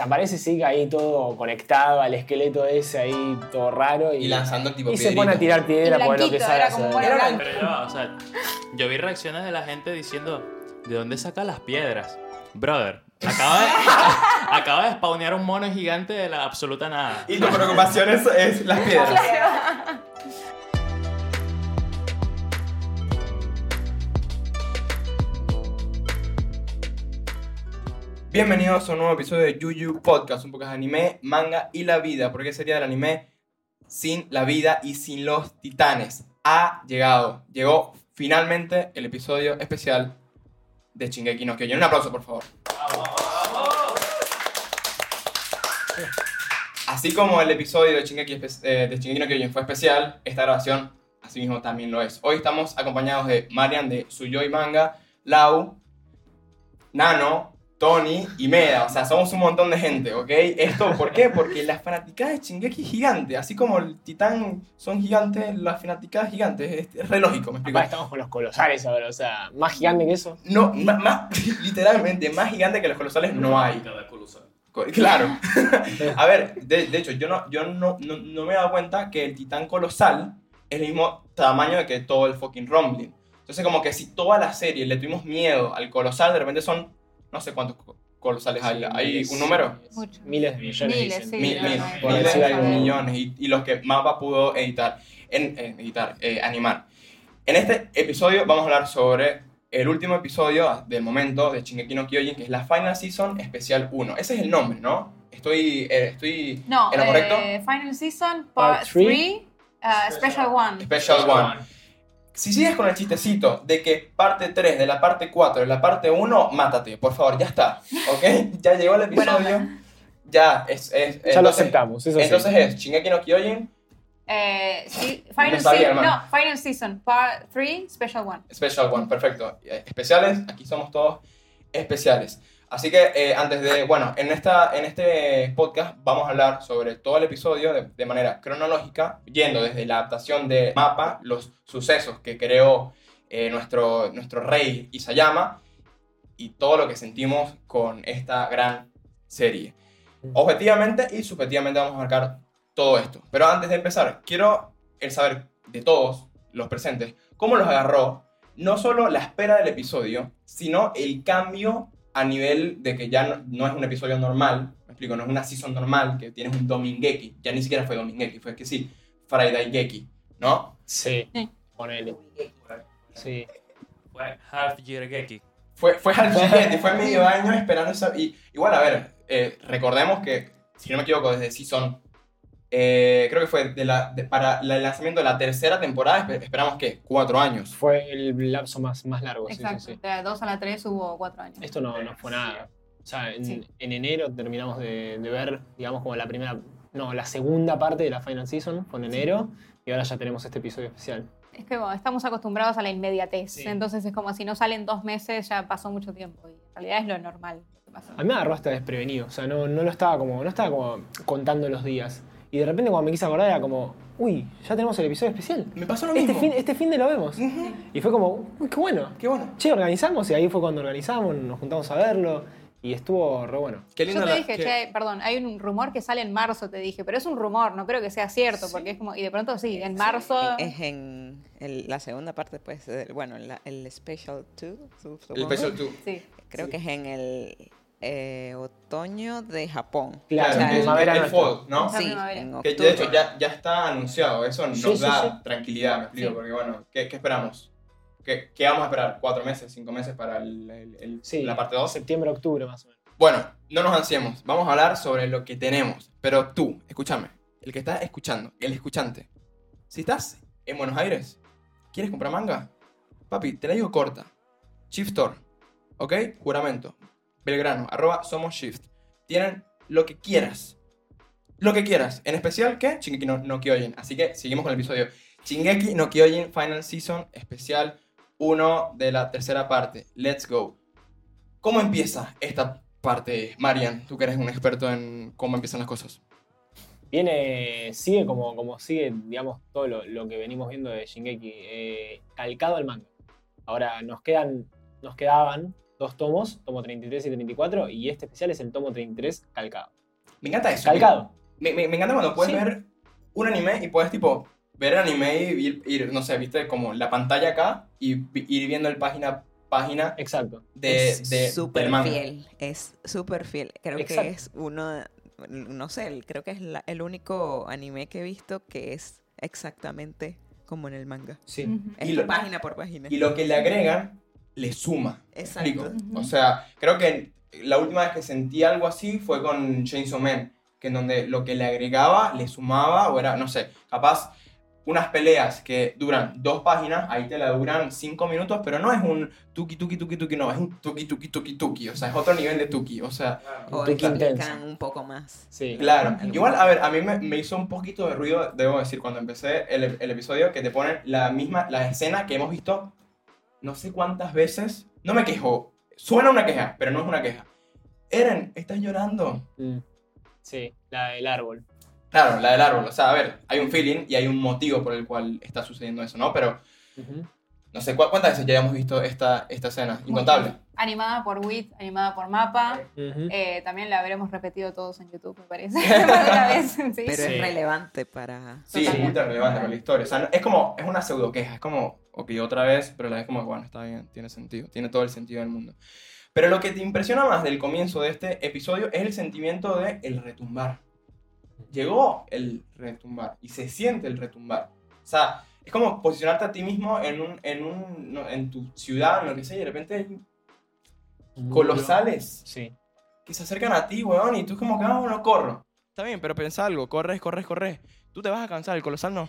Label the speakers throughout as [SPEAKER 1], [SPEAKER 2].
[SPEAKER 1] Aparece sí ahí todo conectado al esqueleto ese ahí todo raro y,
[SPEAKER 2] Y lanzando tipo
[SPEAKER 1] y se pone a
[SPEAKER 2] piedritas.
[SPEAKER 1] tirar piedra
[SPEAKER 3] Y
[SPEAKER 1] por lo que
[SPEAKER 3] blanquito,
[SPEAKER 1] sabe
[SPEAKER 3] era como
[SPEAKER 1] hacer.
[SPEAKER 3] mono
[SPEAKER 2] Era
[SPEAKER 3] blanco.
[SPEAKER 4] Pero va, o sea, yo vi reacciones de la gente diciendo, ¿de dónde saca las piedras? Brother, acaba de, acaba de spawnear un mono gigante de la absoluta nada.
[SPEAKER 2] Y tu preocupación es, es las piedras. Bienvenidos a un nuevo episodio de Yuyu Podcast, un podcast de anime, manga y la vida. ¿Por qué sería el anime sin la vida y sin los titanes? Ha llegado, llegó finalmente el episodio especial de Shingeki no Kyojin. Un aplauso, por favor. Así como el episodio de Shingeki, eh, no Kyojin fue especial, esta grabación asimismo también lo es. Hoy estamos acompañados de Marian de Suyoi Manga, Lau, Nano, Tony y Meda. O sea, somos un montón de gente, ¿ok? Esto, ¿por qué? Porque las fanaticadas de Shingeki es gigante. Así como el titán son gigantes, las fanaticadas gigantes. Es, es re lógico, ¿me explico?
[SPEAKER 1] Aparte estamos con los colosales ahora, o sea, más gigante que eso.
[SPEAKER 2] No, más, literalmente, más gigante que los colosales no hay. Claro. A ver, de, de hecho, yo, no, yo no, no, no me he dado cuenta que el titán colosal es el mismo tamaño de que todo el fucking Rumbling. Entonces, como que si toda la serie le tuvimos miedo al colosal, de repente son, no sé cuántos co- colosales hay.
[SPEAKER 1] Sí,
[SPEAKER 2] ¿Hay
[SPEAKER 1] miles.
[SPEAKER 2] un número?
[SPEAKER 1] Miles de millones
[SPEAKER 3] Miles,
[SPEAKER 1] dicen.
[SPEAKER 3] sí.
[SPEAKER 2] Mil- miles de millones. Y, y los que Mapa pudo editar, en, en editar, eh, animar. En este episodio vamos a hablar sobre el último episodio del momento de Shingeki no Kyojin, que es la Final Season Especial 1. Ese es el nombre, ¿no? Estoy, eh, estoy
[SPEAKER 3] No,
[SPEAKER 2] ¿en lo correcto?
[SPEAKER 3] eh, Final Season,
[SPEAKER 1] Part
[SPEAKER 3] Part
[SPEAKER 1] three.
[SPEAKER 3] 3, Special One.
[SPEAKER 2] Special One. Si sigues con el chistecito de que parte 3 de la parte 4 de la parte 1, mátate, por favor, ya está. ¿Ok? Ya llegó el episodio.
[SPEAKER 3] Bueno.
[SPEAKER 2] ya, es. es
[SPEAKER 1] Ya lo
[SPEAKER 2] entonces-
[SPEAKER 1] aceptamos, eso sí.
[SPEAKER 2] Entonces es Shingeki no Kyojin,
[SPEAKER 3] Eh, sí, Final,
[SPEAKER 2] No sabía,
[SPEAKER 3] Se-
[SPEAKER 2] hermano.
[SPEAKER 3] no, Final Season, Part 3, Special One.
[SPEAKER 2] Special One, perfecto. Eh, Especiales, aquí somos todos especiales. Así que eh, antes de, bueno, en, esta, en este podcast vamos a hablar sobre todo el episodio de, manera cronológica, yendo desde la adaptación de Mapa, los sucesos que creó eh, nuestro, nuestro rey Isayama y todo lo que sentimos con esta gran serie. Objetivamente y subjetivamente vamos a marcar todo esto. Pero antes de empezar, quiero el saber de todos los presentes cómo los agarró no solo la espera del episodio, sino el cambio a nivel de que ya no, no es un episodio normal, me explico, no es una season normal, que tienes un Domingeki, ya ni siquiera fue Domingeki, fue que sí, Friday Geki, ¿no?
[SPEAKER 1] Sí, ponele. Sí.
[SPEAKER 4] Fue Half Year Geki.
[SPEAKER 2] Fue, fue al siguiente, fue medio año esperando esa... Y, igual, a ver, eh, recordemos que, si no me equivoco, desde season... eh, creo que fue de la, de- para el lanzamiento de la tercera temporada, espe- esperamos que cuatro años.
[SPEAKER 1] Fue el lapso más, más largo, sí,
[SPEAKER 3] Exacto.
[SPEAKER 1] sí, sí.
[SPEAKER 3] De la 2 a la 3 hubo 4 años.
[SPEAKER 1] Esto no, no fue nada. O sea, en,
[SPEAKER 3] Sí.
[SPEAKER 1] en enero terminamos de, de ver, digamos, como la primera, no, la segunda parte de la Final Season, fue en enero, y ahora ya tenemos este episodio especial.
[SPEAKER 3] Es que bueno, estamos acostumbrados a la inmediatez.
[SPEAKER 1] Sí.
[SPEAKER 3] Entonces es como si no salen dos meses, ya pasó mucho tiempo. Y en realidad es lo normal que pasa.
[SPEAKER 1] A mí me agarró hasta desprevenido, o sea, no, no lo estaba como, no estaba como contando los días. Y de repente cuando me quise acordar era como, uy, ya tenemos el episodio especial.
[SPEAKER 2] Me pasó lo mismo.
[SPEAKER 1] Este fin, este fin de lo vemos. Y fue como, uy, qué bueno.
[SPEAKER 2] Qué bueno.
[SPEAKER 1] Che, organizamos y ahí fue cuando organizamos, nos juntamos a verlo y estuvo re bueno.
[SPEAKER 2] Qué
[SPEAKER 3] Yo
[SPEAKER 2] lindo
[SPEAKER 3] te
[SPEAKER 2] la-
[SPEAKER 3] dije,
[SPEAKER 2] que-
[SPEAKER 3] che, perdón, hay un rumor que sale en marzo, te dije, pero es un rumor, no creo que sea cierto, porque es como, y de pronto sí, en marzo.
[SPEAKER 5] Es en el- la segunda parte, pues, del- bueno, la- el Special 2, su-
[SPEAKER 2] El. Special 2.
[SPEAKER 3] Sí.
[SPEAKER 5] Creo que es en el eh, otoño de Japón.
[SPEAKER 1] Claro,
[SPEAKER 5] O sea,
[SPEAKER 2] el,
[SPEAKER 1] primavera
[SPEAKER 2] el
[SPEAKER 1] nuestra.
[SPEAKER 2] fall, ¿no?
[SPEAKER 5] Sí,
[SPEAKER 3] primavera.
[SPEAKER 5] en
[SPEAKER 2] Que
[SPEAKER 5] octubre.
[SPEAKER 2] de hecho ya, ya está anunciado, eso nos
[SPEAKER 1] Sí, sí,
[SPEAKER 2] da
[SPEAKER 1] sí.
[SPEAKER 2] tranquilidad, me explico,
[SPEAKER 3] Sí.
[SPEAKER 2] porque bueno, ¿qué, qué esperamos? ¿Qué, qué vamos a esperar? ¿Cuatro meses, cinco meses para el- el- el-
[SPEAKER 1] Sí,
[SPEAKER 2] la parte 2?
[SPEAKER 1] Septiembre, octubre más o menos.
[SPEAKER 2] Bueno, no nos ansiemos, vamos a hablar sobre lo que tenemos, pero tú, escúchame, el que está escuchando, el escuchante, si estás en Buenos Aires, ¿quieres comprar manga? Papi, te la digo corta, Shift Store, ¿ok? Juramento, Belgrano, arroba somos Shift, tienen lo que quieras, lo que quieras, en especial, ¿qué? Shingeki no, no así que seguimos con el episodio. Shingeki no Kyojin Final Season especial 1 de la tercera parte, let's go. ¿Cómo empieza esta parte, Marian? Tú que eres un experto en cómo empiezan las cosas.
[SPEAKER 1] Viene, sigue como, como sigue, digamos, todo lo, lo que venimos viendo de Shingeki, eh, calcado al manga. Ahora nos quedan, nos quedaban dos tomos, tomo 33 y 34, y este especial es el tomo 33 calcado.
[SPEAKER 2] Me encanta eso.
[SPEAKER 1] Calcado.
[SPEAKER 2] Me, me- me encanta cuando puedes
[SPEAKER 1] Sí.
[SPEAKER 2] ver un anime y puedes, tipo, ver el anime y ir, ir, no sé, viste, como la pantalla acá y ir viendo el página a página
[SPEAKER 1] Exacto.
[SPEAKER 2] de,
[SPEAKER 5] es
[SPEAKER 2] de, del manga.
[SPEAKER 5] fiel. Es súper fiel. Creo
[SPEAKER 1] Exacto.
[SPEAKER 5] que es uno, no sé, creo que es la- el único anime que he visto que es exactamente como en el manga.
[SPEAKER 1] Sí.
[SPEAKER 5] Es
[SPEAKER 2] Y lo-
[SPEAKER 5] página por página.
[SPEAKER 2] Y lo que le agregan, le suma. ¿Me
[SPEAKER 5] Exacto.
[SPEAKER 2] O sea, creo que la última vez que sentí algo así fue con Chainsaw Man, que en donde lo que le agregaba, le sumaba, o era, no sé, capaz unas peleas que duran dos páginas, ahí te la duran cinco minutos, pero no es un tuki tuki tuki tuki, no, es un tuki tuki tuki tuki, o sea, es otro nivel de tuki, o sea,
[SPEAKER 5] O
[SPEAKER 1] intenso.
[SPEAKER 5] un poco más.
[SPEAKER 1] Sí.
[SPEAKER 2] claro. Igual, a ver, a mí me, me hizo un poquito de ruido, debo decir, cuando empecé el, el episodio, que te ponen la misma, la escena que hemos visto no sé cuántas veces, no me quejo, suena una queja, pero no es una queja. Eren, ¿estás llorando?
[SPEAKER 1] Mm. Sí, la del árbol.
[SPEAKER 2] Claro, la del árbol. O sea, a ver, hay un feeling y hay un motivo por el cual está sucediendo eso, ¿no? Pero. No sé, ¿cu- ¿cuántas veces ya hemos visto esta, esta escena? Incontable.
[SPEAKER 3] Animada por WIT, animada por Mapa.
[SPEAKER 1] Ujú.
[SPEAKER 3] Eh, también la habremos repetido todos en YouTube, me parece. Más de una vez. Sí.
[SPEAKER 5] Pero
[SPEAKER 1] Sí.
[SPEAKER 5] es relevante para...
[SPEAKER 2] Sí, es muy relevante para la historia. O sea, es como, es una pseudo queja. Es como, ok, otra vez, pero la vez como, bueno, está bien, tiene sentido. Tiene todo el sentido del mundo. Pero lo que te impresiona más del comienzo de este episodio es el sentimiento de el retumbar. Llegó el retumbar y se siente el retumbar. O sea, es como posicionarte a ti mismo en, un, en, un, no, en tu ciudad, en lo que sea, y de repente hay colosales
[SPEAKER 1] Sí.
[SPEAKER 2] que se acercan a ti, weón, y tú como que, ah, bueno, corro. Está bien, pero pensá algo, corres, corres, corres. Tú te vas a cansar, el colosal no.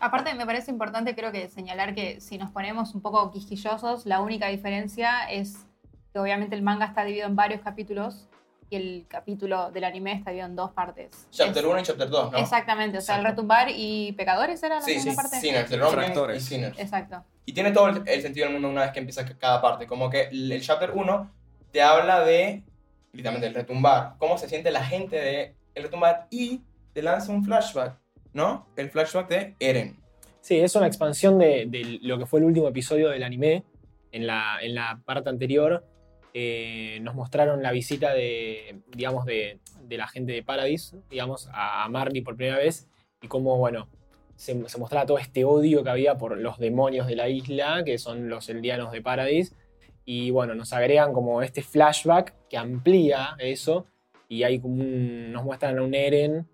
[SPEAKER 3] Aparte, me parece importante, creo que señalar que si nos ponemos un poco quisquillosos, la única diferencia es que obviamente el manga está dividido en varios capítulos y el capítulo del anime está dividido en dos partes.
[SPEAKER 2] Chapter
[SPEAKER 3] Es-
[SPEAKER 2] 1 y Chapter 2, ¿no?
[SPEAKER 3] Exactamente, o sea, el
[SPEAKER 1] Exacto.
[SPEAKER 3] retumbar y pecadores era la
[SPEAKER 2] Sí, sí,
[SPEAKER 3] segunda parte.
[SPEAKER 2] Sinners, The Wrongdoing y. Sinners.
[SPEAKER 3] Exacto.
[SPEAKER 2] Y tiene todo el, el sentido del mundo una vez que empieza ca- cada parte. Como que el, el Chapter 1 te habla de, literalmente, el retumbar. Cómo se siente la gente de el retumbar y te lanza un flashback, ¿no? El flashback de Eren.
[SPEAKER 1] Sí, es una expansión de, de lo que fue el último episodio del anime. En la, en la parte anterior eh, nos mostraron la visita de, digamos, de, la gente de Paradise, digamos, a, Marley por primera vez y cómo, bueno, se, se mostraba todo este odio que había por los demonios de la isla, que son los eldianos de Paradise. Y bueno, nos agregan como este flashback que amplía eso y hay como nos muestran a un Eren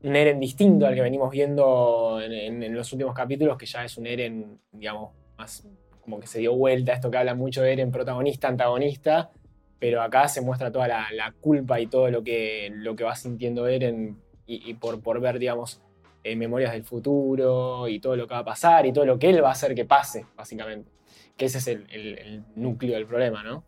[SPEAKER 1] un Eren distinto al que venimos viendo en, en- en los últimos capítulos, que ya es un Eren, digamos, más como que se dio vuelta, esto que habla mucho de Eren, protagonista, antagonista, pero acá se muestra toda la, la culpa y todo lo que, lo que va sintiendo Eren y, y por, por ver, digamos, eh, memorias del futuro y todo lo que va a pasar y todo lo que él va a hacer que pase, básicamente. Que ese es el, el- el núcleo del problema, ¿no?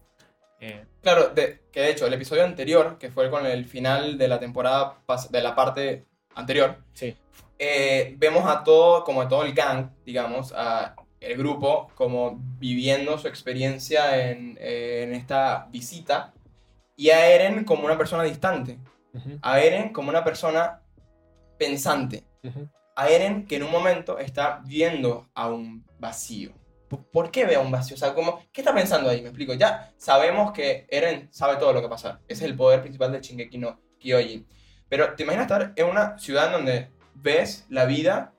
[SPEAKER 1] Eh,
[SPEAKER 2] Claro, de, que de hecho, el episodio anterior, que fue con el final de la temporada, de la parte anterior,
[SPEAKER 1] sí.
[SPEAKER 2] eh, vemos a todo, como a todo el gang, digamos, a el grupo, como viviendo su experiencia en, eh, en esta visita, y a Eren como una persona distante, a Eren como una persona pensante, a Eren que en un momento está viendo a un vacío. ¿Por- ¿Por qué ve a un vacío? O sea, como, ¿qué está pensando ahí? Me explico. Ya sabemos que Eren sabe todo lo que pasa. Ese es el poder principal de Shingeki no Kyojin. Pero te imaginas estar en una ciudad en donde ves la vida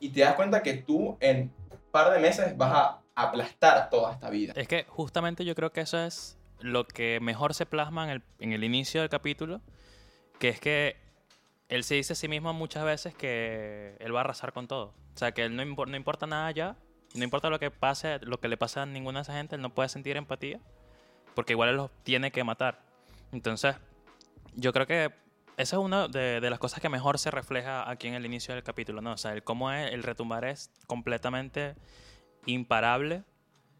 [SPEAKER 2] y te das cuenta que tú en par de meses vas a aplastar toda esta vida.
[SPEAKER 4] Es que justamente yo creo que eso es lo que mejor se plasma en el, en el inicio del capítulo, que es que él se dice a sí mismo muchas veces que él va a arrasar con todo. O sea, que él no, no importa nada ya, no importa lo que pase, lo que le pase a ninguna de esa gente, él no puede sentir empatía, porque igual él los tiene que matar. Entonces, yo creo que esa es una de, de las cosas que mejor se refleja aquí en el inicio del capítulo, ¿no? O sea, el cómo es- el retumbar es completamente imparable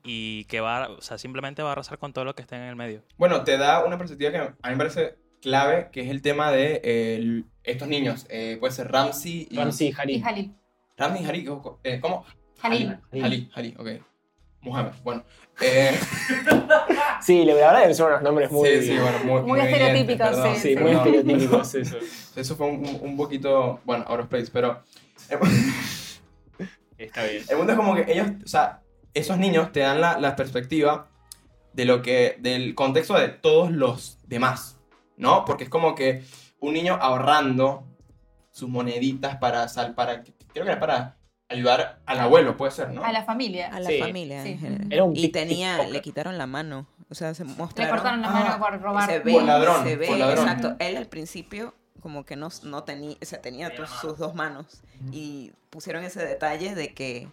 [SPEAKER 4] y que va, o sea, simplemente va a arrasar con todo lo que esté en el medio.
[SPEAKER 2] Bueno, te da una perspectiva que a mí me parece clave, que es el tema de eh, el- estos niños. Eh, puede ser Ramsey y...
[SPEAKER 1] Ramsey y.
[SPEAKER 3] Jalil.
[SPEAKER 2] Ramsey y Halil, ¿cómo? eh, ¿cómo?
[SPEAKER 3] Jalil.
[SPEAKER 1] Halil.
[SPEAKER 2] Halil, Halil, ok. Muhammad, bueno. Eh,
[SPEAKER 1] Sí, la verdad que son unos nombres muy,
[SPEAKER 2] sí, sí, bueno, muy,
[SPEAKER 3] Muy
[SPEAKER 2] evidentes,
[SPEAKER 3] estereotípicos,
[SPEAKER 2] perdón,
[SPEAKER 3] sí,
[SPEAKER 1] sí, muy estereotípicos eso.
[SPEAKER 2] Eso fue un, un poquito, bueno, out of place, pero
[SPEAKER 1] Está bien.
[SPEAKER 2] el punto es como que ellos, o sea, esos niños te dan la, la perspectiva de lo que, del contexto de todos los demás, ¿no? Porque es como que un niño ahorrando sus moneditas para, sal, para creo que era para ayudar al abuelo, puede ser, ¿no?
[SPEAKER 3] A la familia.
[SPEAKER 5] A la
[SPEAKER 1] Sí.
[SPEAKER 5] familia
[SPEAKER 3] Sí.
[SPEAKER 1] Era un
[SPEAKER 5] y tenía, le quitaron la mano. O sea, se
[SPEAKER 3] Le
[SPEAKER 5] mostraron.
[SPEAKER 3] cortaron la
[SPEAKER 2] Ah,
[SPEAKER 3] mano por robar.
[SPEAKER 5] se ve,
[SPEAKER 2] Por ladrón,
[SPEAKER 5] se ve,
[SPEAKER 2] por ladrón.
[SPEAKER 5] exacto. Él al principio como que no, no tenía, o sea, tenía tus- sus dos manos y pusieron ese detalle de que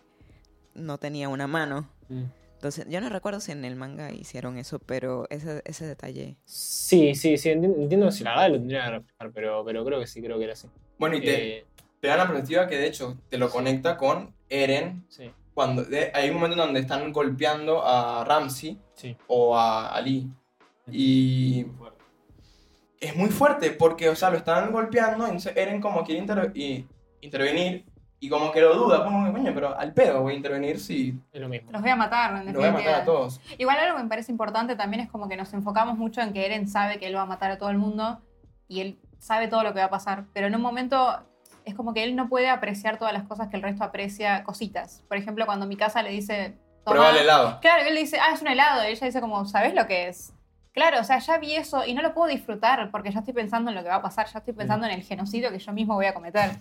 [SPEAKER 5] no tenía una mano.
[SPEAKER 1] Mm.
[SPEAKER 5] Entonces, yo no recuerdo si en el manga hicieron eso, pero ese, ese detalle.
[SPEAKER 1] Sí, sí, sí, enti- entiendo si la verdad lo tendría que reflejar, pero, pero creo que sí, creo que era así.
[SPEAKER 2] Bueno, y te,
[SPEAKER 1] Eh,
[SPEAKER 2] te dan la perspectiva que de hecho te lo conecta con Eren
[SPEAKER 1] sí,
[SPEAKER 2] cuando de- hay un momento en donde están golpeando a Ramsey
[SPEAKER 1] sí.
[SPEAKER 2] o a Ali y es muy fuerte porque, o sea, lo están golpeando y entonces Eren como quiere inter- y- intervenir y como que lo duda, como que, coño, pero al pedo voy a intervenir si
[SPEAKER 1] Es lo mismo.
[SPEAKER 3] Los voy a matar, en
[SPEAKER 2] lo voy a matar a todos.
[SPEAKER 3] Igual algo que me parece importante también es como que nos enfocamos mucho en que Eren sabe que él va a matar a todo el mundo y él sabe todo lo que va a pasar, pero en un momento es como que él no puede apreciar todas las cosas que el resto aprecia, cositas. Por ejemplo, cuando mi casa le dice,
[SPEAKER 2] Prueba el helado.
[SPEAKER 3] Claro, él le dice, ah, es un helado, y ella dice como, ¿sabes lo que es? Claro, o sea, ya vi eso y no lo puedo disfrutar porque ya estoy pensando en lo que va a pasar, ya estoy pensando en el genocidio que yo mismo voy a cometer.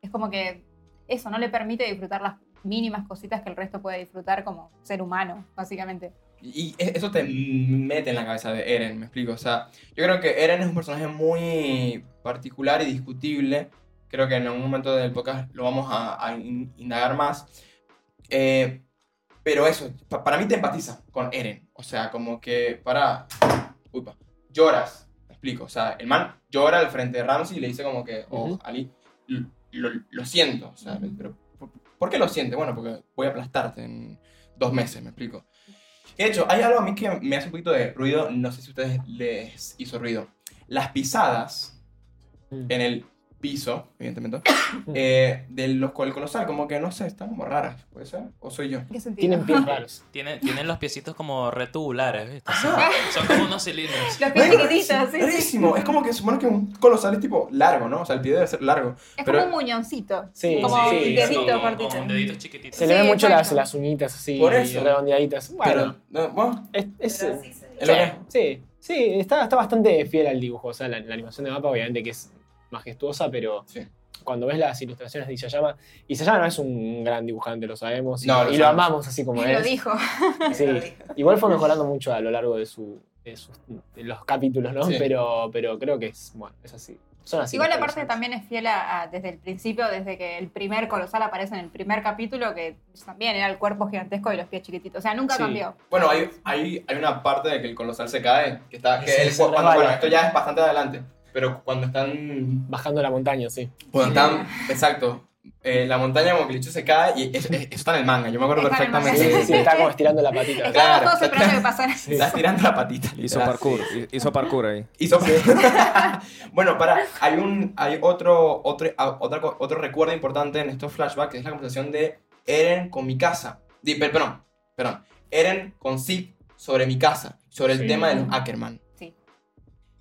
[SPEAKER 3] Es como que eso no le permite disfrutar las mínimas cositas que el resto puede disfrutar como ser humano, básicamente.
[SPEAKER 2] Y e- eso te mete en la cabeza de Eren, me explico. O sea, yo creo que Eren es un personaje muy particular y discutible. Creo que en algún momento del podcast lo vamos a, a in- indagar más. Eh, pero eso, pa- para mí te empatiza con Eren. O sea, como que para. Uy, pa, lloras, me explico. O sea, el man llora al frente de Ramsey y le dice como que, oh,
[SPEAKER 1] Ujú.
[SPEAKER 2] Ali, lo, lo- lo siento. O sea, pero ¿por, por qué lo siente? Bueno, porque voy a aplastarte en dos meses, me explico. De hecho, hay algo a mí que me hace un poquito de ruido, no sé si a ustedes les hizo ruido. Las pisadas
[SPEAKER 1] Mm.
[SPEAKER 2] en el piso, evidentemente, eh, de los el colosal, como que no sé, están como raras, ¿puede ser? ¿O soy yo?
[SPEAKER 3] ¿En qué sentido?
[SPEAKER 1] Tienen pies raros.
[SPEAKER 4] Tienen, tienen los piecitos como retubulares, ¿viste? Son, son como unos cilindros.
[SPEAKER 3] Los pies chiquititos, sí.
[SPEAKER 2] Rarísimo, es como que supone que un colosal es tipo largo, ¿no? O sea, el pie debe ser largo.
[SPEAKER 3] Es
[SPEAKER 2] Pero-
[SPEAKER 3] como un muñoncito.
[SPEAKER 1] Sí,
[SPEAKER 3] como
[SPEAKER 1] sí,
[SPEAKER 3] un dedito
[SPEAKER 1] sí.
[SPEAKER 4] como,
[SPEAKER 3] cortito.
[SPEAKER 1] Se le
[SPEAKER 3] Sí,
[SPEAKER 1] ven mucho las, las uñitas así
[SPEAKER 2] Por eso.
[SPEAKER 1] redondeaditas. Bueno,
[SPEAKER 2] Pero, no, bueno,
[SPEAKER 1] es, es-
[SPEAKER 5] Pero se-
[SPEAKER 1] sí, sí, está, está bastante fiel al dibujo. O sea, la, la animación de mapa, obviamente, que es majestuosa, pero
[SPEAKER 2] sí.
[SPEAKER 1] cuando ves las ilustraciones de Isayama, Isayama no es un gran dibujante, lo sabemos. Y,
[SPEAKER 2] No, lo
[SPEAKER 1] y lo amamos así como
[SPEAKER 3] Lo
[SPEAKER 1] es.
[SPEAKER 3] dijo.
[SPEAKER 1] Sí. Igual fue mejorando mucho a lo largo de, su, de, sus- de los capítulos, ¿no?
[SPEAKER 2] Sí.
[SPEAKER 1] Pero, pero creo que es, bueno, es así. Son así.
[SPEAKER 3] Igual aparte también es fiel a, a- desde el principio, desde que el primer colosal aparece en el primer capítulo, que también era el cuerpo gigantesco y los pies chiquititos. O sea, nunca
[SPEAKER 1] Sí.
[SPEAKER 3] cambió.
[SPEAKER 2] Bueno, hay, hay, hay una parte de que el colosal se cae, que está, que
[SPEAKER 1] Sí,
[SPEAKER 2] el-
[SPEAKER 1] se
[SPEAKER 2] cuando, bueno, esto ya es bastante adelante, pero cuando están
[SPEAKER 1] Bajando la montaña, sí.
[SPEAKER 2] Cuando están, exacto, eh, la montaña como que el se cae y eso, eso está en el manga, yo me acuerdo
[SPEAKER 3] Está
[SPEAKER 2] perfectamente.
[SPEAKER 1] Sí, sí, está como estirando la patita.
[SPEAKER 2] Claro,
[SPEAKER 3] todos esperando que pasara.
[SPEAKER 1] Sí.
[SPEAKER 2] Está estirando la patita.
[SPEAKER 6] Hizo parkour, hi- hizo parkour ahí.
[SPEAKER 2] Hizo- bueno, para, hay un, hay otro, otro, co- otro recuerdo importante en estos flashbacks, que es la conversación de Eren con mi casa. Perdón, perdón. Eren con Zeke sobre mi casa, sobre el
[SPEAKER 1] Sí.
[SPEAKER 2] tema de los Ackerman.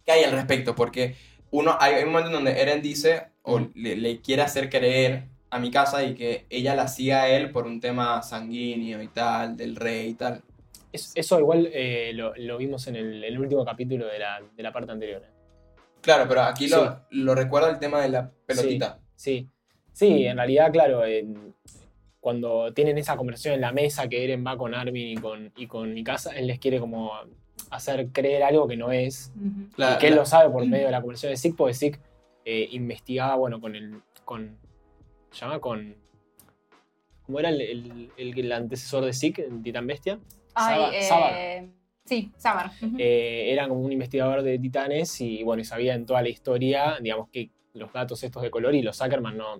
[SPEAKER 3] Sí.
[SPEAKER 2] ¿Qué hay al respecto? Porque uno, hay un momento en donde Eren dice, o le, le quiere hacer creer a mi casa y que ella la siga a él por un tema sanguíneo y tal, del rey y tal.
[SPEAKER 1] Es- eso igual eh, lo, lo vimos en el, el último capítulo de la, de la parte anterior. ¿eh?
[SPEAKER 2] Claro, pero aquí lo, lo recuerda el tema de la pelotita.
[SPEAKER 1] Sí, sí, en realidad, claro, cuando tienen esa conversación en la mesa que Eren va con Armin y con, y con Mikasa, él les quiere como hacer creer algo que no es.
[SPEAKER 2] La-
[SPEAKER 1] y que él
[SPEAKER 2] la-
[SPEAKER 1] lo sabe por medio de la conversación de Zeke, porque Zeke eh, investigaba, bueno, con el, con, ¿se llama? Con, ¿cómo era el, el- el- el antecesor de Zeke, en Titán Bestia?
[SPEAKER 3] Ay,
[SPEAKER 1] Sabar-
[SPEAKER 3] eh. Sí, Sabar.
[SPEAKER 1] Eh, era como un investigador de titanes y bueno, y sabía en toda la historia, digamos que los gatos estos de color y los Ackerman no,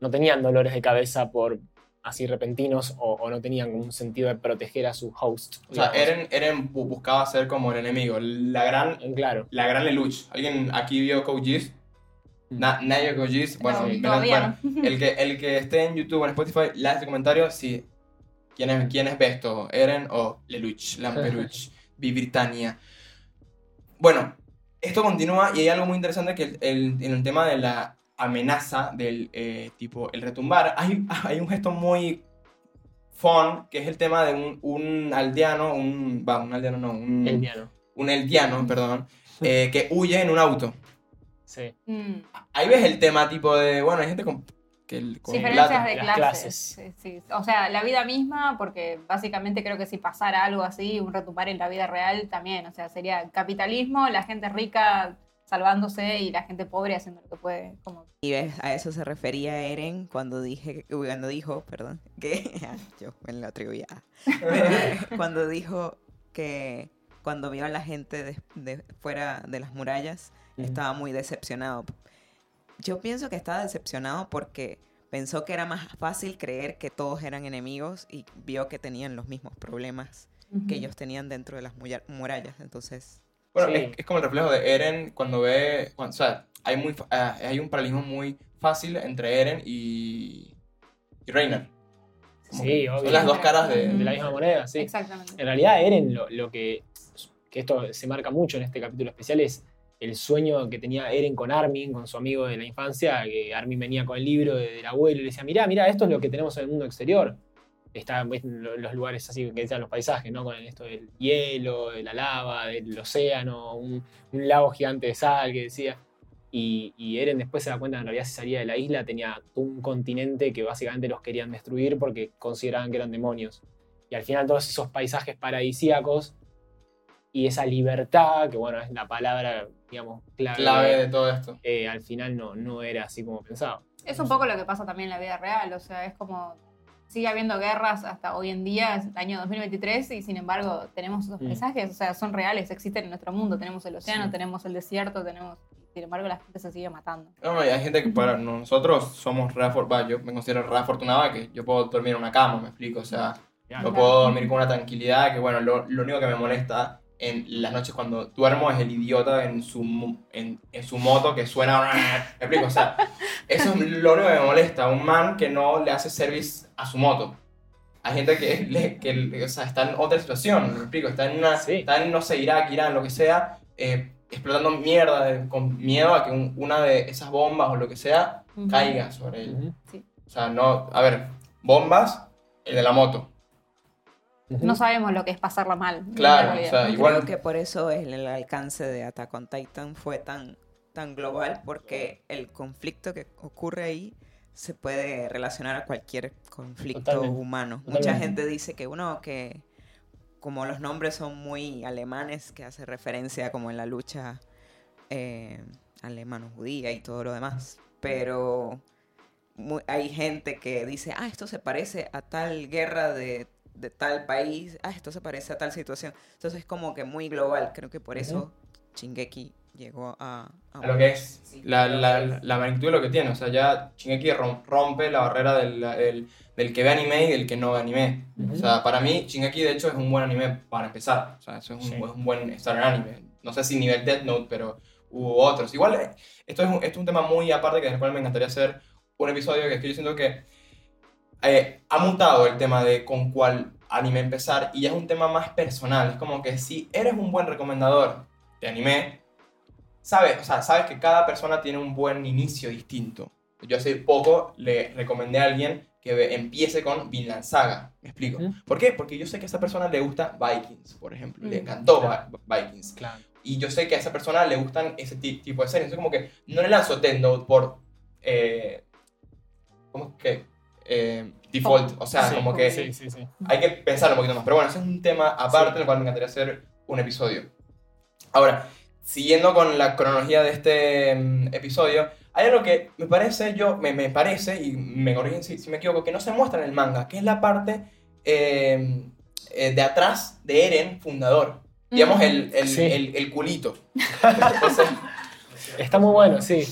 [SPEAKER 1] no tenían dolores de cabeza por así repentinos o, o no tenían un sentido de proteger a su host.
[SPEAKER 2] O sea. Eren, Eren bu- buscaba ser como el enemigo, la gran,
[SPEAKER 1] En claro.
[SPEAKER 2] la gran Lelouch. ¿Alguien aquí vio Code Geass? Na- nadie vio Code. Bueno,
[SPEAKER 3] No,
[SPEAKER 2] bueno, el, que, el que esté en YouTube o en Spotify, la este comentario si quién es, quién es Besto, Eren o Lelouch, Lamperouch, Britannia. Bueno, esto continúa y hay algo muy interesante que el- el- en el tema de la amenaza del eh, tipo el retumbar, hay, hay un gesto muy fun, que es el tema de un, un aldeano, un, va, un aldeano no, un,
[SPEAKER 1] El diano.
[SPEAKER 2] un eldiano, perdón, eh, que huye en un auto.
[SPEAKER 1] Sí.
[SPEAKER 3] Mm.
[SPEAKER 2] Ahí ves el tema tipo de, bueno, hay gente con, que, el- con
[SPEAKER 3] Diferencias
[SPEAKER 2] plata.
[SPEAKER 3] de
[SPEAKER 1] las
[SPEAKER 3] clases.
[SPEAKER 1] clases.
[SPEAKER 3] Sí, sí. O sea, la vida misma, porque básicamente creo que si pasara algo así, un retumbar en la vida real también. O sea, sería capitalismo, la gente rica salvándose y la gente pobre haciendo lo que puede. Como...
[SPEAKER 5] Y ves, a eso se refería Eren cuando dije, cuando dijo, perdón, que yo en la trivia. cuando dijo que cuando vio a la gente de, de fuera de las murallas, estaba muy decepcionado. Yo pienso que estaba decepcionado porque pensó que era más fácil creer que todos eran enemigos y vio que tenían los mismos problemas que ellos tenían dentro de las murallas. Entonces,
[SPEAKER 2] Bueno,
[SPEAKER 1] Sí.
[SPEAKER 2] es, es como el reflejo de Eren cuando ve, cuando- o sea, hay, muy, ah, hay un paralelismo muy fácil entre Eren y, y Reiner. Como
[SPEAKER 1] Sí, obvio.
[SPEAKER 2] Son las dos caras de...
[SPEAKER 1] De la misma moneda, sí.
[SPEAKER 3] Exactamente.
[SPEAKER 1] En realidad, Eren, lo, lo que, que esto se marca mucho en este capítulo especial es el sueño que tenía Eren con Armin, con su amigo de la infancia, que Armin venía con el libro de- del abuelo y le decía, mirá, mirá, esto es lo que tenemos en el mundo exterior. Está ves, lo- los lugares así que decían los paisajes, ¿no? Con esto del hielo, de la lava, del océano, un, un lago gigante de sal que decía. Y, y Eren después se da cuenta que en realidad si salía de la isla tenía un continente que básicamente los querían destruir porque consideraban que eran demonios. Y al final todos esos paisajes paradisíacos y esa libertad, que bueno, es la palabra, digamos, clave,
[SPEAKER 2] clave de todo esto.
[SPEAKER 1] eh, al final no, no era así como pensaba.
[SPEAKER 3] Es un poco lo que pasa también en la vida real, o sea, es como sigue habiendo guerras hasta hoy en día, es el año 2023, y sin embargo tenemos esos
[SPEAKER 1] Mm.
[SPEAKER 3] paisajes, o sea, son reales, existen en nuestro mundo, tenemos el océano,
[SPEAKER 1] Sí.
[SPEAKER 3] tenemos el desierto, tenemos, sin embargo la gente se sigue matando.
[SPEAKER 2] No, no, y hay gente que para nosotros somos re afor- yo me considero re afortunada que yo puedo dormir en una cama, me explico, o sea, yo puedo dormir con una tranquilidad que, bueno, lo, lo único que me molesta en las noches cuando duermo es el idiota en su, en, en su moto que suena, me explico, o sea, eso es lo único que me molesta, un man que no le hace service a su moto. Hay gente que, le- que o sea, está en otra situación, me explico, está en una,
[SPEAKER 1] Sí.
[SPEAKER 2] está en, no sé, Irak, Irán, lo que sea, eh, explotando mierda, de- con miedo a que un- una de esas bombas o lo que sea
[SPEAKER 3] Ujú.
[SPEAKER 2] caiga sobre él.
[SPEAKER 1] Ujú.
[SPEAKER 2] O sea, no, a ver, bombas, el de la moto.
[SPEAKER 3] No sabemos lo que es pasarla mal.
[SPEAKER 2] Claro, o sea, igual-
[SPEAKER 5] creo que por eso el, el alcance de Attack on Titan fue tan, tan global, porque el conflicto que ocurre ahí se puede relacionar a cualquier conflicto
[SPEAKER 1] Totalmente,
[SPEAKER 5] humano.
[SPEAKER 1] totalmente.
[SPEAKER 5] Mucha gente dice que uno que como los nombres son muy alemanes, que hace referencia como en la lucha eh, alemano-judía y todo lo demás, pero mu- hay gente que dice, ah, esto se parece a tal guerra de, de tal país, ah, esto se parece a tal situación. Entonces es como que muy global, creo que por eso Shingeki llegó a...
[SPEAKER 2] A lo que es
[SPEAKER 5] Sí.
[SPEAKER 2] la, la, la magnitud de lo que tiene. O sea, ya Shingeki rom- rompe la barrera del, del, del que ve anime y del que no ve anime. O sea, para mí, Shingeki de hecho es un buen anime para empezar. O sea, eso es un,
[SPEAKER 1] Sí.
[SPEAKER 2] es un buen starter anime. No sé si nivel Death Note, pero hubo otros. Igual, eh, esto es un, esto es un tema muy aparte que del cual me encantaría hacer un episodio que es que yo siento que eh, ha mutado el tema de con cuál anime empezar y ya es un tema más personal. Es como que si eres un buen recomendador de anime, sabes, o sea, sabes que cada persona tiene un buen inicio distinto. Yo hace poco le recomendé a alguien que empiece con Vinland Saga. ¿Me explico?
[SPEAKER 1] Ujú.
[SPEAKER 2] ¿Por qué? Porque yo sé que a esa persona le gusta Vikings, por ejemplo. Le
[SPEAKER 3] Mm.
[SPEAKER 2] encantó
[SPEAKER 1] Claro.
[SPEAKER 2] Vi- Vikings.
[SPEAKER 1] Claro.
[SPEAKER 2] Y yo sé que a esa persona le gustan ese ti- tipo de series. Entonces, como que no le lanzo Note por. eh, ¿Cómo es que? Eh, default. O sea,
[SPEAKER 1] Sí,
[SPEAKER 2] como que
[SPEAKER 1] Sí, sí,
[SPEAKER 2] hay que pensarlo un poquito más. Pero bueno, ese es un tema aparte
[SPEAKER 1] Sí.
[SPEAKER 2] del cual me encantaría hacer un episodio. Ahora, siguiendo con la cronología de este mm, episodio, hay algo que me parece, yo, me, me parece, y me corrigen si, si me equivoco, que no se muestra en el manga, que es la parte eh, eh, de atrás de Eren, fundador. Digamos, el, el,
[SPEAKER 1] Sí.
[SPEAKER 2] el, el culito. Entonces,
[SPEAKER 1] Está muy bueno, sí.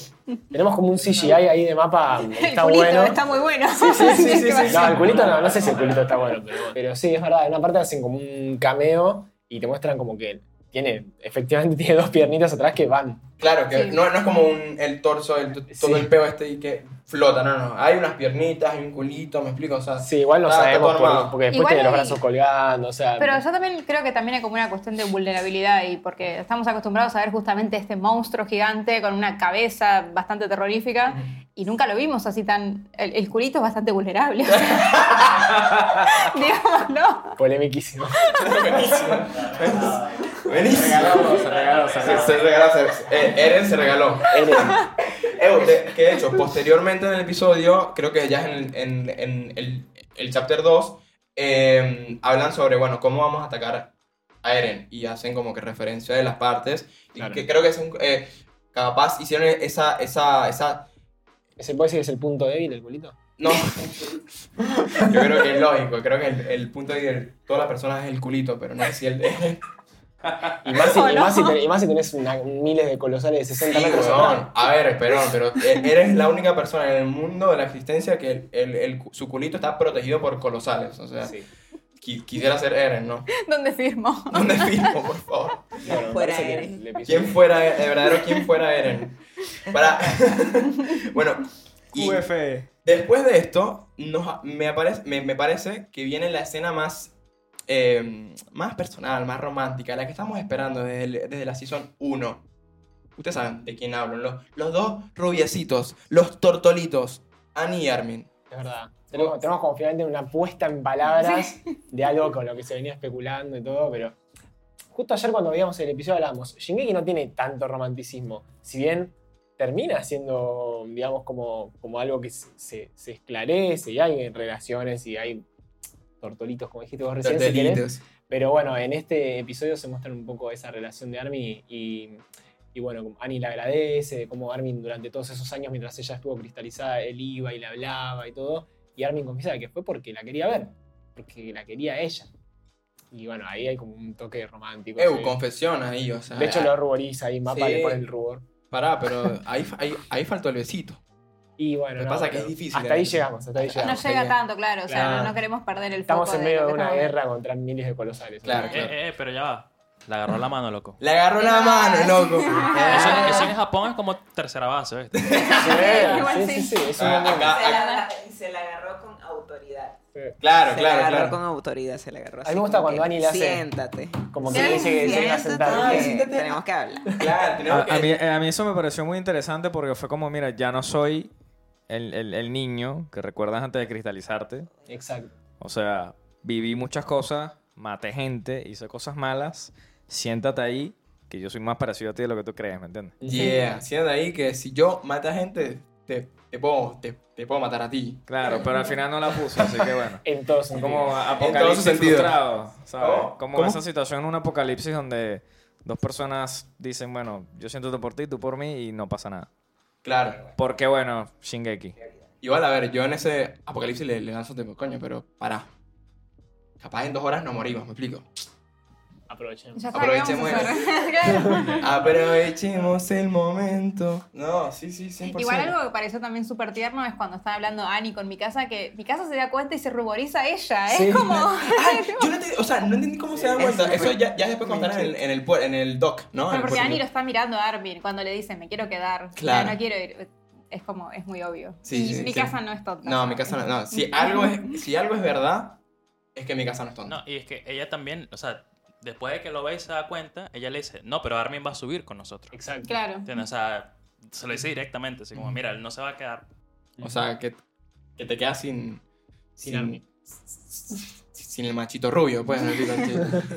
[SPEAKER 1] Tenemos como un CGI ahí de mapa.
[SPEAKER 3] El
[SPEAKER 1] Está
[SPEAKER 3] culito
[SPEAKER 1] bueno.
[SPEAKER 3] está muy bueno.
[SPEAKER 2] sí, sí, sí, sí.
[SPEAKER 1] No, el culito no, no sé si el culito está bueno, pero, pero sí, es verdad. En una parte hacen como un cameo y te muestran como que tiene, efectivamente tiene dos piernitas atrás que van.
[SPEAKER 2] claro, que
[SPEAKER 3] Sí.
[SPEAKER 2] no, no es como un, el torso, el, todo
[SPEAKER 1] Sí.
[SPEAKER 2] el peo este y que flota, no, no. Hay unas piernitas, hay un culito, me explico, o sea.
[SPEAKER 1] Sí, igual no sabemos por- porque después
[SPEAKER 3] Igual
[SPEAKER 1] tiene los brazos colgando, o sea.
[SPEAKER 3] Pero yo también creo que también hay como una cuestión de vulnerabilidad y porque estamos acostumbrados a ver justamente este monstruo gigante con una cabeza bastante terrorífica y nunca lo vimos así tan... El, el culito es bastante vulnerable. Digámoslo.
[SPEAKER 1] Polemiquísimo.
[SPEAKER 2] Buenísimo. Buenísimo.
[SPEAKER 6] Se regaló, se regaló.
[SPEAKER 2] se regaló, se- eh, Eren se regaló.
[SPEAKER 1] Eren.
[SPEAKER 2] Eh, de- que de hecho, posteriormente en el episodio, creo que ya en, en- en el, el chapter 2, eh, hablan sobre, bueno, cómo vamos a atacar a Eren. Y hacen como que referencia de las partes. Y
[SPEAKER 1] Claro.
[SPEAKER 2] que creo que es un, eh, capaz hicieron esa, esa, esa...
[SPEAKER 1] ¿Se puede decir que es el punto débil el culito?
[SPEAKER 2] No. Yo creo que es lógico. Creo que el, el punto de todas las personas es el culito, pero no es si el de Eren.
[SPEAKER 1] Y más si,
[SPEAKER 3] ¿O
[SPEAKER 1] y
[SPEAKER 3] no?
[SPEAKER 1] más si ten- y más si tenés una- miles de colosales de 60
[SPEAKER 2] Sí,
[SPEAKER 1] metros.
[SPEAKER 2] A ver, perdón, pero e- eres la única persona en el mundo de la existencia que el, el- el- su culito está protegido por colosales. O sea,
[SPEAKER 1] Sí.
[SPEAKER 2] qui- quisiera ser Eren, ¿no?
[SPEAKER 3] ¿Dónde firmo?
[SPEAKER 2] ¿Dónde firmo, por favor?
[SPEAKER 1] Bueno, me
[SPEAKER 5] Fuera
[SPEAKER 1] parece que
[SPEAKER 5] Eren.
[SPEAKER 2] ¿Quién fuera, de verdadero, quién fuera Eren? Para... bueno, y
[SPEAKER 6] QFE.
[SPEAKER 2] después de esto, nos- me, aparece, me, me parece que viene la escena más, eh, más personal, más romántica, la que estamos esperando desde, el- desde la season 1. Ustedes saben de quién hablo, los, los dos rubiecitos, los tortolitos, Annie y Armin.
[SPEAKER 1] Es verdad. Tenemos, tenemos como finalmente una puesta en palabras de algo con lo que se venía especulando y todo, pero justo ayer cuando veíamos el episodio hablábamos, Shingeki no tiene tanto romanticismo, si bien termina siendo, digamos, como, como algo que se- se esclarece y hay relaciones y hay tortolitos, como dijiste vos recién, si.
[SPEAKER 2] Tortolitos.
[SPEAKER 1] Pero bueno, en este episodio se muestra un poco esa relación de Armin y, y bueno, Annie le agradece, de cómo Armin durante todos esos años, mientras ella estuvo cristalizada, él iba y le hablaba y todo. Y Armin confiesa que fue porque la quería ver, porque la quería ella. Y bueno, ahí hay como un toque romántico.
[SPEAKER 2] Eu, confesión ahí, o sea.
[SPEAKER 1] de hecho, lo ruboriza ahí, Mapa
[SPEAKER 2] Sí.
[SPEAKER 1] le pone el rubor.
[SPEAKER 2] Pará, pero ahí, ahí, ahí faltó el besito.
[SPEAKER 1] Y bueno,
[SPEAKER 2] Lo que
[SPEAKER 1] no,
[SPEAKER 2] pasa es que es difícil,
[SPEAKER 1] Hasta ahí
[SPEAKER 2] eh.
[SPEAKER 1] llegamos, hasta ahí
[SPEAKER 3] No llega tanto, claro. O sea,
[SPEAKER 2] Claro.
[SPEAKER 3] no, no queremos perder el
[SPEAKER 1] Estamos
[SPEAKER 3] foco
[SPEAKER 1] en medio de una
[SPEAKER 3] estamos
[SPEAKER 1] guerra contra miles de colosales.
[SPEAKER 2] Claro.
[SPEAKER 4] Eh, eh, pero ya va. Le agarró la mano, loco.
[SPEAKER 2] Le agarró la mano, loco.
[SPEAKER 4] Eso, eso en Japón es como tercera base, ¿viste?
[SPEAKER 1] Sí,
[SPEAKER 3] Igual
[SPEAKER 1] sí,
[SPEAKER 3] sí.
[SPEAKER 1] sí,
[SPEAKER 2] Ah, acá-
[SPEAKER 5] Se la, se la agarró con autoridad.
[SPEAKER 2] Claro,
[SPEAKER 5] se
[SPEAKER 2] claro,
[SPEAKER 5] la agarró
[SPEAKER 2] claro.
[SPEAKER 5] con autoridad, se la agarró
[SPEAKER 1] A mí me gusta cuando Annie le hace-
[SPEAKER 5] Siéntate.
[SPEAKER 1] Como que le dice que se a sentar.
[SPEAKER 5] Tenemos que hablar.
[SPEAKER 2] Claro,
[SPEAKER 6] A,
[SPEAKER 2] tenemos
[SPEAKER 6] a
[SPEAKER 2] que-
[SPEAKER 6] mí, a mí eso me pareció muy interesante porque fue como, mira, ya no soy el, el- el niño que recuerdas antes de cristalizarte.
[SPEAKER 1] Exacto.
[SPEAKER 6] O sea, viví muchas cosas, maté gente, hice cosas malas. Siéntate ahí, que yo soy más parecido a ti de lo que tú crees, ¿me entiendes?
[SPEAKER 2] Yeah, siendo ahí que si yo mato a gente, te, te, puedo, te, te puedo matar a ti.
[SPEAKER 6] Claro, pero al final no la puse, así que bueno.
[SPEAKER 1] En sentidos.
[SPEAKER 6] como apocalipsis
[SPEAKER 2] sentido.
[SPEAKER 6] frustrado, ¿sabes?
[SPEAKER 2] ¿Cómo?
[SPEAKER 6] Como
[SPEAKER 2] ¿Cómo?
[SPEAKER 6] esa situación en un apocalipsis donde dos personas dicen, bueno, yo siento por ti, tú por mí y no pasa nada.
[SPEAKER 2] Claro.
[SPEAKER 6] Porque bueno, Shingeki.
[SPEAKER 2] Igual, a ver, yo en ese apocalipsis le, le lanzo tiempo, coño, pero pará. Capaz en dos horas nos morimos, me explico.
[SPEAKER 1] Aprovechemos.
[SPEAKER 3] Ya está, ¿qué vamos a
[SPEAKER 2] Aprovechemos el momento. No, sí, sí, 100%.
[SPEAKER 3] Igual algo que pareció también súper tierno es cuando están hablando Annie con mi casa, que mi casa se da cuenta y se ruboriza ella.
[SPEAKER 1] Sí.
[SPEAKER 3] Es como.
[SPEAKER 2] Ay, yo no entendí, o sea, no entendí cómo se dan cuenta. Eso ya, ya después contarán en el, en, el, en el doc, ¿no?
[SPEAKER 3] Pero porque. Annie lo está mirando a Armin cuando le dice, me quiero quedar.
[SPEAKER 2] Claro.
[SPEAKER 3] Ya, no quiero ir. Es como, es muy obvio.
[SPEAKER 2] Sí,
[SPEAKER 3] y
[SPEAKER 2] sí,
[SPEAKER 3] mi
[SPEAKER 2] sí.
[SPEAKER 3] casa no es tonta.
[SPEAKER 2] No, mi casa no. no. Si, algo es, si algo es verdad, es que mi casa no es tonta.
[SPEAKER 4] No, y es que ella también, o sea, después de que lo ve y se da cuenta, ella le dice, no, pero Armin va a subir con nosotros.
[SPEAKER 1] Exacto.
[SPEAKER 3] Claro.
[SPEAKER 4] ¿Entiendes? O sea, se lo dice directamente, así como, mira, él no se va a quedar.
[SPEAKER 2] O sea, que, que te quedas sin.
[SPEAKER 1] Sin Armin.
[SPEAKER 2] Sin el machito rubio, pues,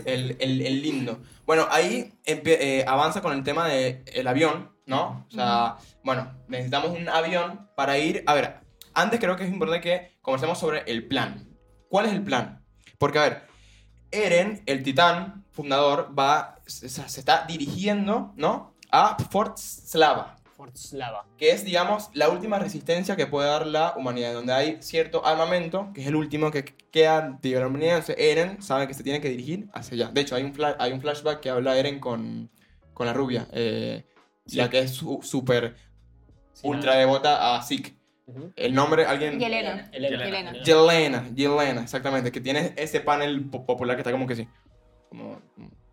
[SPEAKER 2] el, el, el lindo. Bueno, ahí eh, avanza con el tema del el avión, ¿no? O sea, bueno, necesitamos un avión para ir. A ver, antes creo que es importante que conversemos sobre el plan. ¿Cuál es el plan? Porque, a ver, Eren, el titán fundador, va, se, se está dirigiendo, ¿no? A Fort Slava
[SPEAKER 1] Fort Slava.
[SPEAKER 2] que es, digamos, la última resistencia que puede dar la humanidad, donde hay cierto armamento, que es el último que queda de la humanidad. Entonces, Eren sabe que se tiene que dirigir hacia allá. De hecho, hay un, hay un flashback que habla Eren con, con la rubia, eh, la que es su- súper ultra
[SPEAKER 1] nada.
[SPEAKER 2] devota a Zeke. El nombre, alguien...
[SPEAKER 3] Yelena.
[SPEAKER 1] Elena.
[SPEAKER 3] Yelena.
[SPEAKER 2] Yelena, Yelena, exactamente, que tiene ese panel po- popular que está como que sí. Como,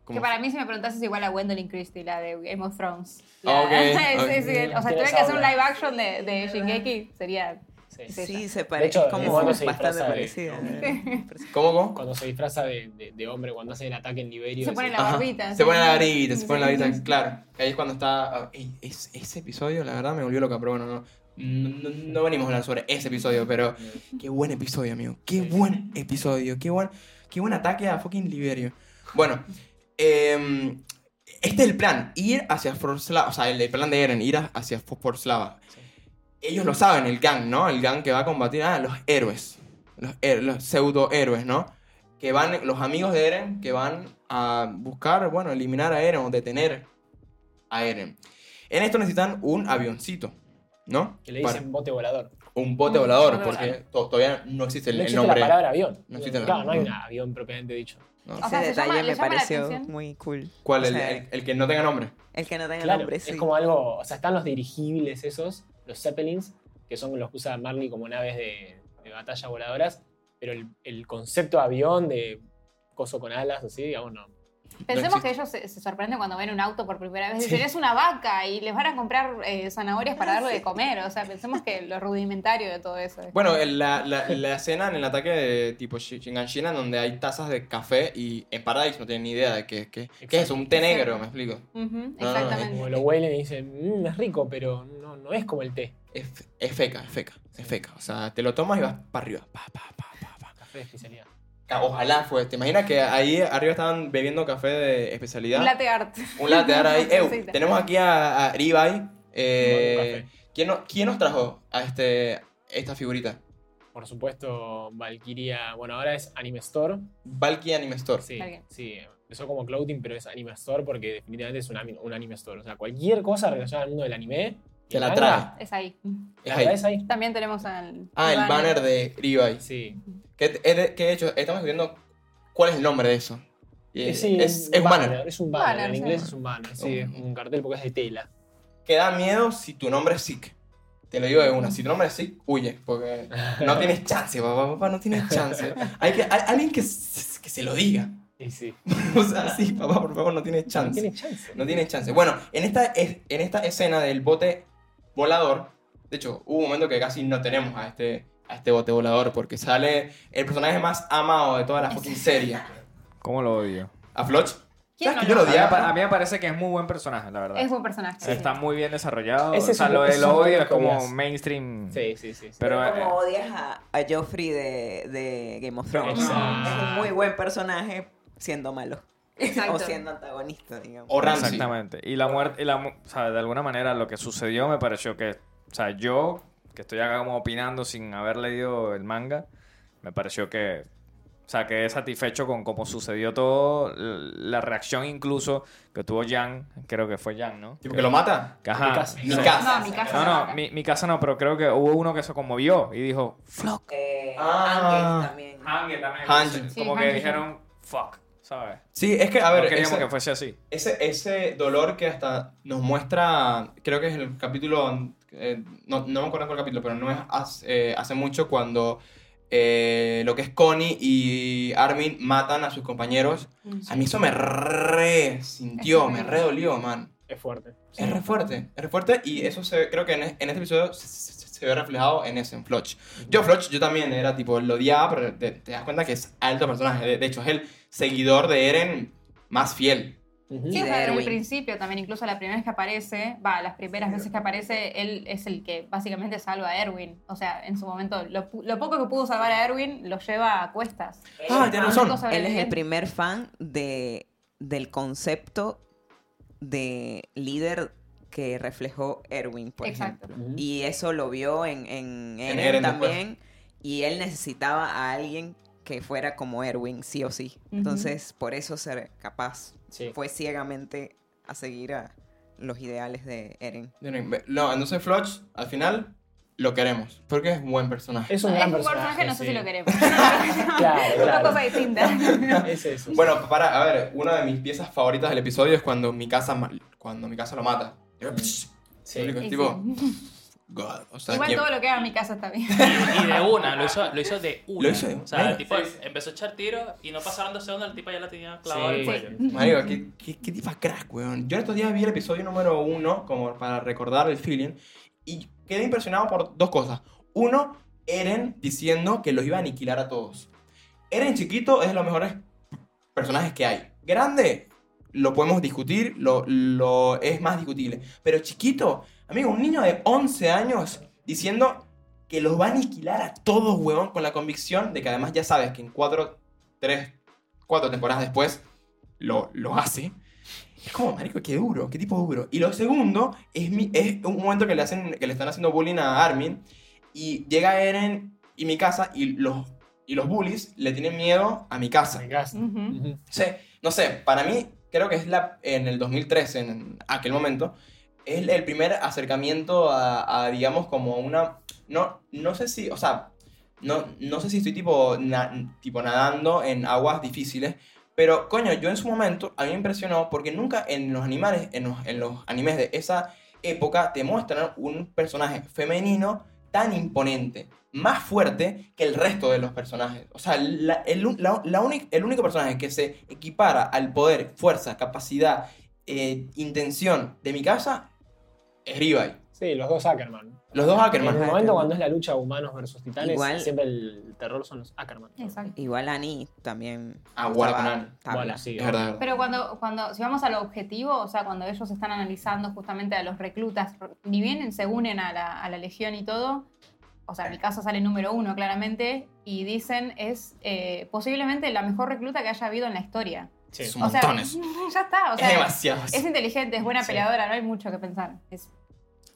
[SPEAKER 2] como-
[SPEAKER 3] Que para mí, si me preguntas, es igual a Gwendolyn Christie, la de Game of Thrones.
[SPEAKER 2] Ah, ok,
[SPEAKER 3] sí,
[SPEAKER 2] ok.
[SPEAKER 3] sí, sí. O sea, tuviera que hacer un live action de, de Shingeki, sería.
[SPEAKER 1] Sí.
[SPEAKER 3] Sí.
[SPEAKER 5] Sí, se parece
[SPEAKER 1] hecho,
[SPEAKER 5] como
[SPEAKER 1] cuando se
[SPEAKER 5] bastante
[SPEAKER 1] disfraza de-
[SPEAKER 5] parecida.
[SPEAKER 2] ¿Cómo, cómo?
[SPEAKER 1] Cuando se disfraza de, de- de hombre, cuando hace el ataque en Liberio.
[SPEAKER 3] Se pone la barbita.
[SPEAKER 2] Se pone la varita, se pone la
[SPEAKER 3] Sí.
[SPEAKER 2] varita, claro. Ahí es cuando está. ah, ese episodio, la verdad, me volvió loca, pero bueno, no, no, no venimos a hablar sobre ese episodio, pero qué buen episodio, amigo. Qué buen episodio, qué buen, qué buen ataque a fucking Liberio. Bueno, em, este es el plan: ir hacia Forslava, o sea, el, plan de Eren, ir hacia Forslava.
[SPEAKER 1] Sí.
[SPEAKER 2] Ellos lo saben, el gang, ¿no? El gang que va a combatir a los héroes, los, los pseudo héroes, ¿no? que van, los amigos de Eren, que van a buscar, bueno, eliminar a Eren o detener a Eren. En esto necesitan un avioncito, ¿no?
[SPEAKER 1] Que le
[SPEAKER 2] Para-
[SPEAKER 1] dicen bote volador.
[SPEAKER 2] un bote volador,
[SPEAKER 3] bote
[SPEAKER 2] porque todavía no existe el,
[SPEAKER 1] no
[SPEAKER 2] el
[SPEAKER 1] existe
[SPEAKER 2] nombre.
[SPEAKER 1] la palabra avión.
[SPEAKER 2] No existe la-
[SPEAKER 1] claro, no hay un avión propiamente dicho.
[SPEAKER 2] ¿no?
[SPEAKER 3] O
[SPEAKER 5] Ese
[SPEAKER 3] sea, ¿se
[SPEAKER 5] detalle
[SPEAKER 3] llama-
[SPEAKER 5] me pareció muy cool.
[SPEAKER 2] ¿Cuál?
[SPEAKER 5] O
[SPEAKER 2] El,
[SPEAKER 5] sea,
[SPEAKER 2] el- el que no tenga nombre.
[SPEAKER 5] el que no tenga
[SPEAKER 1] Claro,
[SPEAKER 5] nombre, sí.
[SPEAKER 1] es como algo. O sea, están los dirigibles esos, los Zeppelins, que son los que usa Marley como naves de, de batalla voladoras. Pero el, el concepto de avión, de coso con alas, así, digamos, no.
[SPEAKER 3] Pensemos que ellos se, se sorprenden cuando ven un auto por primera vez.
[SPEAKER 1] Sí.
[SPEAKER 3] Dicen, es una vaca y les van a comprar eh, zanahorias para darle de comer. O sea, pensemos que lo rudimentario de todo eso. es-
[SPEAKER 2] Bueno, el- la, la, la escena en el ataque de tipo Shi- Shinganshina, donde hay tazas de café y en Paradise no tienen ni idea de qué, qué, qué es un té negro, me explico.
[SPEAKER 3] Ujú,
[SPEAKER 2] no, no,
[SPEAKER 3] exactamente.
[SPEAKER 1] Como lo huelen y dicen, "Mm, es rico, pero no, no es como el té.
[SPEAKER 2] Es, es feca, es feca, es feca. O sea, te lo tomas y vas para arriba. Pa, pa, pa, pa, pa.
[SPEAKER 1] Café de especialidad.
[SPEAKER 2] Ca- Ojalá fue. ¿Te imaginas que ahí arriba estaban bebiendo café de especialidad?
[SPEAKER 3] Un latte art.
[SPEAKER 2] Un latte ahora ahí. Ew, tenemos aquí a, a Ribai. Eh. ¿quién, no- quién nos trajo a este, esta figurita?
[SPEAKER 1] Por supuesto, Valkyria, bueno, ahora es Anime Store.
[SPEAKER 2] Valky Anime Store.
[SPEAKER 1] Sí, sí. Empezó como clothing, pero es Anime Store porque definitivamente es un, un Anime Store. O sea, cualquier cosa relacionada al mundo del anime.
[SPEAKER 2] Te
[SPEAKER 1] y
[SPEAKER 2] la trae.
[SPEAKER 3] Es ahí.
[SPEAKER 2] Es
[SPEAKER 1] ¿La
[SPEAKER 2] ahí.
[SPEAKER 3] También tenemos al.
[SPEAKER 2] Ah, el banner de Ribai.
[SPEAKER 1] Sí.
[SPEAKER 2] Que, que de hecho, estamos viendo cuál es el nombre de eso. Y es,
[SPEAKER 1] sí,
[SPEAKER 2] es, es un banner.
[SPEAKER 1] Es un banner.
[SPEAKER 3] Banner,
[SPEAKER 1] en
[SPEAKER 3] sí.
[SPEAKER 1] inglés es un banner. Sí,
[SPEAKER 2] Un-
[SPEAKER 1] un cartel porque es de tela.
[SPEAKER 2] Que da miedo si tu nombre es Sick. Te lo digo de una. Si tu nombre es Sick, huye. Porque no tienes chance, papá. Papá, no tienes chance. Hay que, hay- alguien que, que se lo diga.
[SPEAKER 1] Y sí.
[SPEAKER 2] O sea, sí, papá, por favor, no tienes
[SPEAKER 1] No
[SPEAKER 2] chance.
[SPEAKER 1] tiene chance.
[SPEAKER 2] No tienes chance. Bueno, en esta, es- en esta escena del bote volador, de hecho, hubo un momento que casi no tenemos a este, a este bote volador porque sale el personaje más amado de toda la fucking serie.
[SPEAKER 6] ¿Cómo lo odio?
[SPEAKER 2] ¿A Floch?
[SPEAKER 3] ¿Quién
[SPEAKER 2] ¿Sabes
[SPEAKER 3] no
[SPEAKER 2] que yo
[SPEAKER 3] lo
[SPEAKER 2] lo
[SPEAKER 6] A mí, me pa-
[SPEAKER 2] odiaba?
[SPEAKER 6] a mí me parece que es muy buen personaje, la verdad.
[SPEAKER 3] Es buen personaje. sí.
[SPEAKER 6] Está muy bien desarrollado.
[SPEAKER 1] Ese
[SPEAKER 6] o sea,
[SPEAKER 1] es
[SPEAKER 6] lo del odio es como
[SPEAKER 1] odias.
[SPEAKER 6] mainstream.
[SPEAKER 1] Sí, sí, sí. sí.
[SPEAKER 6] Pero,
[SPEAKER 5] Pero
[SPEAKER 6] eh,
[SPEAKER 5] como odias a, a Joffrey de, de Game of Thrones.
[SPEAKER 1] Exacto.
[SPEAKER 5] Es un muy buen personaje siendo malo.
[SPEAKER 3] Exacto.
[SPEAKER 5] O siendo antagonista, digamos.
[SPEAKER 2] O Ramsey.
[SPEAKER 6] Exactamente. Y la muerte, y la, mu- o sea, de alguna manera lo que sucedió me pareció que, o sea, yo, que estoy acá como opinando sin haber leído el manga, me pareció que, o sea, quedé satisfecho con cómo sucedió todo, la reacción incluso que tuvo Jan, creo que fue Jan, ¿no?
[SPEAKER 2] ¿Tipo que lo mata?
[SPEAKER 6] Que, ajá,
[SPEAKER 1] Mi casa.
[SPEAKER 2] Mi casa.
[SPEAKER 3] No, mi casa.
[SPEAKER 6] No, no, mi, mi casa no, pero creo que hubo uno que se conmovió y dijo, fuck.
[SPEAKER 5] Eh,
[SPEAKER 2] Ah.
[SPEAKER 5] Ángel también.
[SPEAKER 6] Hange también.
[SPEAKER 2] Hange.
[SPEAKER 3] Sí,
[SPEAKER 6] Como que
[SPEAKER 3] Hange,
[SPEAKER 6] dijeron, fuck, ¿sabes?
[SPEAKER 2] Sí, es que, a ver,
[SPEAKER 6] no queríamos
[SPEAKER 2] ese,
[SPEAKER 6] que fuese así.
[SPEAKER 2] ese, ese dolor que hasta nos muestra, creo que es el capítulo, eh, no, no me acuerdo cuál capítulo, pero no es hace, eh, hace mucho cuando eh, lo que es Connie y Armin matan a sus compañeros. A mí eso me re sintió, me re dolió, man.
[SPEAKER 1] Es fuerte.
[SPEAKER 2] Es re fuerte, es re fuerte y eso se, creo que en, en este episodio se, se- se ve reflejado en ese, en Floch. Yo Floch, yo también era tipo, lo odiaba, pero te, te das cuenta que es alto personaje. De, de hecho, es el seguidor de Eren más fiel.
[SPEAKER 3] Sí, o
[SPEAKER 5] de
[SPEAKER 3] sea, desde el principio también, incluso la primera vez que aparece, va, las primeras veces que aparece, él es el que básicamente salva a Erwin. O sea, en su momento, lo, poco que pudo salvar a Erwin lo lleva a cuestas.
[SPEAKER 2] Ah, tienes razón.
[SPEAKER 5] Él es el primer fan de, del concepto de líder que reflejó Erwin, por
[SPEAKER 3] Exacto.
[SPEAKER 5] ejemplo.
[SPEAKER 1] Ujú.
[SPEAKER 5] Y eso lo vio en, en
[SPEAKER 2] En
[SPEAKER 5] Eren,
[SPEAKER 2] Eren después.
[SPEAKER 5] también. Y él necesitaba a alguien que fuera como Erwin, sí o sí. Entonces, por eso ser capaz
[SPEAKER 1] Sí.
[SPEAKER 5] fue ciegamente a seguir a los ideales de Eren.
[SPEAKER 2] No, entonces Floch, al final, lo queremos. Porque es un buen personaje.
[SPEAKER 1] Es un
[SPEAKER 3] Es
[SPEAKER 1] gran
[SPEAKER 3] un
[SPEAKER 1] personaje.
[SPEAKER 3] personaje, no sé
[SPEAKER 1] sí.
[SPEAKER 3] si lo queremos.
[SPEAKER 1] Claro,
[SPEAKER 3] Una
[SPEAKER 1] claro.
[SPEAKER 3] cosa distinta.
[SPEAKER 1] Es eso.
[SPEAKER 2] Bueno, para, a ver, una de mis piezas favoritas del episodio es cuando mi casa, cuando mi casa lo mata.
[SPEAKER 1] Sí.
[SPEAKER 3] Y
[SPEAKER 2] tipo,
[SPEAKER 3] sí.
[SPEAKER 2] God. O sea,
[SPEAKER 3] Igual
[SPEAKER 2] ¿quién-
[SPEAKER 3] todo lo que haga en mi casa está bien.
[SPEAKER 4] Y de una, lo hizo, lo hizo de una.
[SPEAKER 2] Lo hizo de
[SPEAKER 4] O sea,
[SPEAKER 2] una.
[SPEAKER 4] el tipo empezó a echar tiros y no pasaron dos segundos, el tipo ya la tenía clavada
[SPEAKER 1] Sí.
[SPEAKER 4] al cuello.
[SPEAKER 2] Marico, ¿qué, qué, qué tipa crack, weón. Yo estos días vi el episodio número uno, como para recordar el feeling, y quedé impresionado por dos cosas. Uno, Eren diciendo que los iba a aniquilar a todos. Eren chiquito es de los mejores personajes que hay. Grande, lo podemos discutir, lo, lo es más discutible. Pero chiquito, amigo, un niño de 11 años diciendo que los va a aniquilar a todos, huevón, con la convicción de que además ya sabes que en cuatro, tres, cuatro temporadas después lo, lo hace. Es como, marico, qué duro, qué tipo duro. Y lo segundo es, mi- es un momento que le, hacen, que le están haciendo bullying a Armin y llega Eren y mi casa y los, y los bullies le tienen miedo a mi casa.
[SPEAKER 1] En casa.
[SPEAKER 2] Sí, no sé, para mí creo que es la, en el 2013, en aquel momento, es el primer acercamiento a, a, digamos, como una... No, no sé si, o sea, no, no sé si estoy tipo, na- tipo nadando en aguas difíciles, pero coño, yo en su momento a mí me impresionó porque nunca en los animales, en los, en los animes de esa época te muestran un personaje femenino tan imponente, más fuerte que el resto de los personajes. O sea, la- el, la- la única- el único personaje que se equipara al poder, fuerza, capacidad, eh, intención de mi casa es Ribai.
[SPEAKER 1] Sí, los dos Ackerman.
[SPEAKER 2] Los dos
[SPEAKER 1] En
[SPEAKER 2] Ackerman.
[SPEAKER 1] el
[SPEAKER 5] Ackerman.
[SPEAKER 1] momento cuando es la lucha humanos versus titanes,
[SPEAKER 5] Igual-
[SPEAKER 1] siempre el terror son los Ackerman.
[SPEAKER 3] Exacto.
[SPEAKER 5] Igual Annie también.
[SPEAKER 2] Ah,
[SPEAKER 5] estaba.
[SPEAKER 1] Bueno, sí.
[SPEAKER 2] Es verdad. verdad.
[SPEAKER 3] Pero cuando, cuando, si vamos a lo objetivo, o sea, cuando ellos están analizando justamente a los reclutas, ni bien se unen a la, a la legión y todo, o sea, en mi caso sale número uno claramente, y dicen es eh, posiblemente la mejor recluta que haya habido en la historia.
[SPEAKER 1] Sí.
[SPEAKER 2] Es un
[SPEAKER 3] O sea,
[SPEAKER 2] montones.
[SPEAKER 3] ya está, o
[SPEAKER 2] es
[SPEAKER 3] sea,
[SPEAKER 2] demasiado.
[SPEAKER 3] es inteligente, es buena
[SPEAKER 1] Sí.
[SPEAKER 3] peleadora, no hay mucho que pensar. Es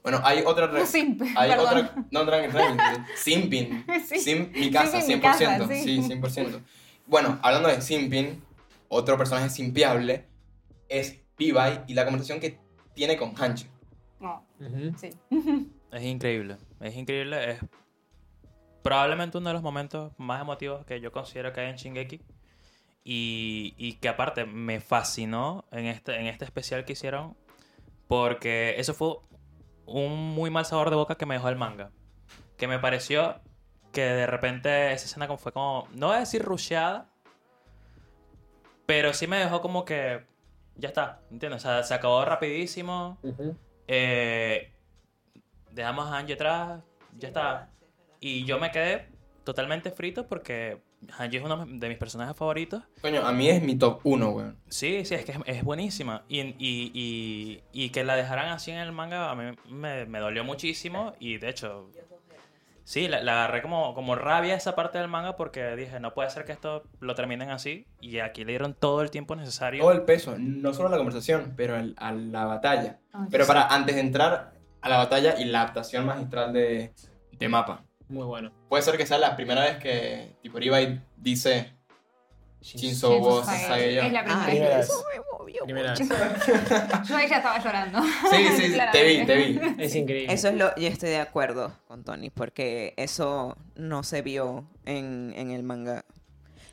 [SPEAKER 2] Bueno, hay otra...
[SPEAKER 3] un simp,
[SPEAKER 2] Hay
[SPEAKER 3] perdón.
[SPEAKER 2] otra... No, tranqui, tranqui. Simping.
[SPEAKER 3] Sí.
[SPEAKER 2] Sim, mi casa,
[SPEAKER 3] Simping
[SPEAKER 2] 100%.
[SPEAKER 3] mi casa,
[SPEAKER 2] sí.
[SPEAKER 3] sí.
[SPEAKER 2] 100%. Bueno, hablando de Simping, otro personaje simpiable es Levi y la conversación que tiene con Hanchi.
[SPEAKER 3] No,
[SPEAKER 1] Ujú.
[SPEAKER 3] sí.
[SPEAKER 4] Es increíble, es increíble. Es probablemente uno de los momentos más emotivos que yo considero que hay en Shingeki. Y, y que aparte me fascinó en este, en este especial que hicieron. Porque eso fue un muy mal sabor de boca que me dejó el manga. Que me pareció que de repente esa escena como fue como, no voy a decir rusheada, pero sí me dejó como que ya está, ¿entiendes? O sea, se acabó rapidísimo.
[SPEAKER 1] Ujú.
[SPEAKER 4] Eh, dejamos a Angie atrás, ya está. Y yo me quedé totalmente frito porque Angie es uno de mis personajes favoritos.
[SPEAKER 2] Coño, a mí es mi top 1, weón.
[SPEAKER 4] Sí, sí, es que es, es buenísima. Y, y, y, y que la dejaran así en el manga a mí me, me dolió muchísimo. Y de hecho, sí, la, la agarré como, como rabia esa parte del manga porque dije, no puede ser que esto lo terminen así. Y aquí le dieron todo el tiempo necesario.
[SPEAKER 2] Todo el peso, no solo a la conversación, pero al- a la batalla.
[SPEAKER 3] Ay,
[SPEAKER 2] Pero
[SPEAKER 3] sí.
[SPEAKER 2] para antes de entrar a la batalla y la adaptación magistral de, de mapa.
[SPEAKER 1] Muy bueno.
[SPEAKER 2] Puede ser que sea la primera vez que tipo dice Wo
[SPEAKER 3] Sageyo.
[SPEAKER 2] Sageyo.
[SPEAKER 3] Es la primera vez.
[SPEAKER 5] eso me movió
[SPEAKER 1] Primera vez.
[SPEAKER 3] Yo ahí ya estaba llorando.
[SPEAKER 2] Sí, sí, sí, te vi, te vi.
[SPEAKER 1] Es increíble.
[SPEAKER 5] Eso es lo, yo estoy de acuerdo con Tony, porque eso no se vio en, en el manga.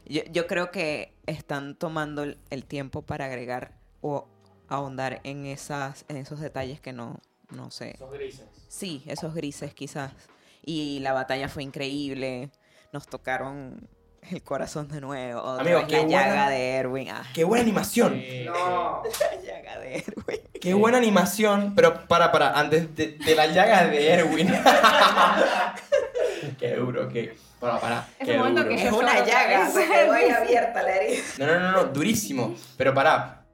[SPEAKER 5] Yo, yo creo que están tomando el, el tiempo para agregar o ahondar en esas, en esos detalles que no, no sé. Sí, esos grises quizás. Y la batalla fue increíble. Nos tocaron el corazón de nuevo.
[SPEAKER 2] Amigo,
[SPEAKER 5] la
[SPEAKER 2] buena-
[SPEAKER 5] llaga de Erwin. Ah,
[SPEAKER 2] Qué buena animación.
[SPEAKER 1] Sí,
[SPEAKER 5] la llaga de Erwin.
[SPEAKER 2] Qué buena animación. Pero para, para, antes de, de la llaga de Erwin. qué duro, qué. Para, para.
[SPEAKER 3] Es
[SPEAKER 2] qué
[SPEAKER 3] un momento
[SPEAKER 2] duro.
[SPEAKER 3] que
[SPEAKER 5] Es una llaga, se quedó ahí abierta la herida.
[SPEAKER 2] No, no, no, no, durísimo. Pero para,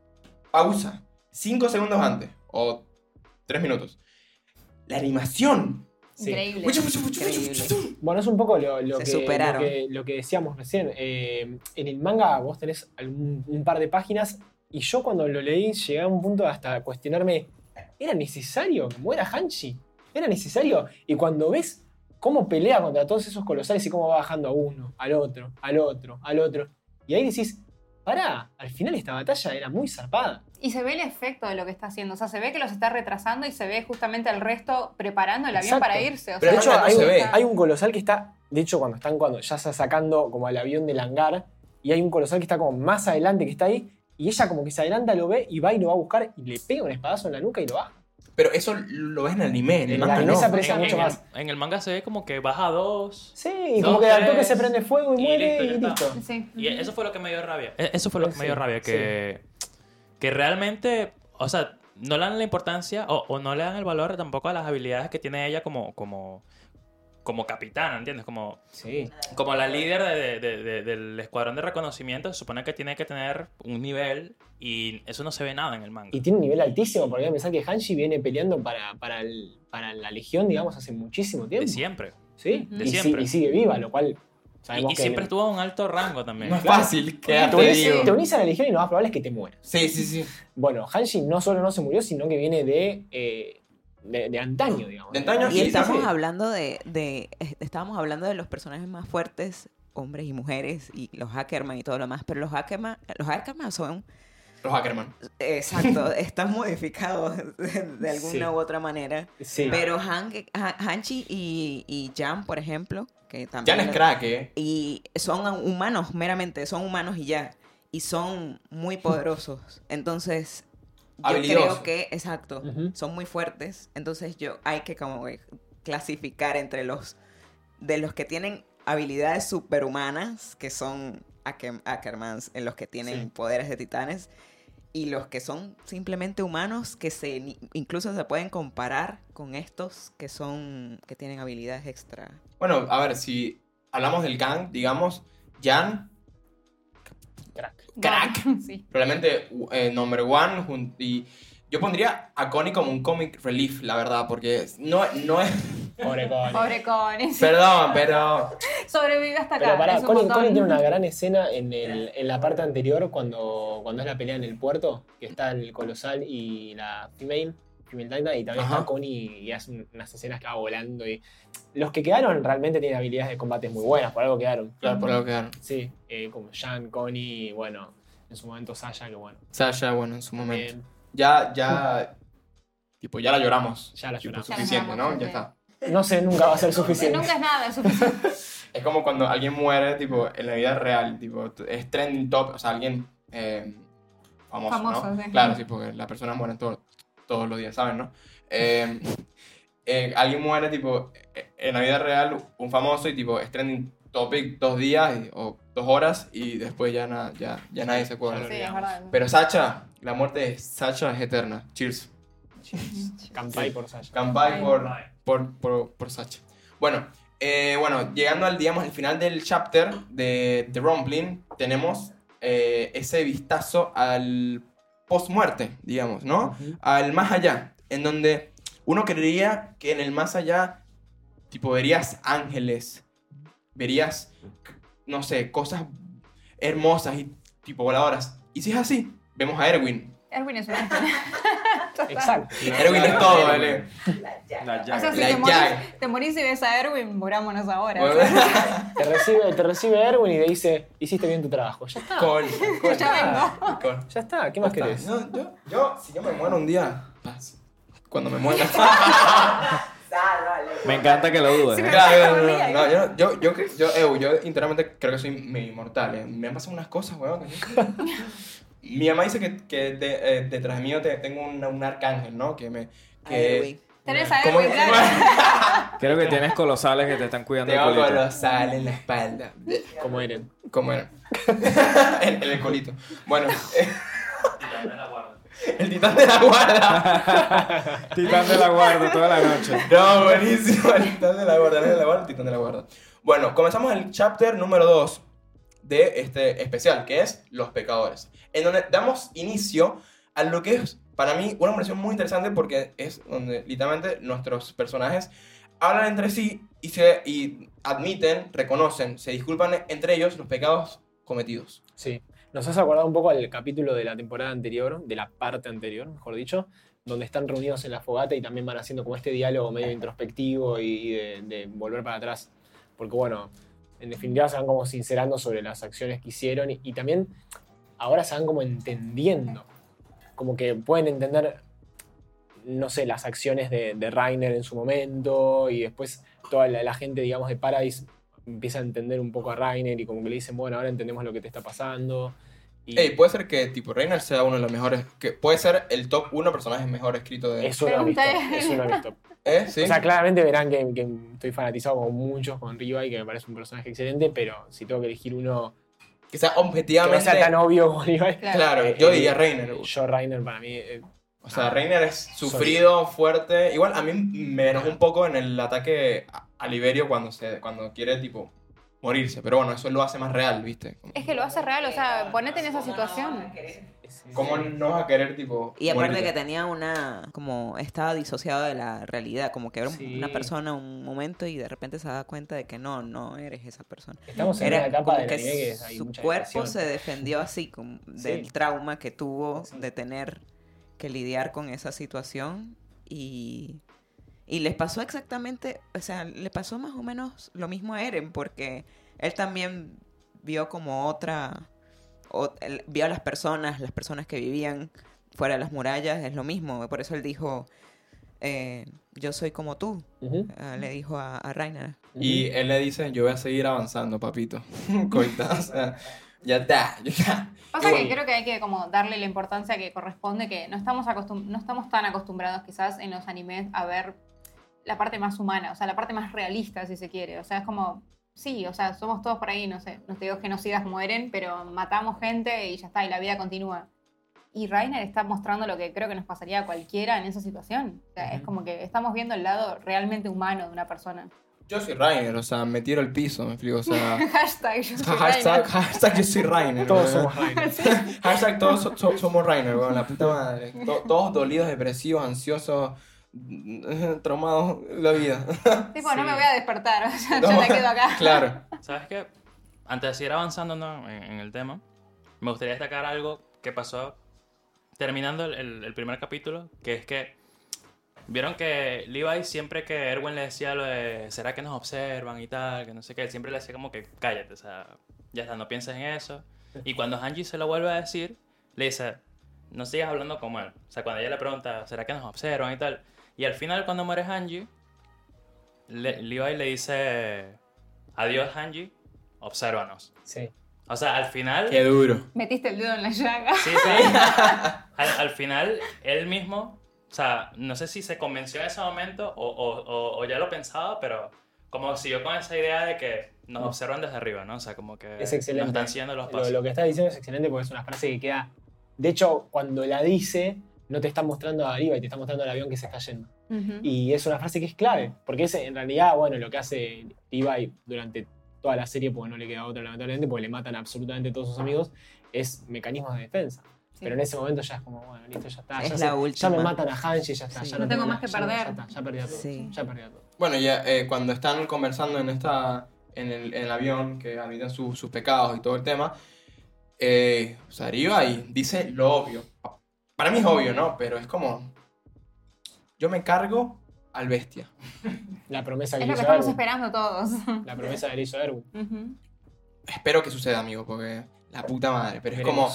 [SPEAKER 2] pausa. Cinco segundos antes. O tres minutos. La animación.
[SPEAKER 1] Sí.
[SPEAKER 3] Increíble.
[SPEAKER 1] Bueno, es un poco lo, que. Lo, que, lo que decíamos recién. Eh, en el manga vos tenés algún- un par de páginas y yo cuando lo leí llegué a un punto hasta cuestionarme, ¿era necesario que muera Hanchi? ¿Era necesario? Y cuando ves cómo pelea contra todos esos colosales y cómo va bajando a uno, al otro, al otro, al otro, y ahí decís, pará, al final esta batalla era muy zarpada.
[SPEAKER 3] Y se ve el efecto de lo que está haciendo. O sea, se ve que los está retrasando y se ve justamente al resto preparando el avión
[SPEAKER 1] Exacto.
[SPEAKER 3] para irse. O
[SPEAKER 2] Pero
[SPEAKER 1] de hecho,
[SPEAKER 2] no
[SPEAKER 1] hay,
[SPEAKER 2] se
[SPEAKER 1] un-
[SPEAKER 2] ve.
[SPEAKER 1] hay un colosal que está, de hecho, cuando están cuando ya está sacando como al avión del hangar, y hay un colosal que está como más adelante que está ahí, y ella como que se adelanta, lo ve y va y lo va a buscar y le pega un espadazo en la nuca y lo baja.
[SPEAKER 2] Pero eso lo ves en el anime, en el manga
[SPEAKER 1] anime
[SPEAKER 2] no.
[SPEAKER 1] se aprecia
[SPEAKER 4] en,
[SPEAKER 1] mucho
[SPEAKER 4] en
[SPEAKER 1] más.
[SPEAKER 4] El, en el manga se ve como que baja dos.
[SPEAKER 1] Sí, y
[SPEAKER 4] Dos,
[SPEAKER 1] como que al toque se prende fuego y,
[SPEAKER 4] y
[SPEAKER 1] muere
[SPEAKER 4] listo,
[SPEAKER 1] y listo.
[SPEAKER 3] Sí.
[SPEAKER 4] Y eso fue lo que me dio rabia. E- Eso fue lo que me dio rabia, que, que realmente, o sea, no le dan la importancia o, o no le dan el valor tampoco a las habilidades que tiene ella como, como, como capitana, ¿entiendes? Como,
[SPEAKER 1] Sí.
[SPEAKER 4] como la líder de- de- de- del escuadrón de reconocimiento, se supone que tiene que tener un nivel y eso no se ve nada en el manga.
[SPEAKER 1] Y tiene un nivel altísimo, porque hay que pensar que Hanshi viene peleando para, para, el- para la Legión, digamos, hace muchísimo tiempo.
[SPEAKER 4] De siempre.
[SPEAKER 1] ¿Sí?
[SPEAKER 3] De
[SPEAKER 1] y, si-
[SPEAKER 4] siempre.
[SPEAKER 1] y sigue viva, lo cual
[SPEAKER 4] Y,
[SPEAKER 1] sabemos
[SPEAKER 4] y
[SPEAKER 1] que...
[SPEAKER 4] siempre estuvo a un alto rango también.
[SPEAKER 2] No es
[SPEAKER 1] Claro.
[SPEAKER 2] fácil,
[SPEAKER 1] te
[SPEAKER 2] quédate,
[SPEAKER 1] unís,
[SPEAKER 2] digo.
[SPEAKER 1] te unís a la Legión y lo más probable es que te mueras.
[SPEAKER 2] Sí, sí, sí.
[SPEAKER 1] Bueno, Hanshi no solo no se murió, sino que viene de, eh, de, de antaño, digamos.
[SPEAKER 2] De antaño,
[SPEAKER 5] Y
[SPEAKER 2] sí,
[SPEAKER 5] estamos
[SPEAKER 2] sí.
[SPEAKER 5] hablando de, de- estábamos hablando de los personajes más fuertes, hombres y mujeres, y los Hackerman y todo lo demás, pero los Hackerman, los Hackerman son,
[SPEAKER 2] Los Hackerman.
[SPEAKER 5] exacto, están modificados de, de alguna
[SPEAKER 1] Sí.
[SPEAKER 5] u otra manera.
[SPEAKER 1] Sí.
[SPEAKER 5] Pero Han, Han- Hanchi y, y Jan, por ejemplo, que también...
[SPEAKER 2] Jan es crack, ¿eh?
[SPEAKER 5] y son humanos, meramente, son humanos y ya. Y son muy poderosos. Entonces, yo
[SPEAKER 2] Habilidosos.
[SPEAKER 5] creo que, exacto, son muy fuertes. Entonces, yo hay que como clasificar entre los de los que tienen habilidades superhumanas, que son Acker- Ackermans, en los que tienen
[SPEAKER 1] Sí.
[SPEAKER 5] poderes de titanes, y los que son simplemente humanos, que se incluso se pueden comparar con estos que son que tienen habilidades extra.
[SPEAKER 2] Bueno, a ver, si hablamos del gang, digamos, Jan,
[SPEAKER 1] Crack.
[SPEAKER 2] Crack.
[SPEAKER 3] Sí.
[SPEAKER 2] probablemente eh, number one, y yo pondría a Connie como un comic relief, la verdad, porque no, no es...
[SPEAKER 1] Pobre Connie.
[SPEAKER 3] Pobre Connie.
[SPEAKER 2] Perdón, pero...
[SPEAKER 3] Sobrevive hasta acá.
[SPEAKER 1] Pero pará. Connie tiene una gran escena en, el- en la parte anterior cuando, cuando es la pelea en el puerto, que está el colosal y la female, y también
[SPEAKER 2] Ajá.
[SPEAKER 1] está Connie y hace un- unas escenas que va volando. y Los que quedaron realmente tienen habilidades de combate muy buenas, por algo quedaron.
[SPEAKER 2] Claro, por algo quedaron.
[SPEAKER 1] Sí, eh, como Jan, Connie y bueno, en su momento Sasha, que bueno.
[SPEAKER 2] Sasha, bueno, en su momento. Ya, ya... Tipo, ya la lloramos.
[SPEAKER 1] ya la
[SPEAKER 2] Tipo,
[SPEAKER 1] lloramos.
[SPEAKER 3] Ya la
[SPEAKER 2] suficiente,
[SPEAKER 3] lloramos,
[SPEAKER 2] ¿no? Ya está.
[SPEAKER 1] No sé, nunca va a ser suficiente.
[SPEAKER 3] Nunca es nada, es suficiente.
[SPEAKER 2] Es como cuando alguien muere, tipo, en la vida real, tipo, es trending top, o sea, alguien eh, famoso,
[SPEAKER 3] Famoso,
[SPEAKER 2] ¿no?
[SPEAKER 3] sí.
[SPEAKER 2] Claro, sí, porque las personas mueren todo- todos los días, ¿saben, no? Eh, eh, alguien muere, tipo, eh, en la vida real, un famoso, y tipo, es trending topic dos días y- o dos horas, y después ya, na- ya, ya nadie se acuerda.
[SPEAKER 3] Sí.
[SPEAKER 2] Pero Sacha, la muerte de Sacha es eterna. Cheers.
[SPEAKER 1] Campai por Sasha.
[SPEAKER 2] Campai por, por, por, por Sacha. Bueno, eh, bueno, llegando al, digamos, al final del chapter de The Rumbling, tenemos eh, ese vistazo al post-muerte, digamos, ¿no? Al más allá, en donde uno creería que en el más allá, tipo, verías ángeles, verías, no sé, cosas hermosas y tipo voladoras. Y si es así, vemos a Erwin.
[SPEAKER 3] Erwin es un ángel.
[SPEAKER 1] Exacto.
[SPEAKER 2] Erwin es todo, ¿vale?
[SPEAKER 6] La
[SPEAKER 3] O sea,
[SPEAKER 6] llaga.
[SPEAKER 3] si
[SPEAKER 2] La
[SPEAKER 3] te morís,
[SPEAKER 2] llaga.
[SPEAKER 3] te morís y ves a Erwin, murámonos ahora.
[SPEAKER 1] Te recibe, te recibe Erwin y te dice, hiciste bien tu trabajo. Ya está.
[SPEAKER 2] Con, con-
[SPEAKER 3] Ya vengo.
[SPEAKER 2] con-
[SPEAKER 1] Ya está, ¿qué más querés?
[SPEAKER 2] No, yo, yo, si yo me muero un día. Cuando me muera.
[SPEAKER 6] Me encanta que lo dudes.
[SPEAKER 3] Sí,
[SPEAKER 6] ¿eh?
[SPEAKER 2] Claro, no, no,
[SPEAKER 3] Día,
[SPEAKER 2] no, yo, yo, yo, yo, yo internamente creo que soy medio inmortal. eh. Me han pasado unas cosas, weón. Mi mamá dice que, que de- eh, detrás de mí te- tengo un, un arcángel, ¿no? Que me. Que.
[SPEAKER 3] Tenés a
[SPEAKER 2] ¿Cómo
[SPEAKER 3] Erwin,
[SPEAKER 2] que-
[SPEAKER 3] claro.
[SPEAKER 6] Creo que tienes colosales que te están cuidando el
[SPEAKER 2] Tengo
[SPEAKER 6] culito.
[SPEAKER 2] colosal en la espalda.
[SPEAKER 1] Como Eren.
[SPEAKER 2] ¿Cómo era? en, el colito. Bueno, el titán de la guarda.
[SPEAKER 6] Titán de la guarda toda la noche.
[SPEAKER 2] No, buenísimo. El titán de la guarda, el de la guarda, el titán de la guarda. Bueno, comenzamos el chapter número 2 de este especial, que es Los Pecadores. En donde damos inicio a lo que es, para mí, una versión muy interesante porque es donde literalmente nuestros personajes hablan entre sí y, se, y admiten, reconocen, se disculpan entre ellos los pecados cometidos.
[SPEAKER 1] Sí. Nos has acordado un poco al capítulo de la temporada anterior, de la parte anterior, mejor dicho, donde están reunidos en la fogata y también van haciendo como este diálogo medio introspectivo y, y de, de volver para atrás. Porque bueno, en definitiva se van como sincerando sobre las acciones que hicieron y, y también ahora se van como entendiendo. Como que pueden entender, no sé, las acciones de, de Rainer en su momento y después toda la, la gente, digamos, de Paradise empieza a entender un poco a Rainer y como que le dicen, bueno, ahora entendemos lo que te está pasando. Y
[SPEAKER 2] Ey, puede ser que tipo Reiner sea uno de los mejores, que puede ser el top 1 personaje mejor escrito de...
[SPEAKER 1] eso no he visto. Eso no he visto.
[SPEAKER 2] ¿Eh? ¿Sí?
[SPEAKER 1] O sea, claramente verán que, que estoy fanatizado con muchos con Riva y que me parece un personaje excelente, pero si tengo que elegir uno
[SPEAKER 2] que sea
[SPEAKER 1] que no
[SPEAKER 2] objetivamente...
[SPEAKER 1] sea tan obvio como
[SPEAKER 3] Claro.
[SPEAKER 2] Claro,
[SPEAKER 1] Eh,
[SPEAKER 2] yo
[SPEAKER 1] eh,
[SPEAKER 2] diría Reiner.
[SPEAKER 1] Joe Reiner para mí. eh,
[SPEAKER 2] O sea, Reiner es sufrido, fuerte. Igual a mí me enojó un poco en el ataque a- a Liberio cuando, se, cuando quiere, tipo, morirse. Pero bueno, eso lo hace más real, ¿viste? Como-
[SPEAKER 3] Es que lo hace real, o sea, ponete en esa situación.
[SPEAKER 2] ¿Cómo no vas a querer, tipo,
[SPEAKER 5] Y aparte
[SPEAKER 2] morirte?
[SPEAKER 5] que tenía una, como estaba disociado de la realidad, como que era
[SPEAKER 1] Sí.
[SPEAKER 5] una persona un momento y de repente se da cuenta de que no, no eres esa persona.
[SPEAKER 1] Estamos en una etapa
[SPEAKER 5] como
[SPEAKER 1] del
[SPEAKER 5] que
[SPEAKER 1] hay
[SPEAKER 5] su
[SPEAKER 1] mucha
[SPEAKER 5] cuerpo se defendió así como del
[SPEAKER 1] Sí.
[SPEAKER 5] trauma que tuvo
[SPEAKER 1] Sí.
[SPEAKER 5] de tener que lidiar con esa situación y, y les pasó exactamente, o sea, le pasó más o menos lo mismo a Eren porque él también vio como otra, o- él vio a las personas, las personas que vivían fuera de las murallas, es lo mismo, por eso él dijo, eh, yo soy como tú,
[SPEAKER 1] Ujú,
[SPEAKER 5] ah, le dijo a, a Reiner.
[SPEAKER 2] Y él le dice, yo voy a seguir avanzando, papito. Coita, o sea, ya está, ya está.
[SPEAKER 3] Pasa que
[SPEAKER 1] Uy.
[SPEAKER 3] creo que hay que como darle la importancia que corresponde, que no estamos, acostum- no estamos tan acostumbrados quizás en los animes a ver la parte más humana, o sea, la parte más realista, si se quiere. O sea, es como, sí, o sea, somos todos por ahí, no sé, no te digo genocidas mueren, pero matamos gente y ya está, y la vida continúa. Y Rainer está mostrando lo que creo que nos pasaría a cualquiera en esa situación. O sea, es
[SPEAKER 1] Ujú.
[SPEAKER 3] como que estamos viendo el lado realmente humano de una persona.
[SPEAKER 2] Yo soy Rainer, o sea, me tiro al piso, me explico, o sea...
[SPEAKER 3] Hashtag, yo soy
[SPEAKER 2] hashtag,
[SPEAKER 3] Rainer.
[SPEAKER 2] hashtag yo soy Rainer.
[SPEAKER 1] Todos somos Reiner.
[SPEAKER 2] Hashtag todos so- so- somos Rainer, weón, la puta madre. To- todos dolidos, depresivos, ansiosos, traumados, la vida.
[SPEAKER 3] Tipo,
[SPEAKER 4] Sí.
[SPEAKER 3] no me voy a despertar, o sea,
[SPEAKER 2] No,
[SPEAKER 3] yo me quedo acá.
[SPEAKER 2] Claro.
[SPEAKER 4] ¿Sabes qué? Antes de seguir avanzando ¿no? en, en el tema, me gustaría destacar algo que pasó terminando el, el- el primer capítulo, que es que vieron que Levi siempre que Erwin le decía lo de ¿será que nos observan y tal? Que no sé qué, él siempre le decía como que cállate, o sea, ya está, no pienses en eso. Y cuando Hanji se lo vuelve a decir, le dice, no sigas hablando como él. O sea, cuando ella le pregunta, ¿será que nos observan y tal? Y al final cuando muere Hanji, le- Levi le dice, adiós Hanji, obsérvanos.
[SPEAKER 1] Sí.
[SPEAKER 4] O sea, al final...
[SPEAKER 2] Qué duro.
[SPEAKER 3] Metiste el dedo en la llaga.
[SPEAKER 4] Sí, sí. al, al final, él mismo, o sea, no sé si se convenció en ese momento o, o- o- o ya lo pensaba, pero como siguió con esa idea de que nos observan desde arriba, ¿no? O sea, como que
[SPEAKER 1] Es excelente.
[SPEAKER 4] nos están siguiendo los
[SPEAKER 1] Lo,
[SPEAKER 4] pasos.
[SPEAKER 1] lo que estás diciendo es excelente porque es una frase que queda. De hecho, cuando la dice, no te está mostrando arriba y te está mostrando el avión que se está yendo. Y es una frase que es clave, porque es en realidad, bueno, lo que hace Levi durante toda la serie, porque no le queda otra lamentablemente, porque le matan a absolutamente todos sus amigos, es mecanismos de defensa.
[SPEAKER 3] Sí.
[SPEAKER 1] Pero en ese momento ya es como, bueno, listo, ya está.
[SPEAKER 5] Es
[SPEAKER 1] ya,
[SPEAKER 5] la
[SPEAKER 1] se- ya
[SPEAKER 5] última.
[SPEAKER 1] me matan a Hanji, ya está.
[SPEAKER 5] Sí.
[SPEAKER 1] Ya
[SPEAKER 3] No tengo más que perder.
[SPEAKER 1] Ya, está, ya perdí a todo.
[SPEAKER 5] Sí.
[SPEAKER 1] Ya perdí a todo.
[SPEAKER 2] Bueno, ya eh, cuando están conversando en esta en el, en el avión, que admiten su- sus pecados y todo el tema, eh, o sea, arriba y dice lo obvio. Para mí es obvio, ¿no? Pero es como, yo me cargo al bestia.
[SPEAKER 1] La promesa que
[SPEAKER 3] Es lo que estamos esperando todos.
[SPEAKER 1] La promesa que le hizo Erwin.
[SPEAKER 2] Espero que suceda, amigo, porque la puta madre. Pero es como,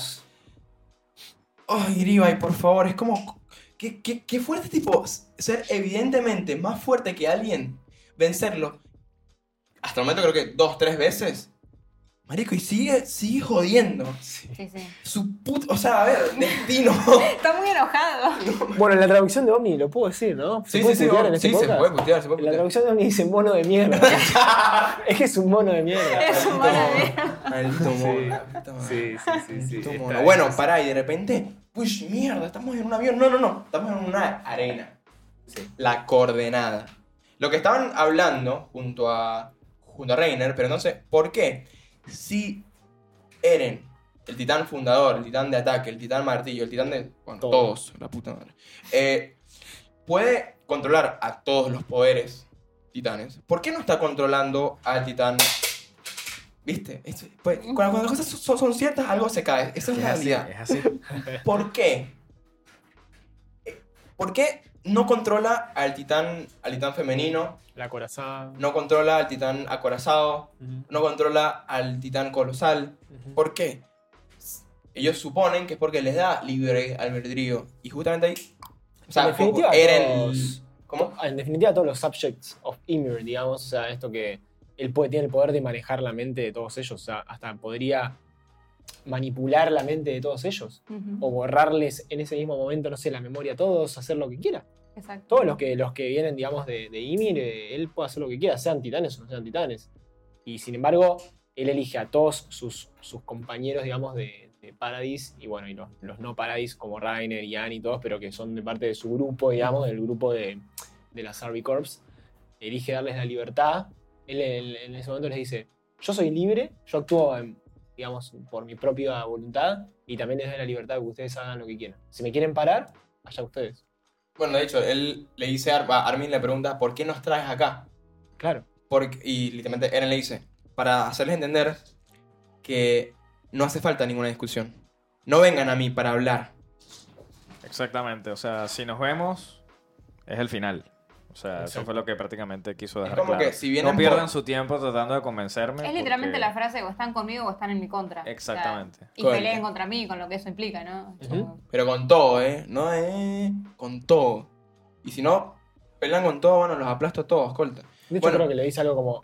[SPEAKER 2] ay, Levi, por favor, es como, qué, qué, qué fuerte, tipo, ser evidentemente más fuerte que alguien, vencerlo. Hasta el momento creo que dos, tres veces. Marico, y sigue, sigue jodiendo.
[SPEAKER 1] Sí.
[SPEAKER 3] Sí, sí.
[SPEAKER 2] Su puto, o sea, a ver, destino.
[SPEAKER 3] Está muy enojado.
[SPEAKER 1] Bueno, en la traducción de Omni lo puedo decir, ¿no?
[SPEAKER 2] Sí,
[SPEAKER 1] puede
[SPEAKER 2] sí, sí,
[SPEAKER 1] en este
[SPEAKER 2] sí, se puede putear, se puede
[SPEAKER 1] En la traducción de Omni dice mono de mierda. es que es un mono de mierda.
[SPEAKER 3] Es un mono de mierda.
[SPEAKER 2] Maldito
[SPEAKER 1] Sí.
[SPEAKER 2] mono.
[SPEAKER 1] Sí, sí, sí, sí.
[SPEAKER 2] Mono. Bueno, pará, y de repente, push, mierda, estamos en un avión. No, no, no, estamos en una arena.
[SPEAKER 1] Sí.
[SPEAKER 2] La coordenada. Lo que estaban hablando junto a, junto a Reiner, pero no sé, ¿por qué? Si Eren, el titán fundador, el titán de ataque, el titán martillo, el titán de... Bueno,
[SPEAKER 1] Todo.
[SPEAKER 2] todos, la puta madre. eh, puede controlar a todos los poderes titanes. ¿Por qué no está controlando al titán? ¿Viste? Es- pues, cuando, cuando las cosas son, son ciertas, algo se cae. Esa es
[SPEAKER 6] Es
[SPEAKER 2] la
[SPEAKER 6] así,
[SPEAKER 2] realidad.
[SPEAKER 6] es así.
[SPEAKER 2] ¿Por qué? ¿Por qué no controla al titán, al titán femenino?
[SPEAKER 1] La corazón.
[SPEAKER 2] No controla al titán acorazado. No controla al titán colosal. ¿Por qué? Ellos suponen que es porque les da libre albedrío. Y justamente ahí. O sea,
[SPEAKER 1] En definitiva,
[SPEAKER 2] Eren.
[SPEAKER 1] todos-
[SPEAKER 2] ¿Cómo?
[SPEAKER 1] En definitiva, todos los subjects of Ymir, digamos, o sea, esto que él puede, tiene el poder de manejar la mente de todos ellos, o sea, hasta podría manipular la mente de todos ellos. O borrarles en ese mismo momento, no sé, la memoria a todos, hacer lo que quiera.
[SPEAKER 3] Exacto.
[SPEAKER 1] Todos los que, los que vienen, digamos, de, de Ymir, eh, él puede hacer lo que quiera, sean titanes o no sean titanes. Y sin embargo, él elige a todos sus, sus compañeros, digamos, de, de Paradis, y bueno, y los, los no Paradis como Rainer y Anne y todos, pero que son de parte de su grupo, digamos, del grupo de, de las Army Corps, elige darles la libertad. Él, él en ese momento les dice, yo soy libre, yo actúo, en- digamos, por mi propia voluntad, y también les doy la libertad de que ustedes hagan lo que quieran. Si me quieren parar, allá ustedes.
[SPEAKER 2] Bueno, de hecho, él le dice a Ar- a Armin, le pregunta, ¿por qué nos traes acá?
[SPEAKER 1] Claro.
[SPEAKER 2] Porque, y literalmente Eren le dice, para hacerles entender que no hace falta ninguna discusión. No vengan a mí para hablar.
[SPEAKER 6] Exactamente, o sea, si nos vemos, es el final. O sea, eso fue lo que prácticamente quiso
[SPEAKER 2] Es
[SPEAKER 6] dejar
[SPEAKER 2] como
[SPEAKER 6] claro.
[SPEAKER 2] que si vienen
[SPEAKER 6] no pierdan
[SPEAKER 2] por-
[SPEAKER 6] su tiempo tratando de convencerme.
[SPEAKER 3] Es literalmente
[SPEAKER 6] porque-
[SPEAKER 3] la frase o están conmigo o están en mi contra. O sea,
[SPEAKER 6] Exactamente.
[SPEAKER 3] y
[SPEAKER 2] Correcto.
[SPEAKER 3] peleen contra mí, con lo que eso implica, ¿no? Como-
[SPEAKER 2] Pero con todo, ¿eh? No, eh. Con todo. Y si no, pelean con todo, bueno, los aplasto a todos, corta.
[SPEAKER 1] De hecho,
[SPEAKER 2] Bueno.
[SPEAKER 1] creo que le dice algo como: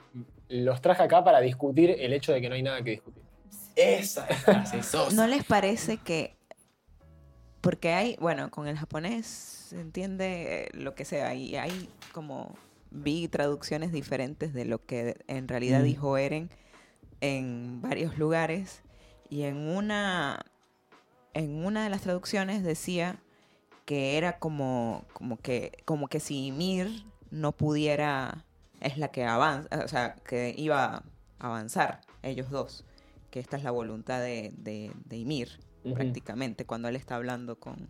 [SPEAKER 1] Los traje acá para discutir el hecho de que no hay nada que discutir.
[SPEAKER 2] Esa es la frase sosa.
[SPEAKER 5] ¿No les parece que.? Porque hay, bueno, con el japonés se entiende eh, lo que sea, y hay como. Vi traducciones diferentes de lo que en realidad
[SPEAKER 1] Mm.
[SPEAKER 5] dijo Eren en varios lugares, y en una. En una de las traducciones decía que era como, como que como que si Ymir no pudiera es la que avanza o sea que iba a avanzar ellos dos que esta es la voluntad de, de, de Ymir prácticamente cuando él está hablando con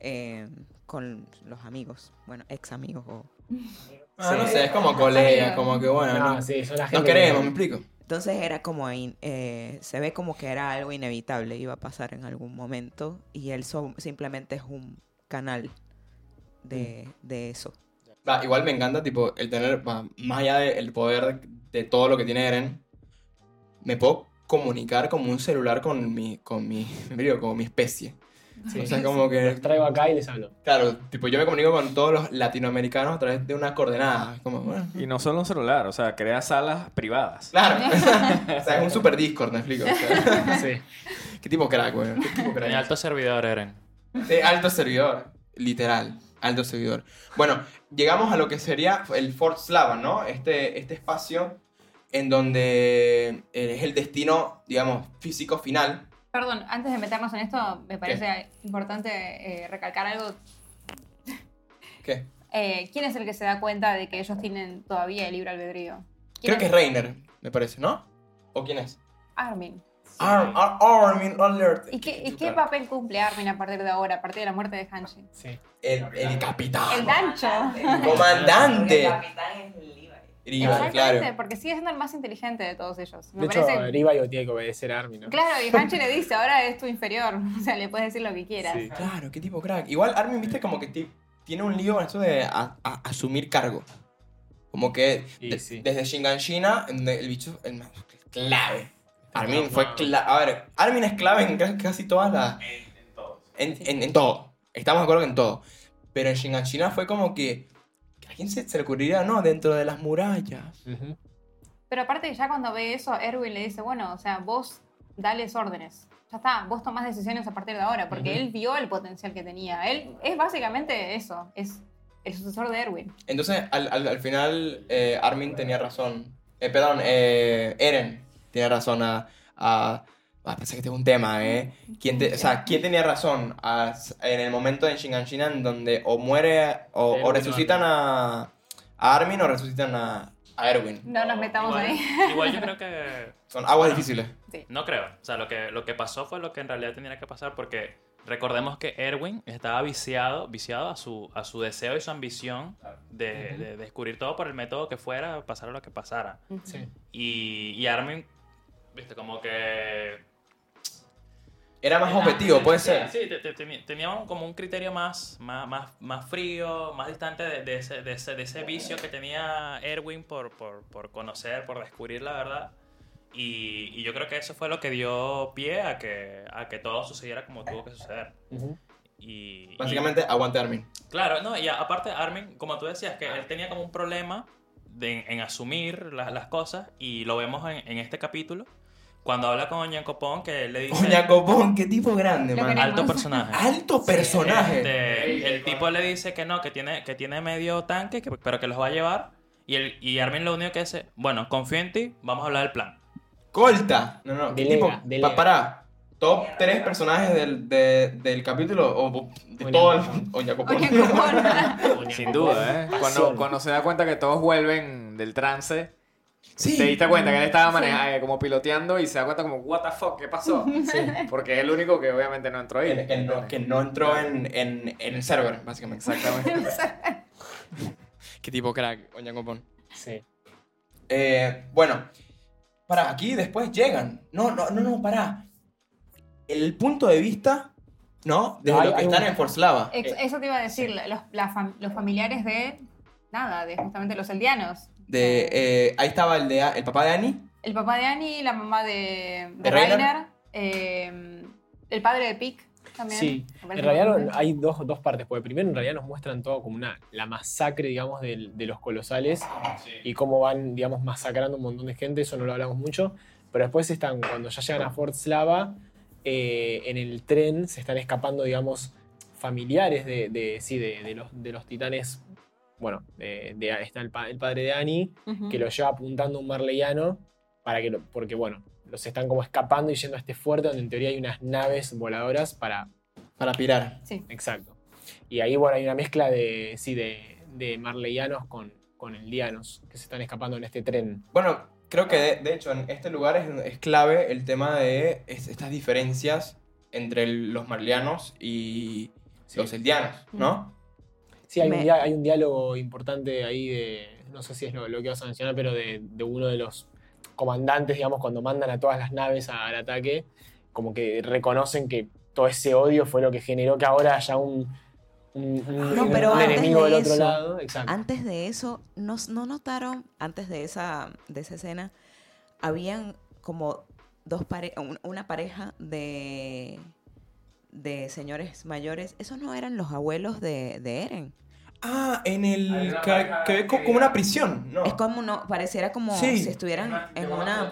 [SPEAKER 5] eh, con los amigos bueno ex amigos o
[SPEAKER 2] Ah, no sé, es como colegas, como que bueno,
[SPEAKER 1] No,
[SPEAKER 2] no,
[SPEAKER 1] sí, son la
[SPEAKER 2] no queremos,
[SPEAKER 1] que-
[SPEAKER 2] me explico.
[SPEAKER 5] entonces era como in- eh, se ve como que era algo inevitable iba a pasar en algún momento y él so- simplemente es un canal de, de eso.
[SPEAKER 2] Va, igual me encanta, tipo, el tener, va, más allá del poder de todo lo que tiene Eren, me puedo comunicar como un celular con mi, con mi, como mi especie.
[SPEAKER 1] Sí.
[SPEAKER 2] O sea, como que,
[SPEAKER 1] Los traigo acá y les hablo.
[SPEAKER 2] claro, tipo, yo me comunico con todos los latinoamericanos a través de una coordenada. Como, bueno,
[SPEAKER 6] Y no solo un celular, o sea, crea salas privadas.
[SPEAKER 2] claro. o sea, es un super Discord, me explico. O sea,
[SPEAKER 1] Sí.
[SPEAKER 2] ¿Qué tipo crack, güey? ¿Qué tipo crack?
[SPEAKER 4] Alto servidor, Eren.
[SPEAKER 2] De alto servidor, literal, alto servidor. Bueno, llegamos a lo que sería el Fort Slava, ¿no? Este, este espacio en donde eh, es el destino, digamos, físico final.
[SPEAKER 3] Perdón, antes de meternos en esto, me parece importante eh, recalcar algo.
[SPEAKER 2] ¿Qué?
[SPEAKER 3] Eh, ¿Quién es el que se da cuenta de que ellos tienen todavía el libre albedrío? ¿Quién
[SPEAKER 2] Creo que es Reiner, me parece, ¿no? ¿O quién es?
[SPEAKER 3] Armin.
[SPEAKER 2] Arm, Ar- Armin Alert.
[SPEAKER 3] ¿Y qué, y qué papel cumple Armin a partir de ahora, a partir de la muerte de Hanji?
[SPEAKER 1] Sí.
[SPEAKER 2] El, el capitán.
[SPEAKER 3] El gancho.
[SPEAKER 2] comandante.
[SPEAKER 5] capitán es.
[SPEAKER 3] Exactamente,
[SPEAKER 2] claro.
[SPEAKER 3] porque sigue siendo el más inteligente de todos ellos. Me
[SPEAKER 1] De hecho,
[SPEAKER 3] parece-
[SPEAKER 1] Rivayo tiene que obedecer a Armin, ¿no?
[SPEAKER 3] Claro, y Hanchi le dice, ahora es tu inferior. O sea, le puedes decir lo que quieras.
[SPEAKER 1] Sí.
[SPEAKER 2] Claro, qué tipo crack. Igual Armin, viste, como que ti- tiene un lío en esto de a- a- asumir cargo. Como que
[SPEAKER 1] Y
[SPEAKER 2] de-
[SPEAKER 1] sí.
[SPEAKER 2] desde Shinganshina, el bicho el más clave. Armin
[SPEAKER 1] No,
[SPEAKER 2] fue
[SPEAKER 1] no.
[SPEAKER 2] clave. A ver, Armin es clave en ca- casi todas las. En, en, en todo. Estamos de acuerdo que en todo. Pero en Shinganshina fue como que. ¿A quién se, se le ocurriría, no? Dentro de las murallas.
[SPEAKER 3] Pero aparte, ya cuando ve eso, Erwin le dice, bueno, o sea, vos dales órdenes. Ya está, vos tomás decisiones a partir de ahora, porque él vio el potencial que tenía. Él es básicamente eso, es el sucesor de Erwin.
[SPEAKER 2] Entonces, al, al, al final, eh, Armin tenía razón. Eh, perdón, eh, Eren tenía razón a. a ah, pensé que tengo un tema, ¿eh? ¿Quién te- o sea, ¿quién tenía razón a- en el momento en Shinganshina en donde o muere o, resucitan a, a Armin o resucitan a, a Erwin?
[SPEAKER 3] No nos metamos
[SPEAKER 4] igual,
[SPEAKER 3] ahí.
[SPEAKER 4] Igual yo creo que
[SPEAKER 2] Son aguas difíciles.
[SPEAKER 4] No creo. O sea, lo que, lo que pasó fue lo que en realidad tenía que pasar porque recordemos que Erwin estaba viciado, viciado a su, a su deseo y su ambición de, de descubrir todo por el método que fuera, pasara lo que pasara.
[SPEAKER 1] Sí.
[SPEAKER 4] Y, y Armin, viste, como que...
[SPEAKER 2] Era más objetivo, puede ser.
[SPEAKER 4] Sí, te- te- tenía- tenía un- como un criterio más, más, más, más frío, más distante de, de ese, de, ese, de ese vicio que tenía Erwin por, por, por conocer, por descubrir la verdad. Y, y yo creo que eso fue lo que dio pie a que, a que todo sucediera como tuvo que suceder.
[SPEAKER 1] Ujú.
[SPEAKER 4] Y,
[SPEAKER 2] Básicamente, aguante Armin.
[SPEAKER 4] y- claro, no, y a- aparte Armin, como tú decías, que él tenía como un problema de- en asumir la- las cosas y lo vemos en, en este capítulo cuando habla con Oñacopón, que él le dice...
[SPEAKER 2] Oñacopón, qué tipo grande, man.
[SPEAKER 4] Alto personaje.
[SPEAKER 2] Alto personaje.
[SPEAKER 4] Este, el tipo le dice que no, que tiene, que tiene medio tanque, que- pero que los va a llevar. Y, el, y Armin lo único que dice, bueno, confío en ti, vamos a hablar del plan.
[SPEAKER 2] Colta. No, no,
[SPEAKER 1] Delega,
[SPEAKER 2] tipo.
[SPEAKER 1] delega.
[SPEAKER 2] Pa- pará. Top 3 personajes del, de- del capítulo o de
[SPEAKER 1] Oñacopón.
[SPEAKER 2] todo el. Oñacopón.
[SPEAKER 3] Oñacopón.
[SPEAKER 6] Sin duda, ¿eh? Cuando, cuando se da cuenta que todos vuelven del trance,
[SPEAKER 2] Sí.
[SPEAKER 6] te diste cuenta que él estaba
[SPEAKER 3] Sí.
[SPEAKER 6] manejando, eh, como piloteando y se da cuenta como, what the fuck, ¿qué pasó? Porque es el único que obviamente no entró ahí.
[SPEAKER 2] Que, que no, que no entró en, en, en el server, básicamente.
[SPEAKER 6] Exactamente.
[SPEAKER 2] Qué tipo crack, Oñacopón.
[SPEAKER 1] Sí.
[SPEAKER 2] Eh, bueno, para aquí después llegan. No, no, no, no, para. El punto de vista, ¿no? De lo que están
[SPEAKER 1] un-
[SPEAKER 2] en Forslava.
[SPEAKER 3] Ex- Eso te iba a decir, los, la fam- los familiares de. Nada, de justamente los eldianos.
[SPEAKER 2] De, eh, ahí estaba el, de, el papá de Annie.
[SPEAKER 3] El papá de Annie, la mamá de, de
[SPEAKER 2] ¿De Rainer?
[SPEAKER 3] Rainer, eh, el padre de Pick también.
[SPEAKER 1] Sí, en realidad hay dos, dos partes, porque primero en realidad nos muestran todo como una, la masacre, digamos, del- de los colosales y cómo van, digamos, masacrando un montón de gente, eso no lo hablamos mucho, pero después están, cuando ya llegan a Fort Slava, eh, en el tren se están escapando, digamos, familiares de, de- sí, de, de los, de los titanes, bueno, de, de- está el, pa- el padre de Annie, que lo lleva apuntando un marleyano para que lo- porque bueno, los están como escapando y yendo a este fuerte donde en teoría hay unas naves voladoras para
[SPEAKER 2] Para pirar.
[SPEAKER 3] Sí.
[SPEAKER 1] exacto. Y ahí bueno, hay una mezcla de sí de, de marleyanos con con eldianos que se están escapando en este tren.
[SPEAKER 2] Bueno, creo que de, de hecho en este lugar es, es clave el tema de es- estas diferencias entre el- los marlianos y
[SPEAKER 1] Sí.
[SPEAKER 2] los eldianos, ¿no?
[SPEAKER 1] Sí, hay, un,
[SPEAKER 5] Me-
[SPEAKER 1] dia- hay un diálogo importante ahí de, no sé si es lo, lo que vas a mencionar, pero de, de uno de los comandantes, digamos, cuando mandan a todas las naves al ataque, como que reconocen que todo ese odio fue lo que generó que ahora haya un, un, un-
[SPEAKER 5] No,
[SPEAKER 1] un
[SPEAKER 5] pero antes
[SPEAKER 1] enemigo
[SPEAKER 5] de
[SPEAKER 1] del otro
[SPEAKER 5] eso,
[SPEAKER 1] lado. Exacto.
[SPEAKER 5] Antes de eso, ¿no, no notaron, antes de esa, de esa escena, habían como dos pare un- una pareja de, de señores mayores? Esos no eran los abuelos de, de Eren.
[SPEAKER 2] Ah, en el... que, que como una prisión, ¿no?
[SPEAKER 5] Es como no, pareciera como
[SPEAKER 2] Sí.
[SPEAKER 5] si estuvieran en una...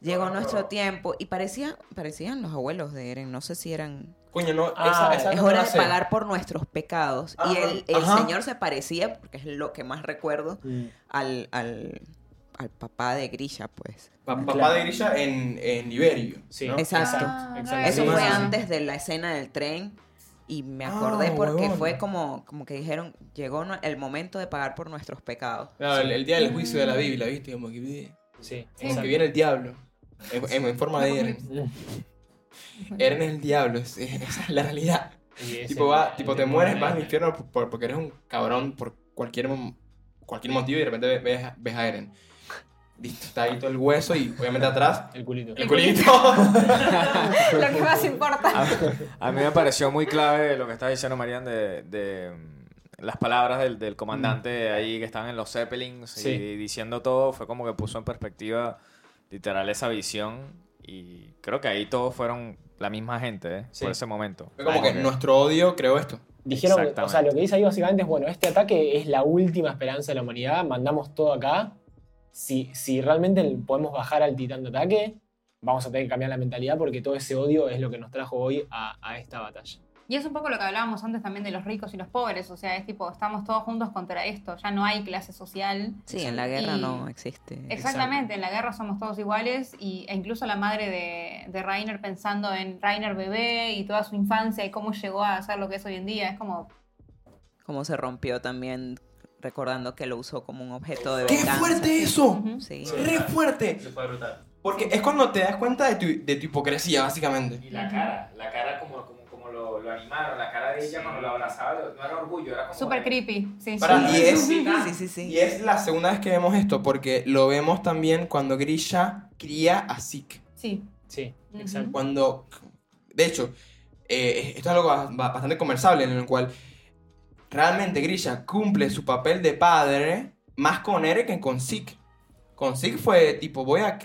[SPEAKER 5] Llegó nuestro tiempo y parecía, parecían los abuelos de Eren. No sé si eran...
[SPEAKER 2] Coño, no,
[SPEAKER 1] Ah,
[SPEAKER 2] esa, esa
[SPEAKER 5] Es
[SPEAKER 2] no
[SPEAKER 5] hora de
[SPEAKER 2] sé.
[SPEAKER 5] pagar por nuestros pecados. y
[SPEAKER 2] Ajá,
[SPEAKER 5] el, el
[SPEAKER 2] ajá.
[SPEAKER 5] señor se parecía, porque es lo que más recuerdo,
[SPEAKER 1] Mm.
[SPEAKER 5] al, al, al papá de Grisha, pues.
[SPEAKER 2] Pa- papá
[SPEAKER 1] Claro.
[SPEAKER 2] de Grisha en, en Liberio.
[SPEAKER 1] Sí,
[SPEAKER 2] ¿no?
[SPEAKER 5] Exacto.
[SPEAKER 3] Ah,
[SPEAKER 1] exacto.
[SPEAKER 5] Eso fue antes de la escena del tren. Y me
[SPEAKER 2] Ah,
[SPEAKER 5] acordé porque fue como, como que dijeron, llegó el momento de pagar por nuestros pecados.
[SPEAKER 2] Claro, el, el día del juicio de la Biblia, ¿viste? Como que,
[SPEAKER 1] Sí,
[SPEAKER 2] como que viene el diablo. En, forma de Eren. Eren es el diablo, es- es- esa es la realidad. Tipo, va, tipo te mueres, vas al infierno por- por- porque eres un cabrón por cualquier, cualquier motivo y de repente ve- ves, ves a Eren. Está ahí todo el hueso y obviamente atrás
[SPEAKER 1] El culito.
[SPEAKER 2] el culito.
[SPEAKER 3] Lo que más importa.
[SPEAKER 6] A, a mí me pareció muy clave lo que estaba diciendo Marian de, de, mm, las palabras del, del comandante ahí que estaban en los Zeppelins
[SPEAKER 1] Sí.
[SPEAKER 6] y diciendo todo. Fue como que puso en perspectiva literal esa visión. Y creo que ahí todos fueron la misma gente, ¿eh?
[SPEAKER 1] Sí.
[SPEAKER 6] Por ese momento.
[SPEAKER 2] Fue como que nuestro odio creó esto.
[SPEAKER 1] Dijeron, o sea, lo que dice ahí básicamente es, bueno, este ataque es la última esperanza de la humanidad, mandamos todo acá. Si, si realmente podemos bajar al titán de ataque, vamos a tener que cambiar la mentalidad porque todo ese odio es lo que nos trajo hoy a, a esta batalla.
[SPEAKER 3] Y es un poco lo que hablábamos antes también de los ricos y los pobres. O sea, es tipo, estamos todos juntos contra esto. Ya no hay clase social.
[SPEAKER 5] Sí, en la guerra
[SPEAKER 3] Y-
[SPEAKER 5] no existe.
[SPEAKER 3] Exactamente, en la guerra somos todos iguales y, e incluso la madre de, de Rainer pensando en Rainer bebé y toda su infancia y cómo llegó a ser lo que es hoy en día. Es como,
[SPEAKER 5] Como se rompió también recordando que lo usó como un objeto de
[SPEAKER 2] ¡Qué
[SPEAKER 5] venganza.
[SPEAKER 2] fuerte eso!
[SPEAKER 5] Sí.
[SPEAKER 2] ¡Re fuerte!
[SPEAKER 4] fue brutal.
[SPEAKER 2] Porque es cuando te das cuenta de tu, de tu hipocresía, básicamente.
[SPEAKER 6] Y la cara, la cara como, como, como lo, lo animaron, la cara de ella cuando lo abrazaba, no era orgullo, era como...
[SPEAKER 3] súper creepy. Sí.
[SPEAKER 2] Para- y es-
[SPEAKER 5] Sí, sí, sí.
[SPEAKER 2] Y es la segunda vez que vemos esto, porque lo vemos también cuando Grisha cría a Zeke.
[SPEAKER 3] Sí.
[SPEAKER 1] Sí, exacto.
[SPEAKER 2] Cuando, de hecho, eh, esto es algo ba- ba- bastante conversable en el cual realmente Grisha cumple su papel de padre más con Eren que con Zeke. Con Zeke fue tipo, voy a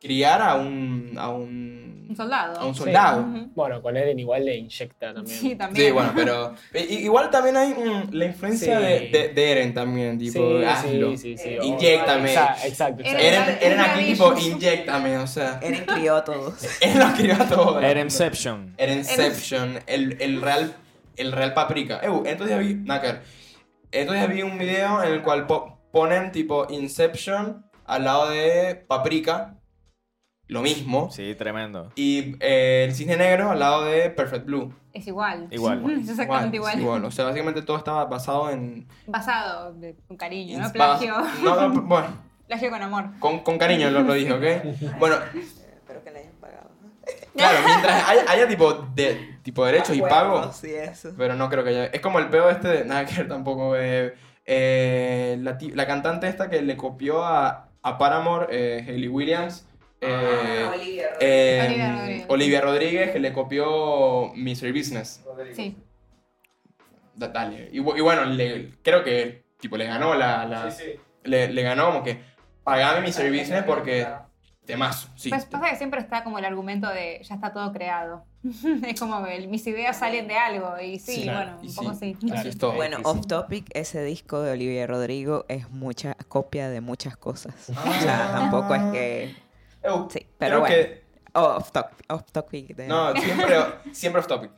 [SPEAKER 2] criar a un, a un
[SPEAKER 3] Un soldado.
[SPEAKER 2] a un
[SPEAKER 1] Sí.
[SPEAKER 2] soldado.
[SPEAKER 1] Bueno, con Eren igual le inyecta también.
[SPEAKER 3] Sí, también.
[SPEAKER 2] Sí, bueno, pero igual también hay mm, la influencia
[SPEAKER 1] Sí.
[SPEAKER 2] de, de, de Eren también, tipo,
[SPEAKER 1] sí,
[SPEAKER 2] hazlo.
[SPEAKER 1] sí, sí, sí.
[SPEAKER 2] Inyéctame.
[SPEAKER 1] Exacto, exacto. exacto.
[SPEAKER 3] Eren-
[SPEAKER 2] Eren, Eren aquí
[SPEAKER 3] Eren
[SPEAKER 2] tipo, inyectame, o sea,
[SPEAKER 5] Eren crió a todos.
[SPEAKER 2] él lo escribió a todo.
[SPEAKER 6] Erenception.
[SPEAKER 2] Erenception, el, el real, el real paprika. Eh, días vi. Estos días vi un video en el cual po- ponen tipo Inception al lado de paprika, lo mismo.
[SPEAKER 6] Sí, tremendo.
[SPEAKER 2] Y eh, el cisne negro al lado de Perfect Blue.
[SPEAKER 3] Es igual.
[SPEAKER 6] Igual.
[SPEAKER 3] Es exactamente igual.
[SPEAKER 2] igual. O sea, básicamente todo estaba basado en...
[SPEAKER 3] Basado de, con cariño, ¿no? Plagio.
[SPEAKER 2] No, no, bueno,
[SPEAKER 3] Plagio con amor.
[SPEAKER 2] con, con cariño lo, lo dije, ¿ok? Bueno,
[SPEAKER 5] Espero que le hayan pagado.
[SPEAKER 2] Claro, mientras haya, haya tipo, de, tipo derechos y pago,
[SPEAKER 5] Huevos, Sí, eso.
[SPEAKER 2] pero no creo que haya... Es como el peo este de... Nada que ver tampoco. eh, eh, la, la cantante esta que le copió a, a Paramore, eh, Hayley Williams. eh,
[SPEAKER 5] Ah, Olivia
[SPEAKER 2] eh,
[SPEAKER 3] Olivia Rodríguez.
[SPEAKER 2] Olivia Rodríguez, que le copió Mystery Business.
[SPEAKER 3] Sí.
[SPEAKER 2] Da- dale. Y, bu- y bueno, le- creo que tipo le ganó la. la- Le, le ganó como que pagame mi servicio porque temazo. Sí.
[SPEAKER 3] Pues pasa que siempre está como el argumento de ya está todo creado. es como que mis ideas salen de algo. Y sí,
[SPEAKER 1] Sí, claro.
[SPEAKER 3] bueno,
[SPEAKER 2] Y
[SPEAKER 3] un poco
[SPEAKER 2] sí.
[SPEAKER 3] sí.
[SPEAKER 2] Así es todo.
[SPEAKER 5] Bueno, off topic, ese disco de Olivia Rodrigo es mucha copia de muchas cosas.
[SPEAKER 2] Ah.
[SPEAKER 5] O sea, tampoco es que.
[SPEAKER 2] Eu,
[SPEAKER 5] Sí,
[SPEAKER 2] creo
[SPEAKER 5] pero bueno.
[SPEAKER 2] que-
[SPEAKER 5] Oh, off topic. Off topic de-
[SPEAKER 2] no, siempre, siempre off topic.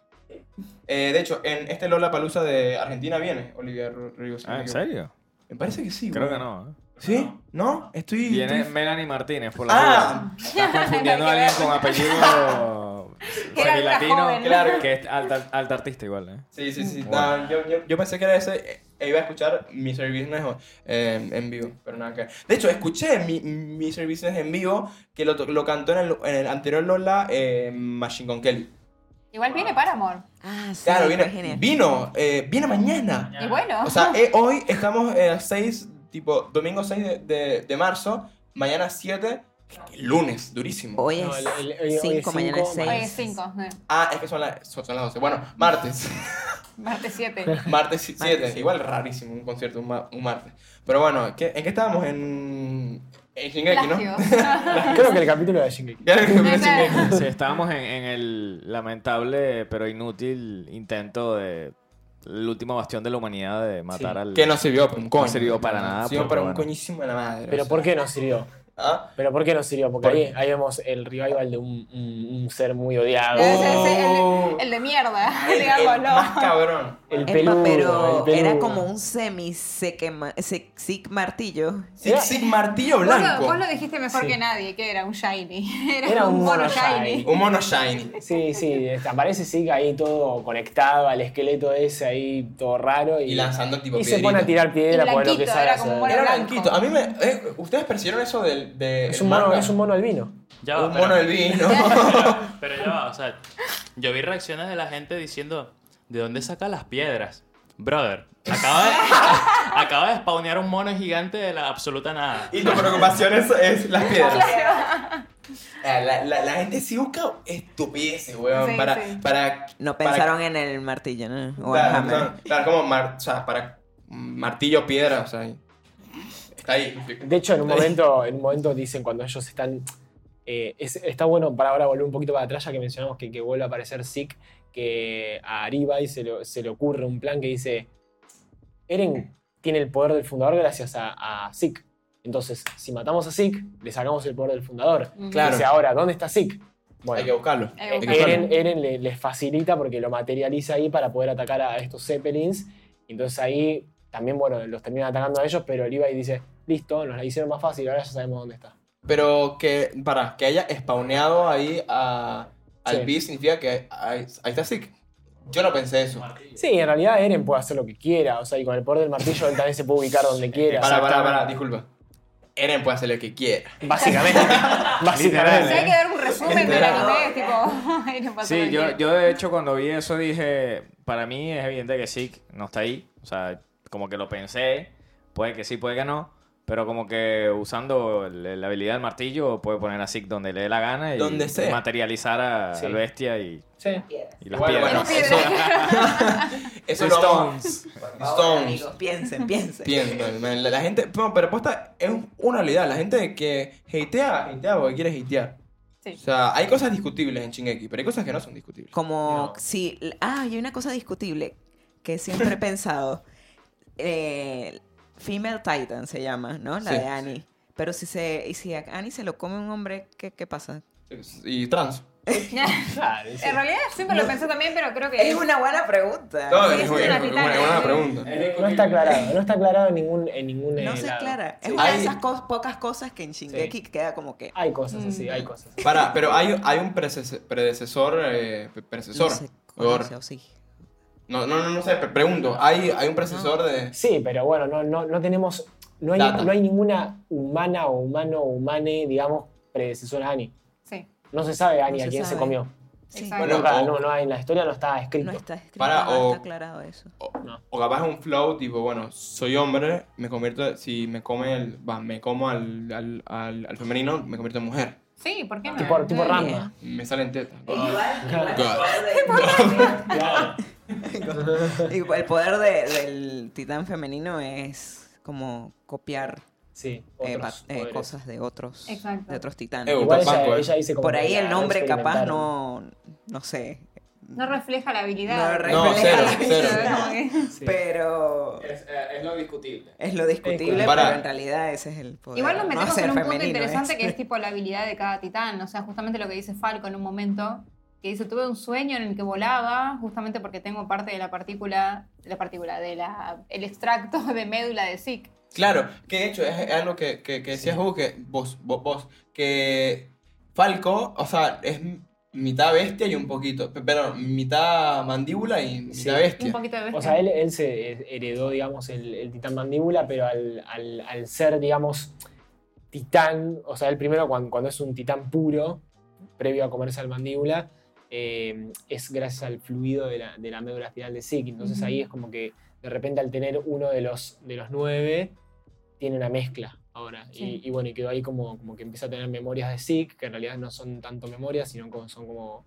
[SPEAKER 2] Eh, de hecho, en este Lola Palusa de Argentina viene Olivia Rodrigo.
[SPEAKER 6] Ah, ¿en serio?
[SPEAKER 2] Me parece que sí.
[SPEAKER 6] Creo que no. ¿eh?
[SPEAKER 2] ¿Sí? ¿No? Estoy.
[SPEAKER 6] Viene
[SPEAKER 2] estoy-
[SPEAKER 6] Melanie Martínez por la
[SPEAKER 2] Ah,
[SPEAKER 6] duda. Estás confundiendo a alguien con apellido semilatino.
[SPEAKER 2] Claro.
[SPEAKER 6] Que es alta, alta artista igual, ¿eh?
[SPEAKER 2] Sí, sí, sí. No, yo, yo, yo pensé que era ese. E iba a escuchar Misery Business eh, en vivo, pero nada que ver. De hecho, escuché mi, Misery Business en vivo que lo, lo cantó en el, en el anterior Lola eh, Machine Gun Kelly.
[SPEAKER 3] Igual viene Paramore.
[SPEAKER 5] Ah, sí.
[SPEAKER 2] Claro, viene, vino, eh, viene mañana.
[SPEAKER 3] Y bueno.
[SPEAKER 2] O sea, eh, hoy estamos eh, 6, tipo, domingo 6 de, de, de marzo, mañana 7, lunes, durísimo.
[SPEAKER 5] Hoy
[SPEAKER 1] No,
[SPEAKER 5] es
[SPEAKER 1] el- el- hoy es
[SPEAKER 5] 5, mañana es
[SPEAKER 1] cinco,
[SPEAKER 3] Hoy
[SPEAKER 5] 6.
[SPEAKER 3] es 5.
[SPEAKER 2] Ah, es que son, las son, son las 12. Bueno, martes.
[SPEAKER 3] Martes 7.
[SPEAKER 2] Martes 7,
[SPEAKER 5] Martes.
[SPEAKER 2] igual rarísimo un concierto un, ma- un martes. Pero bueno, ¿qué- ¿en qué estábamos? En, en Shingeki, ¿no?
[SPEAKER 1] Creo que el capítulo de Shingeki.
[SPEAKER 3] Claro.
[SPEAKER 2] Shingeki.
[SPEAKER 6] Sí, estábamos en, en el lamentable pero inútil intento de el último bastión de la humanidad de matar
[SPEAKER 1] Sí.
[SPEAKER 6] al
[SPEAKER 2] Que no sirvió para un coño.
[SPEAKER 6] No sirvió para nada,
[SPEAKER 2] Sirvió
[SPEAKER 6] pero
[SPEAKER 2] para un
[SPEAKER 6] bueno.
[SPEAKER 2] coñísimo de la madre.
[SPEAKER 1] Pero
[SPEAKER 2] o sea.
[SPEAKER 1] ¿por qué no sirvió?
[SPEAKER 2] ¿Ah?
[SPEAKER 1] Pero ¿por qué no sirvió? Porque
[SPEAKER 2] ¿Por
[SPEAKER 1] ahí, ahí vemos el revival de un, un- un ser muy odiado.
[SPEAKER 3] Ese es el,
[SPEAKER 2] Oh.
[SPEAKER 3] el de mierda,
[SPEAKER 2] El, el
[SPEAKER 3] digámoslo.
[SPEAKER 2] más cabrón.
[SPEAKER 1] El peludo.
[SPEAKER 5] pero
[SPEAKER 1] el peludo.
[SPEAKER 5] era como un semi sick martillo.
[SPEAKER 2] Sig, Sig martillo
[SPEAKER 3] Vos lo,
[SPEAKER 2] blanco.
[SPEAKER 3] vos lo dijiste mejor
[SPEAKER 1] Sí.
[SPEAKER 3] que nadie, que era un shiny. Era,
[SPEAKER 1] Era
[SPEAKER 3] un
[SPEAKER 1] un
[SPEAKER 3] mono
[SPEAKER 1] mono
[SPEAKER 3] shiny.
[SPEAKER 1] shiny.
[SPEAKER 2] Un mono shiny.
[SPEAKER 1] Sí, sí, aparece sí ahí todo conectado al esqueleto ese ahí todo raro y,
[SPEAKER 2] Y lanzando tipo
[SPEAKER 1] y se pone a tirar piedra por lo que sabe
[SPEAKER 3] era como
[SPEAKER 1] hacer.
[SPEAKER 3] mono
[SPEAKER 2] Era blanquito. A mí me. eh, ¿Ustedes percibieron eso del de
[SPEAKER 1] Es
[SPEAKER 2] el
[SPEAKER 1] un mono,
[SPEAKER 2] manga?
[SPEAKER 1] es un mono albino.
[SPEAKER 4] Ya va,
[SPEAKER 2] un
[SPEAKER 4] pero-
[SPEAKER 2] mono del vino.
[SPEAKER 4] Pero ya va, o sea, yo vi reacciones de la gente diciendo, ¿de dónde saca las piedras? Brother, acaba de, acaba de spawnear un mono gigante de la absoluta nada.
[SPEAKER 2] y tu preocupación es, es las piedras. Eh, La, la, la gente sí busca estupideces, weón.
[SPEAKER 3] Sí,
[SPEAKER 2] para,
[SPEAKER 3] sí.
[SPEAKER 2] para.
[SPEAKER 5] No
[SPEAKER 2] para-
[SPEAKER 5] pensaron en el martillo, ¿no? O el
[SPEAKER 2] Claro,
[SPEAKER 5] hammer.
[SPEAKER 2] no, claro, como mar- o sea, para martillo, piedra, o sea. Está ahí.
[SPEAKER 1] De hecho, en un momento, en un momento dicen cuando ellos están. eh, es- está bueno para ahora volver un poquito para atrás, ya que mencionamos que, que vuelve a aparecer Zeke, que a Aribay se le, se le ocurre un plan que dice: Eren tiene el poder del fundador gracias a, a Zeke. Entonces, si matamos a Zeke, le sacamos el poder del fundador.
[SPEAKER 2] Claro.
[SPEAKER 1] Dice ahora, ¿dónde está Zeke? Bueno,
[SPEAKER 2] Hay que buscarlo.
[SPEAKER 3] Hay que
[SPEAKER 2] Hay que
[SPEAKER 3] buscarlo.
[SPEAKER 2] buscarlo.
[SPEAKER 1] Eren, Eren le- les facilita porque lo materializa ahí para poder atacar a estos Zeppelins. Entonces ahí también, bueno, los terminan atacando a ellos, pero Levi dice, listo, nos la hicieron más fácil, ahora ya sabemos dónde está.
[SPEAKER 2] Pero que, para, que haya spawneado ahí a, al
[SPEAKER 1] Sí.
[SPEAKER 2] B significa que ahí, ahí está Zeke. Yo no pensé eso.
[SPEAKER 1] Sí, en realidad Eren puede hacer lo que quiera, o sea, y con el poder del martillo él también se puede ubicar donde quiera.
[SPEAKER 2] Para, para, para, disculpa. Eren puede hacer lo que quiera.
[SPEAKER 1] Básicamente.
[SPEAKER 3] Si
[SPEAKER 1] básicamente.
[SPEAKER 3] hay que dar un resumen del anime, es tipo.
[SPEAKER 6] Sí, yo, yo de hecho cuando vi eso dije, para mí es evidente que Zeke no está ahí. O sea, como que lo pensé, puede que sí, puede que no. Pero como que usando la habilidad del martillo puede poner a Zeke donde le dé la gana y
[SPEAKER 2] Donde sea.
[SPEAKER 6] materializar a,
[SPEAKER 1] Sí.
[SPEAKER 6] al bestia y,
[SPEAKER 1] Sí.
[SPEAKER 6] y las piedras.
[SPEAKER 2] bueno,
[SPEAKER 3] Las
[SPEAKER 2] eso,
[SPEAKER 3] piedras.
[SPEAKER 2] eso
[SPEAKER 6] Stones.
[SPEAKER 5] Favor,
[SPEAKER 2] Stones.
[SPEAKER 5] amigos, piensen, piensen.
[SPEAKER 2] Piensen, la, la gente, no, pero posta es una realidad. La gente que hatea, hatea porque quiere hatear.
[SPEAKER 3] Sí.
[SPEAKER 2] O sea, hay cosas discutibles en Shingeki, pero hay cosas que no son discutibles.
[SPEAKER 5] Como
[SPEAKER 1] No.
[SPEAKER 5] si. Ah, hay una cosa discutible que siempre he pensado. Eh, Female Titan se llama, ¿no? La
[SPEAKER 2] Sí.
[SPEAKER 5] de Annie. Pero si se, y si a Annie se lo come un hombre, ¿qué, qué pasa?
[SPEAKER 2] Y trans.
[SPEAKER 1] Claro, sí.
[SPEAKER 3] En realidad siempre lo pensé también, pero creo que
[SPEAKER 5] Es una buena pregunta.
[SPEAKER 2] No,
[SPEAKER 3] Sí,
[SPEAKER 2] es,
[SPEAKER 3] es una
[SPEAKER 2] es- es
[SPEAKER 3] titana,
[SPEAKER 2] una buena
[SPEAKER 3] sí.
[SPEAKER 2] pregunta.
[SPEAKER 1] No está aclarado, no está aclarado en ningún, en ningún
[SPEAKER 5] No se aclara. Es
[SPEAKER 1] Sí.
[SPEAKER 5] una de
[SPEAKER 2] Hay-
[SPEAKER 5] esas cos- pocas cosas que en Shingeki queda como que.
[SPEAKER 1] Hay cosas así,
[SPEAKER 3] Mm.
[SPEAKER 1] hay cosas.
[SPEAKER 2] Para, pero hay, hay un predecesor, predecesor, eh, pre- predecesor.
[SPEAKER 5] No conoce, o sí.
[SPEAKER 2] No, no, no, no sé, pre- pregunto. ¿Hay, hay un predecesor de...?
[SPEAKER 1] Sí, pero bueno, no, no, no tenemos. No hay,
[SPEAKER 2] Data.
[SPEAKER 1] no hay ninguna humana o humano o humane, digamos, predecesora a Annie.
[SPEAKER 3] Sí.
[SPEAKER 1] No se sabe Annie
[SPEAKER 5] No
[SPEAKER 1] a
[SPEAKER 5] se
[SPEAKER 1] quién se
[SPEAKER 5] sabe.
[SPEAKER 1] comió.
[SPEAKER 5] Sí.
[SPEAKER 3] Exacto.
[SPEAKER 2] Bueno,
[SPEAKER 1] Nunca-
[SPEAKER 2] o-
[SPEAKER 1] no, no, en la historia no está escrito.
[SPEAKER 5] No está escrito,
[SPEAKER 2] Para,
[SPEAKER 5] no
[SPEAKER 2] o-
[SPEAKER 5] está aclarado eso.
[SPEAKER 2] O,
[SPEAKER 1] No.
[SPEAKER 2] o capaz es un flow tipo, bueno, soy hombre, me convierto, si me come el, va, me como al, al, al, al femenino, me convierto en mujer.
[SPEAKER 3] Sí, ¿por qué no?
[SPEAKER 1] Tipo, tipo
[SPEAKER 3] debería.
[SPEAKER 1] Ramba.
[SPEAKER 2] Me salen tetas.
[SPEAKER 1] Claro.
[SPEAKER 5] El poder de- del titán femenino es como copiar
[SPEAKER 1] Sí,
[SPEAKER 5] eh, eh, cosas de otros,
[SPEAKER 3] Exacto.
[SPEAKER 5] de otros titanes.
[SPEAKER 2] Eh,
[SPEAKER 1] Igual ella,
[SPEAKER 2] Banco, eh.
[SPEAKER 1] ella dice como
[SPEAKER 5] Por ahí el nombre capaz no, no sé,
[SPEAKER 3] No refleja la
[SPEAKER 5] No
[SPEAKER 3] habilidad.
[SPEAKER 5] refleja
[SPEAKER 2] No, cero, cero.
[SPEAKER 3] Como que-
[SPEAKER 1] Sí.
[SPEAKER 5] pero
[SPEAKER 2] Es, es lo discutible.
[SPEAKER 5] es lo discutible,
[SPEAKER 2] Para-
[SPEAKER 5] pero en realidad ese es el poder.
[SPEAKER 3] Igual nos
[SPEAKER 5] No
[SPEAKER 3] metemos en un punto
[SPEAKER 5] femenino,
[SPEAKER 3] interesante
[SPEAKER 5] es-
[SPEAKER 3] que es tipo la habilidad de cada titán. O sea, justamente lo que dice Falco en un momento, que dice, tuve un sueño en el que volaba, justamente porque tengo parte de la partícula, la partícula, de la, el extracto de médula de Zeke.
[SPEAKER 2] Claro, que de hecho es, es algo que, que, que decías vos, que vos, vos, vos, que Falco, o sea, es mitad bestia y un poquito, pe- perdón, mitad mandíbula y mitad
[SPEAKER 1] Sí.
[SPEAKER 3] Un
[SPEAKER 2] bestia.
[SPEAKER 3] poquito de bestia.
[SPEAKER 1] O sea, él, él se heredó, digamos, el, el titán mandíbula, pero al, al- al ser, digamos, titán, o sea, él primero cuando, cuando es un titán puro, previo a comerse al mandíbula, eh, es gracias al fluido de la, de la médula espinal de Zeke. Entonces ahí es como que de repente al tener uno de los, de los nueve, tiene una mezcla ahora.
[SPEAKER 3] Sí.
[SPEAKER 1] Y, y bueno, y quedó ahí como, como que empieza a tener memorias de Zeke, que en realidad no son tanto memorias, sino como, son como...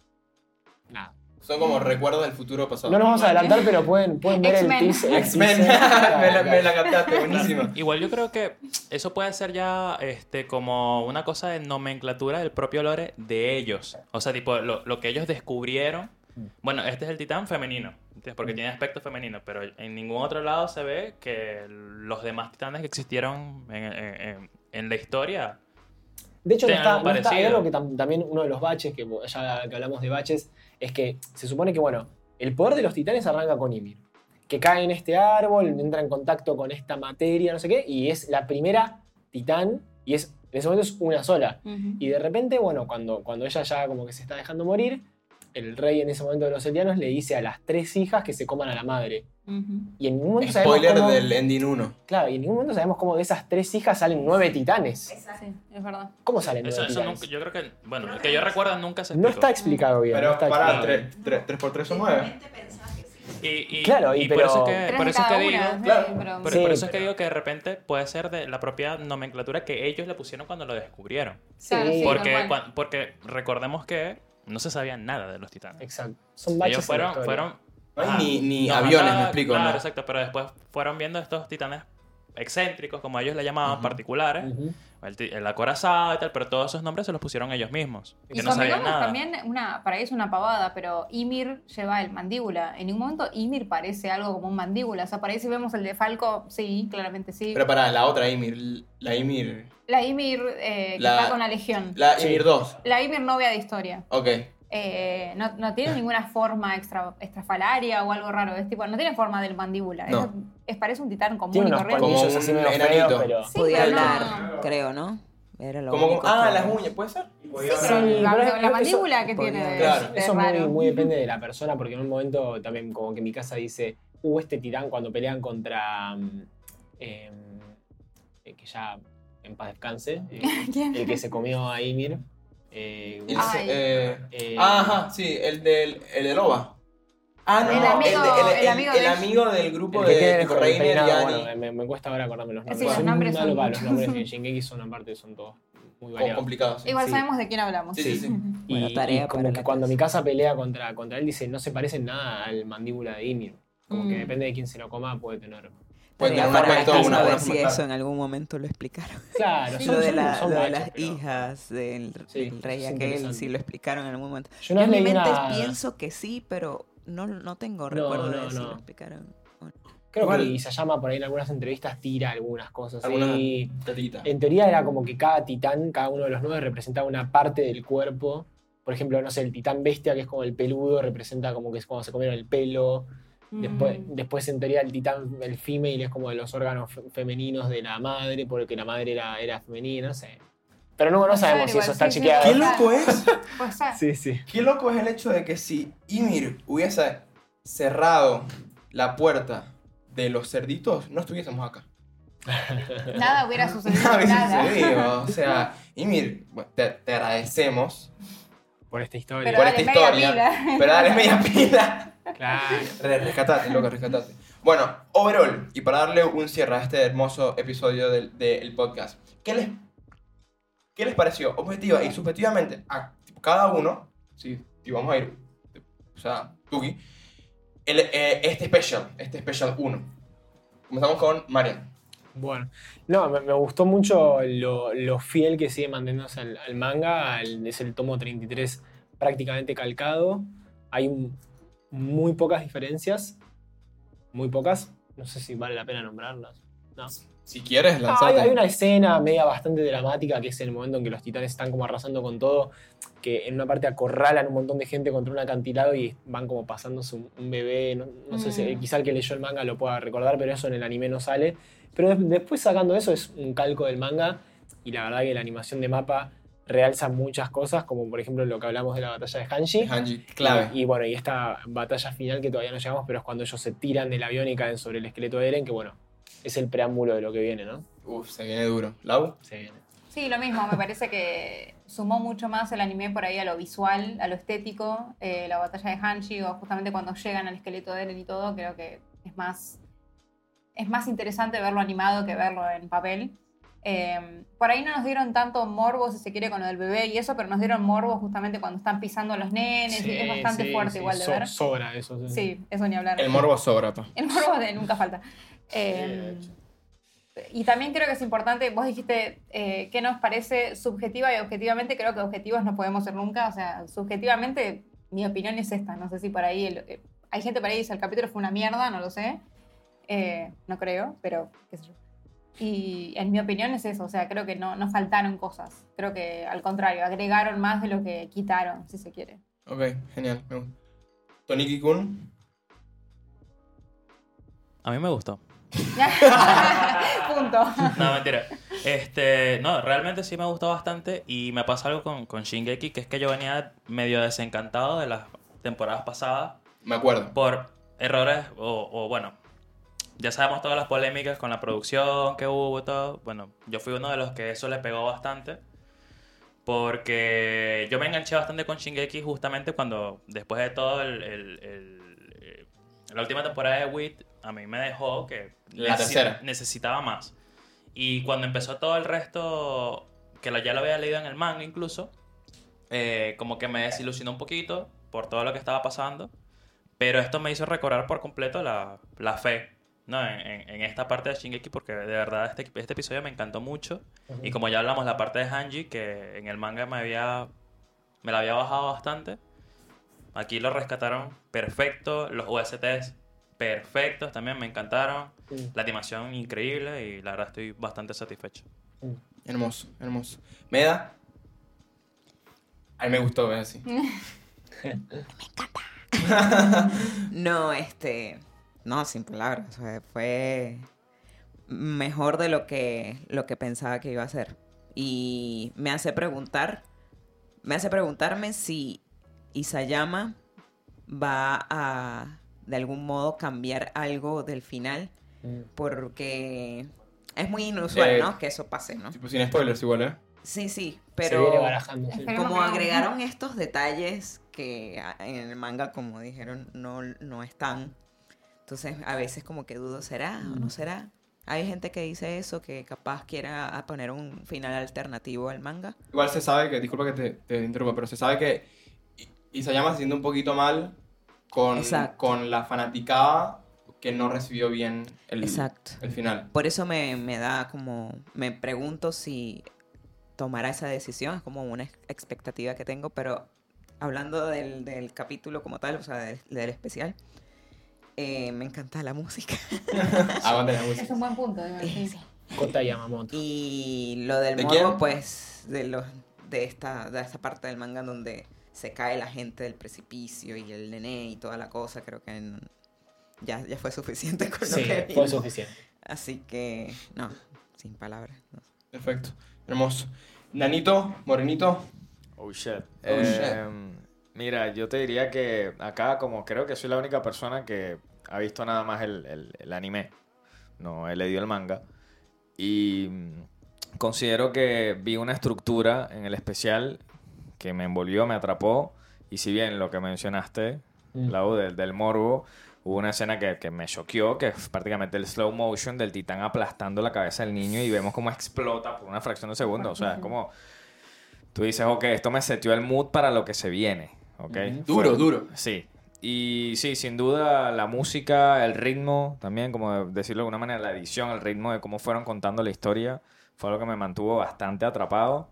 [SPEAKER 1] Nada.
[SPEAKER 2] Son como recuerdos del futuro pasado.
[SPEAKER 1] No nos vamos a adelantar, pero pueden, pueden ver el teaser.
[SPEAKER 2] X-Men, me, la,
[SPEAKER 1] Claro,
[SPEAKER 2] me la captaste, buenísimo.
[SPEAKER 4] Igual yo creo que eso puede ser ya este, como una cosa de nomenclatura del propio lore de ellos. O sea, tipo, lo, lo que ellos descubrieron.
[SPEAKER 1] Mm.
[SPEAKER 4] Bueno, este es el titán femenino, porque
[SPEAKER 1] Mm.
[SPEAKER 4] tiene aspecto femenino, pero en ningún otro lado se ve que los demás titanes que existieron en, en- en- en la historia.
[SPEAKER 1] De hecho, no está,
[SPEAKER 4] algo
[SPEAKER 1] no está- hay
[SPEAKER 4] parecido.
[SPEAKER 1] algo que tam- también uno de los baches, que ya que hablamos de baches, es que se supone que, bueno, el poder de los titanes arranca con Ymir. Que cae en este árbol, entra en contacto con esta materia, no sé qué, y es la primera titán, y es, en ese momento es una sola. Y de repente, bueno, cuando, cuando ella ya como que se está dejando morir, el rey en ese momento de los Elianos le dice a las tres hijas que se coman a la madre. Y en ningún momento sabemos
[SPEAKER 2] Spoiler
[SPEAKER 1] cómo-
[SPEAKER 2] del ending 1.
[SPEAKER 1] Claro, y en ningún momento sabemos cómo de esas tres hijas salen nueve titanes.
[SPEAKER 3] Sí, es verdad.
[SPEAKER 1] ¿Cómo salen nueve
[SPEAKER 4] Eso, eso
[SPEAKER 1] titanes?
[SPEAKER 4] nunca- yo creo que, bueno, el que yo recuerdo nunca se
[SPEAKER 1] No
[SPEAKER 4] explicó.
[SPEAKER 1] está explicado bien. no
[SPEAKER 2] Pero
[SPEAKER 1] está
[SPEAKER 2] para
[SPEAKER 1] explicado.
[SPEAKER 2] 3, 3, por 3 son 9.
[SPEAKER 4] Y, y-
[SPEAKER 1] Claro, y
[SPEAKER 4] y por
[SPEAKER 1] pero-
[SPEAKER 4] eso es
[SPEAKER 3] Tres
[SPEAKER 4] que, por eso es que digo,
[SPEAKER 3] una.
[SPEAKER 2] claro.
[SPEAKER 3] pero-
[SPEAKER 4] Por,
[SPEAKER 1] Sí,
[SPEAKER 4] por eso es que
[SPEAKER 1] pero-
[SPEAKER 4] digo que de repente puede ser de la propia nomenclatura que ellos le pusieron cuando lo descubrieron.
[SPEAKER 3] Sí,
[SPEAKER 4] porque, porque recordemos que no se sabía nada de los titanes.
[SPEAKER 1] Exacto. Son
[SPEAKER 4] Ellos fueron, fueron
[SPEAKER 2] No hay ni, ni aviones, me explico.
[SPEAKER 4] Claro,
[SPEAKER 2] ¿no?
[SPEAKER 4] exacto, pero después fueron viendo estos titanes excéntricos, como ellos le llamaban,
[SPEAKER 2] Ujú.
[SPEAKER 4] particulares, el, acorazado y tal, pero todos esos nombres se los pusieron ellos mismos,
[SPEAKER 3] Y
[SPEAKER 4] que no sabían nada.
[SPEAKER 3] también, una, para ahí es una pavada, pero Ymir lleva el mandíbula. En ningún momento Ymir parece algo como un mandíbula. O sea, para ahí si vemos el de Falco, sí, claramente sí.
[SPEAKER 2] Pero para la otra Ymir, la Ymir.
[SPEAKER 3] la Ymir eh, que
[SPEAKER 2] La-
[SPEAKER 3] está con la Legión.
[SPEAKER 2] La. Ymir 2.
[SPEAKER 3] La Ymir novia de historia.
[SPEAKER 2] Ok.
[SPEAKER 3] Eh, no, no tiene ninguna forma extra, extrafalaria o algo raro. Es tipo, no tiene forma del mandíbula.
[SPEAKER 2] No.
[SPEAKER 3] Es, es- parece un titán común y corriente.
[SPEAKER 2] Como un
[SPEAKER 1] así medio
[SPEAKER 2] enanito.
[SPEAKER 1] feos, pero...
[SPEAKER 3] Sí,
[SPEAKER 5] Podía
[SPEAKER 3] pero no-
[SPEAKER 5] hablar, creo, ¿no? Era lo
[SPEAKER 2] Como,
[SPEAKER 5] único
[SPEAKER 2] ah,
[SPEAKER 5] que-
[SPEAKER 2] las uñas, ¿puede ser?
[SPEAKER 3] Sí, pero
[SPEAKER 1] Sí,
[SPEAKER 3] la,
[SPEAKER 1] pero
[SPEAKER 3] la
[SPEAKER 1] eso-
[SPEAKER 3] mandíbula que tiene
[SPEAKER 2] Claro.
[SPEAKER 1] Eso
[SPEAKER 3] raro.
[SPEAKER 1] muy, muy depende de la persona, porque en un momento también como que mi casa dice, uh, este titán cuando pelean contra... mm, em, eh, que ya en paz descanse, eh,
[SPEAKER 3] ¿Quién?
[SPEAKER 1] el que se comió a Ymir. Eh,
[SPEAKER 2] El- eh,
[SPEAKER 1] eh,
[SPEAKER 2] Ajá, sí, el del el de Loba. Ah, no,
[SPEAKER 3] El
[SPEAKER 2] no,
[SPEAKER 3] amigo-
[SPEAKER 2] de-
[SPEAKER 3] el amigo de-
[SPEAKER 2] el amigo del grupo
[SPEAKER 1] el que
[SPEAKER 2] de
[SPEAKER 1] el
[SPEAKER 2] Reiner y
[SPEAKER 1] bueno, me, me cuesta ahora acordarme los
[SPEAKER 3] Sí,
[SPEAKER 1] nombres.
[SPEAKER 3] los
[SPEAKER 1] Soy
[SPEAKER 3] nombres
[SPEAKER 1] malo
[SPEAKER 3] son-
[SPEAKER 1] los nombres en Shingeki son aparte, son todos muy variados.
[SPEAKER 2] complicados. sí.
[SPEAKER 3] Igual
[SPEAKER 1] Sí.
[SPEAKER 3] sabemos de quién hablamos.
[SPEAKER 2] Sí, sí, sí.
[SPEAKER 1] Y,
[SPEAKER 5] Bueno,
[SPEAKER 1] y
[SPEAKER 5] tarea
[SPEAKER 1] como que cuando mi casa pelea contra, contra él, dice, no se parece nada al mandíbula de Ymir. Como que
[SPEAKER 3] Mm.
[SPEAKER 1] depende de quién se lo coma, puede tener.
[SPEAKER 2] Una,
[SPEAKER 5] saber
[SPEAKER 2] una
[SPEAKER 5] si
[SPEAKER 2] forma
[SPEAKER 5] eso en algún momento lo explicaron.
[SPEAKER 1] Claro,
[SPEAKER 3] Sí.
[SPEAKER 1] son,
[SPEAKER 5] lo de,
[SPEAKER 1] son-
[SPEAKER 5] la-
[SPEAKER 1] son
[SPEAKER 5] lo de las
[SPEAKER 1] pero-
[SPEAKER 5] hijas del,
[SPEAKER 1] Sí,
[SPEAKER 5] del rey aquel, si lo explicaron en algún momento.
[SPEAKER 1] Yo no
[SPEAKER 5] en mi
[SPEAKER 1] leí
[SPEAKER 5] mente
[SPEAKER 1] una-
[SPEAKER 5] pienso que sí, pero no, no tengo
[SPEAKER 1] No,
[SPEAKER 5] recuerdo
[SPEAKER 1] no,
[SPEAKER 5] de si lo explicaron. o no.
[SPEAKER 1] Creo
[SPEAKER 2] Igual-
[SPEAKER 1] que Isayama por ahí en algunas entrevistas tira algunas cosas.
[SPEAKER 2] Alguna.
[SPEAKER 1] En teoría era como que cada titán, cada uno de los nueve representaba una parte del cuerpo. Por ejemplo, no sé, el titán bestia, que es como el peludo, representa como que es cuando se comieron el pelo. Después,
[SPEAKER 3] Mm.
[SPEAKER 1] después en teoría el titán, el female, es como de los órganos fe- femeninos de la madre, porque la madre era, era femenina, no sé. Pero no, no sabemos si eso
[SPEAKER 3] igual,
[SPEAKER 1] está
[SPEAKER 3] sí, sí,
[SPEAKER 1] chequeado.
[SPEAKER 2] ¿Qué loco es?
[SPEAKER 1] Sí, sí.
[SPEAKER 2] Qué loco es el hecho de que si Ymir hubiese cerrado la puerta de los cerditos, no estuviésemos acá.
[SPEAKER 3] Nada hubiera sucedido.
[SPEAKER 2] Nada hubiese
[SPEAKER 3] nada.
[SPEAKER 2] sucedido. O sea, Ymir, te, te agradecemos,
[SPEAKER 1] Por esta historia.
[SPEAKER 3] Pero
[SPEAKER 2] Por
[SPEAKER 3] dale
[SPEAKER 2] esta
[SPEAKER 3] media
[SPEAKER 2] historia.
[SPEAKER 3] pila.
[SPEAKER 2] pero dale media pila.
[SPEAKER 1] Claro.
[SPEAKER 2] Re- Rescatate, loco, rescatate. Bueno, overall, y para darle un cierre a este hermoso episodio del, del podcast, ¿qué les, ¿qué les pareció objetiva y subjetivamente a tipo, cada uno? Sí, y vamos a ir, o sea, Tuki, el, eh, este special, este special 1. Comenzamos con Marian.
[SPEAKER 1] Bueno, no, me, me gustó mucho lo, lo fiel que sigue manteniéndose al, al manga. al- es el tomo 33 prácticamente calcado. Hay un- muy pocas diferencias. Muy pocas. No sé si vale la pena nombrarlas. No.
[SPEAKER 2] Si quieres,
[SPEAKER 1] Ah, hay,
[SPEAKER 2] lanzate.
[SPEAKER 1] hay una escena media bastante dramática que es el momento en que los titanes están como arrasando con todo, que en una parte acorralan un montón de gente contra un acantilado y van como pasándose un, un bebé, no, no sé si
[SPEAKER 3] Mm.
[SPEAKER 1] quizá el que leyó el manga lo pueda recordar, pero eso en el anime no sale. Pero des- después sacando eso es un calco del manga y la verdad que la animación de mapa realza muchas cosas, como por ejemplo lo que hablamos de la batalla de Hanji.
[SPEAKER 2] Hanji, clave.
[SPEAKER 1] Y, y bueno, y esta batalla final que todavía no llegamos, pero es cuando ellos se tiran del avión y caen sobre el esqueleto de Eren, que bueno, es el preámbulo de lo que viene, ¿no?
[SPEAKER 2] Uf, se viene duro. ¿Lau?
[SPEAKER 1] Se viene.
[SPEAKER 3] Sí, lo mismo, me parece que sumó mucho más el anime por ahí a lo visual, a lo estético, eh, la batalla de Hanji o justamente cuando llegan al esqueleto de Eren y todo, creo que es más, es más interesante verlo animado que verlo en papel. Eh, por ahí no nos dieron tanto morbo, si se quiere, con lo del bebé y eso, pero nos dieron morbo justamente cuando están pisando a los nenes,
[SPEAKER 1] Sí,
[SPEAKER 3] es bastante
[SPEAKER 1] sí,
[SPEAKER 3] fuerte
[SPEAKER 1] sí,
[SPEAKER 3] igual de
[SPEAKER 1] so-
[SPEAKER 3] ver.
[SPEAKER 1] Sobra eso. sí.
[SPEAKER 3] Sí, eso ni hablar.
[SPEAKER 2] El morbo sobra, pa.
[SPEAKER 3] El morbo de nunca falta. Eh, y también creo que es importante, vos dijiste eh, qué nos parece subjetiva y objetivamente, creo que objetivos no podemos ser nunca, o sea, subjetivamente mi opinión es esta, no sé si por ahí, el- eh, hay gente por ahí que dice el capítulo fue una mierda, no lo sé, Eh, no creo, pero qué sé yo. Y en mi opinión es eso, o sea, creo que no, no faltaron cosas, creo que al contrario, agregaron más de lo que quitaron, si se quiere.
[SPEAKER 2] Ok, genial. Toniki Kun.
[SPEAKER 4] A mí me gustó.
[SPEAKER 3] Punto.
[SPEAKER 4] No, mentira. Este, no, realmente sí me gustó bastante y me pasa algo con, con Shingeki, que es que yo venía medio desencantado de las temporadas pasadas
[SPEAKER 2] Me acuerdo.
[SPEAKER 4] por errores o, o, bueno, ya sabemos todas las polémicas con la producción que hubo y todo. Bueno, yo fui uno de los que eso le pegó bastante. Porque yo me enganché bastante con Shingeki justamente cuando, después de todo, el, el- el- eh, la última temporada de WIT, a mí me dejó que
[SPEAKER 2] La tercera.
[SPEAKER 4] necesitaba más. Y cuando empezó todo el resto, que ya lo había leído en el manga incluso, eh, como que me desilusionó un poquito por todo lo que estaba pasando. Pero esto me hizo recobrar por completo la, la fe ¿no? en, en- en esta parte de Shingeki porque de verdad este, este episodio me encantó mucho. Y como ya hablamos, la parte de Hanji, que en el manga me había me la había bajado bastante. Aquí lo rescataron perfecto. Los OSTs perfectos también me encantaron. La animación increíble y la verdad estoy bastante satisfecho.
[SPEAKER 2] Hermoso, hermoso. ¿Meda? A mí me gustó, ver así.
[SPEAKER 5] No, este. No, sin palabras. o sea, fue mejor de lo que, lo que pensaba que iba a ser. Y me hace preguntar. Me hace preguntarme si Isayama va a de algún modo cambiar algo del final.
[SPEAKER 1] Mm.
[SPEAKER 5] Porque es muy inusual,
[SPEAKER 2] Eh,
[SPEAKER 5] ¿no? Que eso pase, ¿no?
[SPEAKER 2] Tipo sin spoilers igual, ¿eh?
[SPEAKER 5] Sí, sí, pero
[SPEAKER 1] sí.
[SPEAKER 5] Como
[SPEAKER 3] que no.
[SPEAKER 5] agregaron estos detalles que en el manga, como dijeron, no, no están. Entonces, a veces como que dudo, ¿será o no será? Hay gente que dice eso, que capaz quiera poner un final alternativo al manga.
[SPEAKER 2] Igual se sabe que, disculpa que te, te interrumpa, pero se sabe que Isayama se siente un poquito mal con,
[SPEAKER 5] Exacto.
[SPEAKER 2] con la fanaticada que no recibió bien el,
[SPEAKER 5] Exacto.
[SPEAKER 2] el final.
[SPEAKER 5] Por eso me, me da como, me pregunto si tomará esa decisión, es como una ex- expectativa que tengo, pero hablando del, del capítulo como tal, o sea, del, del especial, eh, me encanta la música.
[SPEAKER 2] Aguante la
[SPEAKER 3] Es
[SPEAKER 2] música.
[SPEAKER 3] un buen punto, digo, sí.
[SPEAKER 1] Kota Yamamoto.
[SPEAKER 5] Y lo del
[SPEAKER 2] ¿De
[SPEAKER 5] morbo, pues, de los de esta, de esta parte del manga donde se cae la gente del precipicio y el nené y toda la cosa, creo que ya, ya fue suficiente con
[SPEAKER 1] Sí,
[SPEAKER 5] lo que
[SPEAKER 1] fue suficiente.
[SPEAKER 5] Así que, no, sin palabras. no.
[SPEAKER 2] Perfecto. Hermoso. Nanito, Morenito.
[SPEAKER 6] Oh shit.
[SPEAKER 2] Oh, shit.
[SPEAKER 6] Em, Mira, yo te diría que acá, como creo que soy la única persona que ha visto nada más el, el- el anime, no he leído el manga, y mm, considero que vi una estructura en el especial que me envolvió, me atrapó, y si bien lo que mencionaste,
[SPEAKER 1] Mm.
[SPEAKER 6] Lau, del, del morbo, hubo una escena que, que me choqueó, que es prácticamente el slow motion del titán aplastando la cabeza del niño y vemos cómo explota por una fracción de segundo. O sea, es como... Tú dices, ok, esto me seteó el mood para lo que se viene. ¿ok?
[SPEAKER 2] Duro,
[SPEAKER 6] Fue-
[SPEAKER 2] duro.
[SPEAKER 6] Sí. Y sí, sin duda la música, el ritmo, también, como decirlo de alguna manera, la edición, el ritmo de cómo fueron contando la historia, fue algo que me mantuvo bastante atrapado.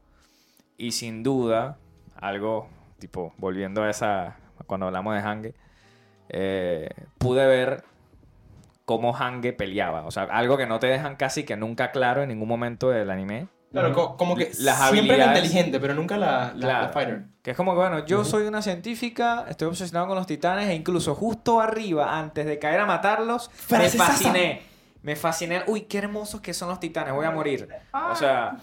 [SPEAKER 6] Y sin duda, algo, tipo, volviendo a esa, cuando hablamos de Hange, eh, pude ver cómo Hange peleaba. O sea, algo que no te dejan casi que nunca claro en ningún momento del anime.
[SPEAKER 2] Claro, co- como que
[SPEAKER 6] Las
[SPEAKER 2] siempre la
[SPEAKER 6] habilidades-
[SPEAKER 2] inteligente, pero nunca la, la,
[SPEAKER 6] Claro.
[SPEAKER 2] la fighter.
[SPEAKER 6] Que es como que, bueno, yo soy una científica, estoy obsesionado con los titanes e incluso justo arriba, antes de caer a matarlos, me fasciné. Me fasciné. Uy, qué hermosos que son los titanes, voy a morir. O sea,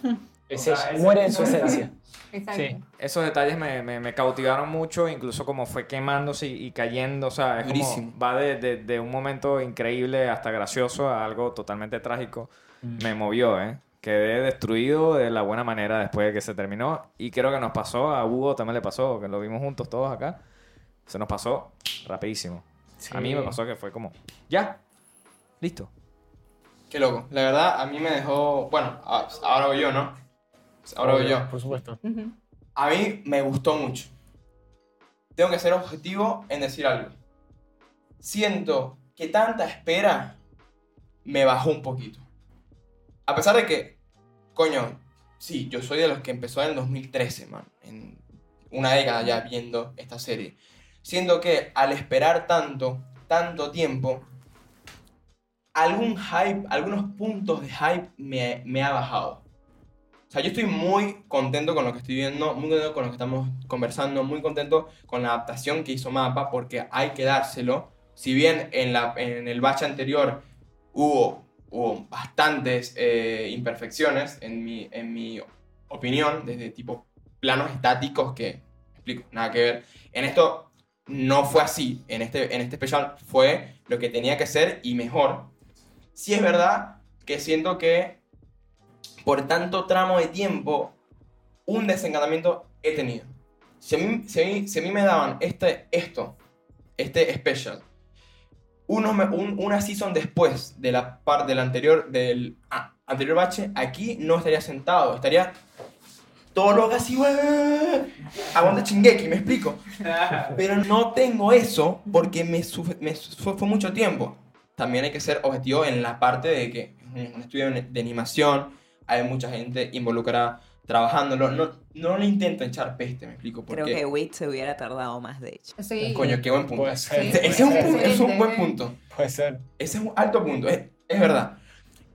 [SPEAKER 1] Ese
[SPEAKER 6] O sea,
[SPEAKER 1] muere en su esencia.
[SPEAKER 3] Exacto.
[SPEAKER 1] Sí.
[SPEAKER 6] esos detalles me, me- me cautivaron mucho, incluso como fue quemándose y, y cayendo. O sea, es
[SPEAKER 2] Durísimo.
[SPEAKER 6] como, va de, de- de un momento increíble hasta gracioso a algo totalmente trágico. Me movió, ¿eh? Quedé destruido de la buena manera después de que se terminó. Y creo que nos pasó, a Hugo también le pasó, que lo vimos juntos todos acá. Se nos pasó rapidísimo. A mí me pasó que fue como, ya, listo.
[SPEAKER 2] Qué loco. La verdad, a mí me dejó. Bueno, ahora voy yo, ¿no? Ahora voy yo.
[SPEAKER 1] Por supuesto.
[SPEAKER 2] A mí me gustó mucho. Tengo que ser objetivo en decir algo. Siento que tanta espera me bajó un poquito. A pesar de que, coño, sí, yo soy de los que empezó en el 2013, man. En una década ya viendo esta serie. Siento que al esperar tanto, tanto tiempo, algún hype, algunos puntos de hype me, me ha bajado. O sea, yo estoy muy contento con lo que estoy viendo, muy contento con lo que estamos conversando, muy contento con la adaptación que hizo Mapa, porque hay que dárselo. Si bien en, la, en el batch anterior hubo, hubo bastantes eh, imperfecciones, en mi, en mi opinión, desde tipo planos estáticos que, explico, nada que ver. En esto no fue así. En este, en este especial fue lo que tenía que ser y mejor. Sí es verdad que siento que por tanto tramo de tiempo, un desencantamiento he tenido. Si a mí, si a mí, si a mí me daban este, esto, este special, unos me- un- una season después de la parte del anterior, del ah, anterior bache, aquí no estaría sentado, estaría todo lo así, aguanta chingueki, me explico. Pero no tengo eso porque me, me fue mucho tiempo. También hay que ser objetivo en la parte de que es un estudio de animación, hay mucha gente involucrada trabajándolo. No, no le intento echar peste, me explico. Porque,
[SPEAKER 5] Creo que Wit se hubiera tardado más, de hecho.
[SPEAKER 3] Sí.
[SPEAKER 2] coño, qué buen punto.
[SPEAKER 1] Puede
[SPEAKER 2] Ese
[SPEAKER 1] ser.
[SPEAKER 3] Sí,
[SPEAKER 2] ese es un, punto, es un buen punto.
[SPEAKER 1] Puede ser.
[SPEAKER 2] Ese es un alto punto. Es, es verdad.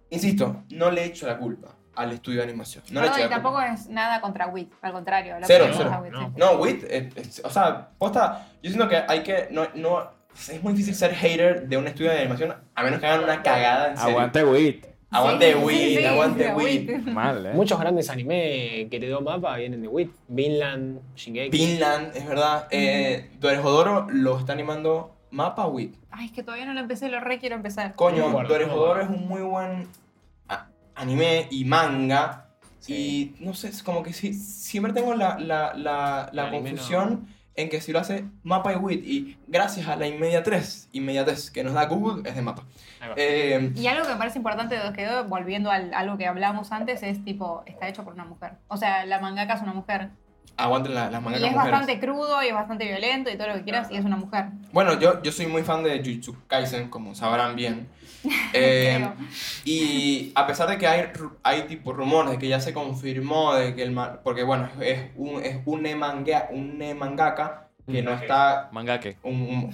[SPEAKER 2] Insisto, no le echo la culpa al estudio de animación. No le
[SPEAKER 3] No,
[SPEAKER 2] echo
[SPEAKER 3] y
[SPEAKER 2] la
[SPEAKER 3] tampoco
[SPEAKER 2] culpa.
[SPEAKER 3] es nada contra Wit, al contrario. lo
[SPEAKER 2] Cero, cero.
[SPEAKER 3] a Wit,
[SPEAKER 1] No.
[SPEAKER 2] No, Wit, eh, es- o sea, posta, yo siento que hay que, no, no, es muy difícil ser hater de un estudio de animación a menos que hagan una cagada en serio.
[SPEAKER 6] Aguante WIT.
[SPEAKER 2] Aguante
[SPEAKER 3] Sí,
[SPEAKER 2] Wit,
[SPEAKER 3] sí, sí,
[SPEAKER 2] aguante
[SPEAKER 3] sí,
[SPEAKER 2] Wit.
[SPEAKER 6] Mal, ¿eh?
[SPEAKER 1] Muchos grandes anime que heredó Mapa vienen de WIT. Vinland, Shingeki.
[SPEAKER 2] Vinland, es verdad. Eh, lo está animando Mapa Wit.
[SPEAKER 3] Ay, es que todavía no lo empecé, lo re quiero empezar.
[SPEAKER 1] No
[SPEAKER 2] Coño,
[SPEAKER 1] acuerdo, no
[SPEAKER 2] es un muy buen anime y manga.
[SPEAKER 1] Sí.
[SPEAKER 2] Y no sé, es como que sí, siempre tengo la, la, la, confusión en que si lo hace Mapa y Wit. Y gracias a la inmediatez, inmediatez que nos da Google, es de Mapa. Eh,
[SPEAKER 3] Y algo que me parece importante de quedó, volviendo al, algo que hablamos antes, es tipo, está hecho por una mujer. O sea, la mangaka es una mujer.
[SPEAKER 2] Aguanten la- las
[SPEAKER 3] Y
[SPEAKER 2] mangakas
[SPEAKER 3] es
[SPEAKER 2] mujeres.
[SPEAKER 3] bastante crudo y es bastante violento y todo lo que quieras y es una mujer.
[SPEAKER 2] Bueno, yo, yo soy muy fan de Jujutsu Kaisen, como sabrán bien. Eh, y a pesar de que hay, hay tipo rumores de que ya se confirmó de que el porque bueno, es un es un manga, un mangaka que no está
[SPEAKER 4] Mangake.
[SPEAKER 2] un, un,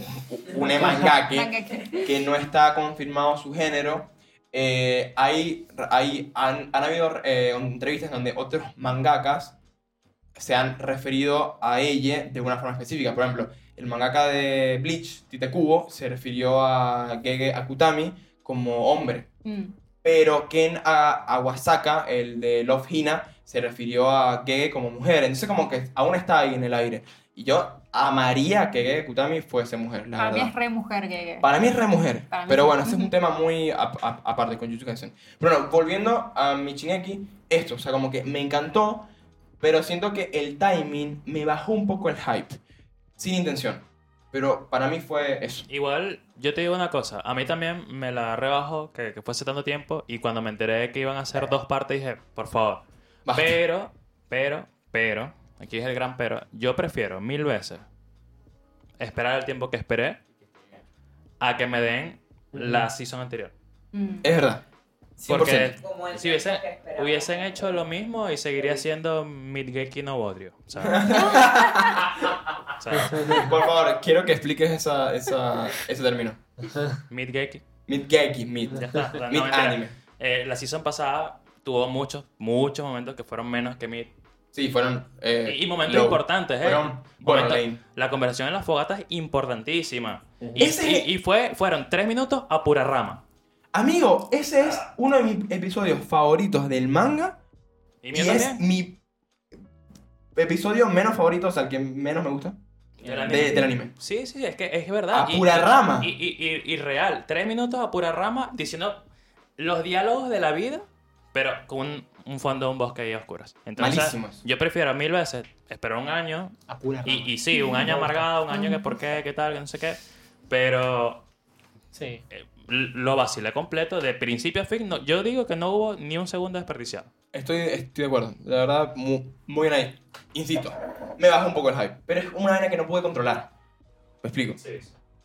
[SPEAKER 2] un mangake
[SPEAKER 3] Mangaka.
[SPEAKER 2] que no está confirmado su género. Eh, hay, hay, han, han habido eh, entrevistas donde otros mangakas se han referido a ella de una forma específica. Por ejemplo, el mangaka de Bleach, Tite Kubo, se refirió a Gege Akutami como hombre.
[SPEAKER 3] Mm.
[SPEAKER 2] Pero Ken A- Awasaka, el de Love Hina, se refirió a Gege como mujer. Entonces como que aún está ahí en el aire. Y yo amaría que Gege Akutami fuese mujer, la
[SPEAKER 3] Para mí es re mujer que-
[SPEAKER 2] Para mí es re mujer.
[SPEAKER 3] Para
[SPEAKER 2] Pero
[SPEAKER 3] sí.
[SPEAKER 2] bueno, ese es un tema muy aparte con Jujutsu Kaisen. Pero bueno, volviendo a mi Shingeki, esto, o sea, como que me encantó, pero siento que el timing me bajó un poco el hype. Sin intención. Pero para mí fue eso.
[SPEAKER 4] Igual, yo te digo una cosa. A mí también me la rebajó que, que fuese tanto tiempo. Y cuando me enteré de que iban a hacer dos partes, dije, por favor.
[SPEAKER 2] Basta.
[SPEAKER 4] Pero, pero, pero, aquí es el gran pero. Yo prefiero mil veces esperar el tiempo que esperé a que me den la season anterior.
[SPEAKER 3] Mm.
[SPEAKER 2] Es verdad. 100%.
[SPEAKER 4] Porque si hubiesen, hubiesen hecho lo mismo y seguiría siendo Midgeki no Bodrio.
[SPEAKER 2] Por favor, quiero que expliques esa, esa, ese término.
[SPEAKER 4] Midgeki.
[SPEAKER 2] Mid-geki, mid.
[SPEAKER 4] Ya está. No,
[SPEAKER 2] Mid
[SPEAKER 4] mentira.
[SPEAKER 2] anime.
[SPEAKER 4] Eh, la season pasada tuvo muchos, muchos momentos que fueron menos que Mid.
[SPEAKER 2] Sí, fueron. eh,
[SPEAKER 4] Y, y momentos
[SPEAKER 2] low.
[SPEAKER 4] importantes, ¿eh?
[SPEAKER 2] Fueron bueno,
[SPEAKER 4] Momentos- la conversación en las fogatas es importantísima. Y,
[SPEAKER 2] Ese-
[SPEAKER 4] y- y fue, fueron tres minutos a pura rama.
[SPEAKER 2] Amigo, ese es uno de mis episodios favoritos del manga.
[SPEAKER 4] Y
[SPEAKER 2] es mi episodio menos favorito, o sea, el que menos me gusta.
[SPEAKER 4] Del anime.
[SPEAKER 2] de- del anime.
[SPEAKER 4] Sí, sí, es que es verdad.
[SPEAKER 2] A
[SPEAKER 4] Y-
[SPEAKER 2] pura
[SPEAKER 4] y-
[SPEAKER 2] rama.
[SPEAKER 4] Y, y- y- y real. Tres minutos a pura rama diciendo los diálogos de la vida, pero con un, fondo de un bosque y oscuras. Entonces,
[SPEAKER 2] Malísimos.
[SPEAKER 4] yo prefiero mil veces esperar un año.
[SPEAKER 1] A pura.
[SPEAKER 4] Y, y sí, un año amargado, un año que por qué, qué tal, que no sé qué. Pero
[SPEAKER 1] Sí.
[SPEAKER 4] eh, lo vacilé completo, de principio a fin. no- yo digo que no hubo ni un segundo desperdiciado.
[SPEAKER 2] Estoy, estoy de acuerdo. La verdad, muy, muy bien ahí. Insisto, me bajó un poco el hype. Pero es una vaina que no pude controlar. Me explico.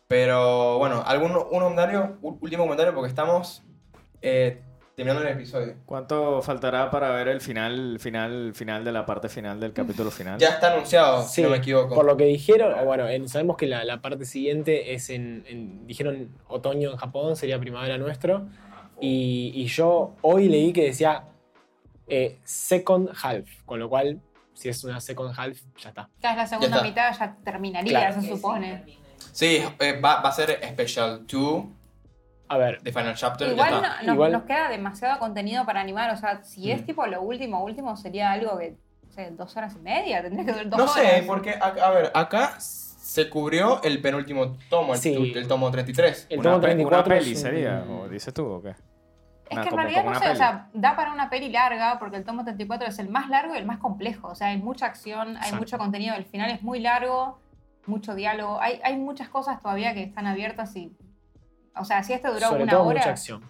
[SPEAKER 2] Pero bueno, algún un comentario, último comentario, porque estamos eh, terminando el episodio.
[SPEAKER 6] ¿Cuánto faltará para ver el final, final, final de la parte final del capítulo final?
[SPEAKER 2] Ya está anunciado,
[SPEAKER 1] Sí,
[SPEAKER 2] si no me equivoco.
[SPEAKER 1] Por lo que dijeron, bueno, en- sabemos que la, la parte siguiente es en, en- Dijeron otoño en Japón, sería primavera nuestro. Y, y yo hoy leí que decía eh, second half, con lo cual, si es una second half, ya está.
[SPEAKER 3] Ya es la segunda
[SPEAKER 2] está.
[SPEAKER 3] mitad, ya terminaría,
[SPEAKER 1] Claro.
[SPEAKER 3] se supone.
[SPEAKER 2] Sí, eh, va, va a ser Special 2
[SPEAKER 1] A ver,
[SPEAKER 2] de Final Chapter. ya
[SPEAKER 3] Igual
[SPEAKER 2] está.
[SPEAKER 3] no- nos,
[SPEAKER 1] Igual-
[SPEAKER 3] nos queda demasiado contenido para animar. O sea, si es
[SPEAKER 2] Mm.
[SPEAKER 3] tipo lo último, último, sería algo que, no sé, dos horas y media. Tendría que ser dos
[SPEAKER 2] No
[SPEAKER 3] horas.
[SPEAKER 2] sé, porque, a, a ver, acá se cubrió el penúltimo tomo, el,
[SPEAKER 1] Sí.
[SPEAKER 2] el tomo 33.
[SPEAKER 1] el
[SPEAKER 6] ¿Una,
[SPEAKER 1] tomo
[SPEAKER 6] pe-
[SPEAKER 1] 34
[SPEAKER 6] una peli sería? ¿O dices tú o qué?
[SPEAKER 3] Es
[SPEAKER 6] Una-
[SPEAKER 3] que en
[SPEAKER 6] como-
[SPEAKER 3] realidad
[SPEAKER 6] como
[SPEAKER 3] no sé, o sea, da para una peli larga porque el tomo 34 es el más largo y el más complejo. O sea, hay mucha acción, hay
[SPEAKER 1] Exacto.
[SPEAKER 3] mucho contenido. El final es muy largo, mucho diálogo. Hay, hay muchas cosas todavía que están abiertas y. O sea, si este duró
[SPEAKER 1] sobre
[SPEAKER 3] una
[SPEAKER 1] todo
[SPEAKER 3] hora.
[SPEAKER 1] mucha acción.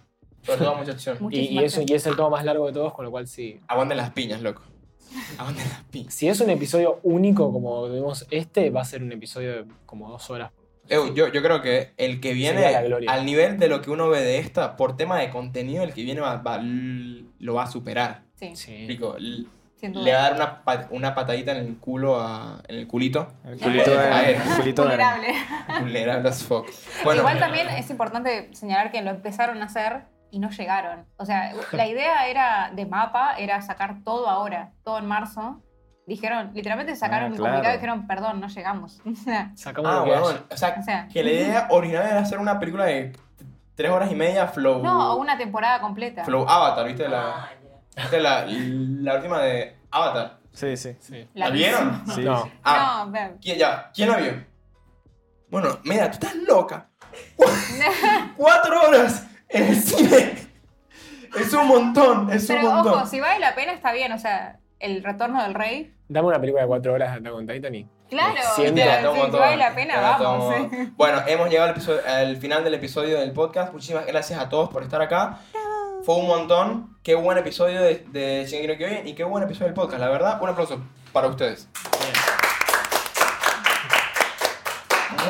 [SPEAKER 2] Sobre todo mucha acción.
[SPEAKER 1] Y, y eso,
[SPEAKER 3] acción.
[SPEAKER 1] y es el tomo más largo de todos, con lo cual sí.
[SPEAKER 2] Aguanten las piñas, loco. Aguanten las piñas.
[SPEAKER 1] Si es un episodio único como vimos este, va a ser un episodio de como dos horas.
[SPEAKER 2] Eu, yo, yo creo que el que viene al nivel de lo que uno ve de esta, por tema de contenido, el que viene va- va- l- lo va a superar.
[SPEAKER 3] Sí,
[SPEAKER 1] Sí.
[SPEAKER 3] Duda.
[SPEAKER 2] Le va a dar una, pa- una patadita en el culo, a, en el culito.
[SPEAKER 6] El culito de,
[SPEAKER 2] A ver.
[SPEAKER 6] el culito de-
[SPEAKER 3] Vulnerable.
[SPEAKER 2] Vulnerable as fuck. Bueno,
[SPEAKER 3] Igual también es importante señalar que lo empezaron a hacer y no llegaron. O sea, la idea era de mapa, era sacar todo ahora, todo en marzo. Dijeron, literalmente sacaron
[SPEAKER 6] Ah,
[SPEAKER 3] el
[SPEAKER 6] claro.
[SPEAKER 3] comunicado y dijeron, perdón, no llegamos.
[SPEAKER 1] Sacamos
[SPEAKER 2] ah, bueno, o sea,
[SPEAKER 3] o sea,
[SPEAKER 2] que la idea original era hacer una película de tres horas y media, flow.
[SPEAKER 3] no, o una temporada completa.
[SPEAKER 2] Flow Avatar, ¿viste? La, ¿viste la, la última de Avatar?
[SPEAKER 6] Sí, sí.
[SPEAKER 1] Sí.
[SPEAKER 2] ¿La vieron?
[SPEAKER 6] Sí,
[SPEAKER 1] No.
[SPEAKER 6] sí.
[SPEAKER 2] Ah,
[SPEAKER 3] No,
[SPEAKER 2] ¿quién, ya, ¿quién la vio? Bueno, mira, tú estás loca. Cuatro horas en el cine. Es un montón, es un
[SPEAKER 3] Pero
[SPEAKER 2] montón.
[SPEAKER 3] ojo, si vale la pena está bien, o sea, el retorno del rey.
[SPEAKER 1] Dame una película de cuatro horas de Attack on Titan y.
[SPEAKER 3] Claro, si vale la pena,
[SPEAKER 2] la
[SPEAKER 3] vamos. sí.
[SPEAKER 2] Bueno, hemos llegado al, episodio- al final del episodio del podcast. Muchísimas gracias a todos por estar acá. Fue un montón. Qué buen episodio de, de Shingeki no y qué buen episodio del podcast. La verdad, un aplauso para ustedes.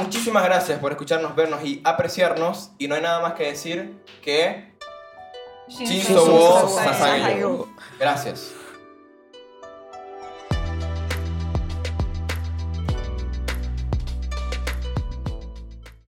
[SPEAKER 2] Muchísimas gracias por escucharnos, vernos y apreciarnos. Y no hay nada más que decir que... Shinso Gracias.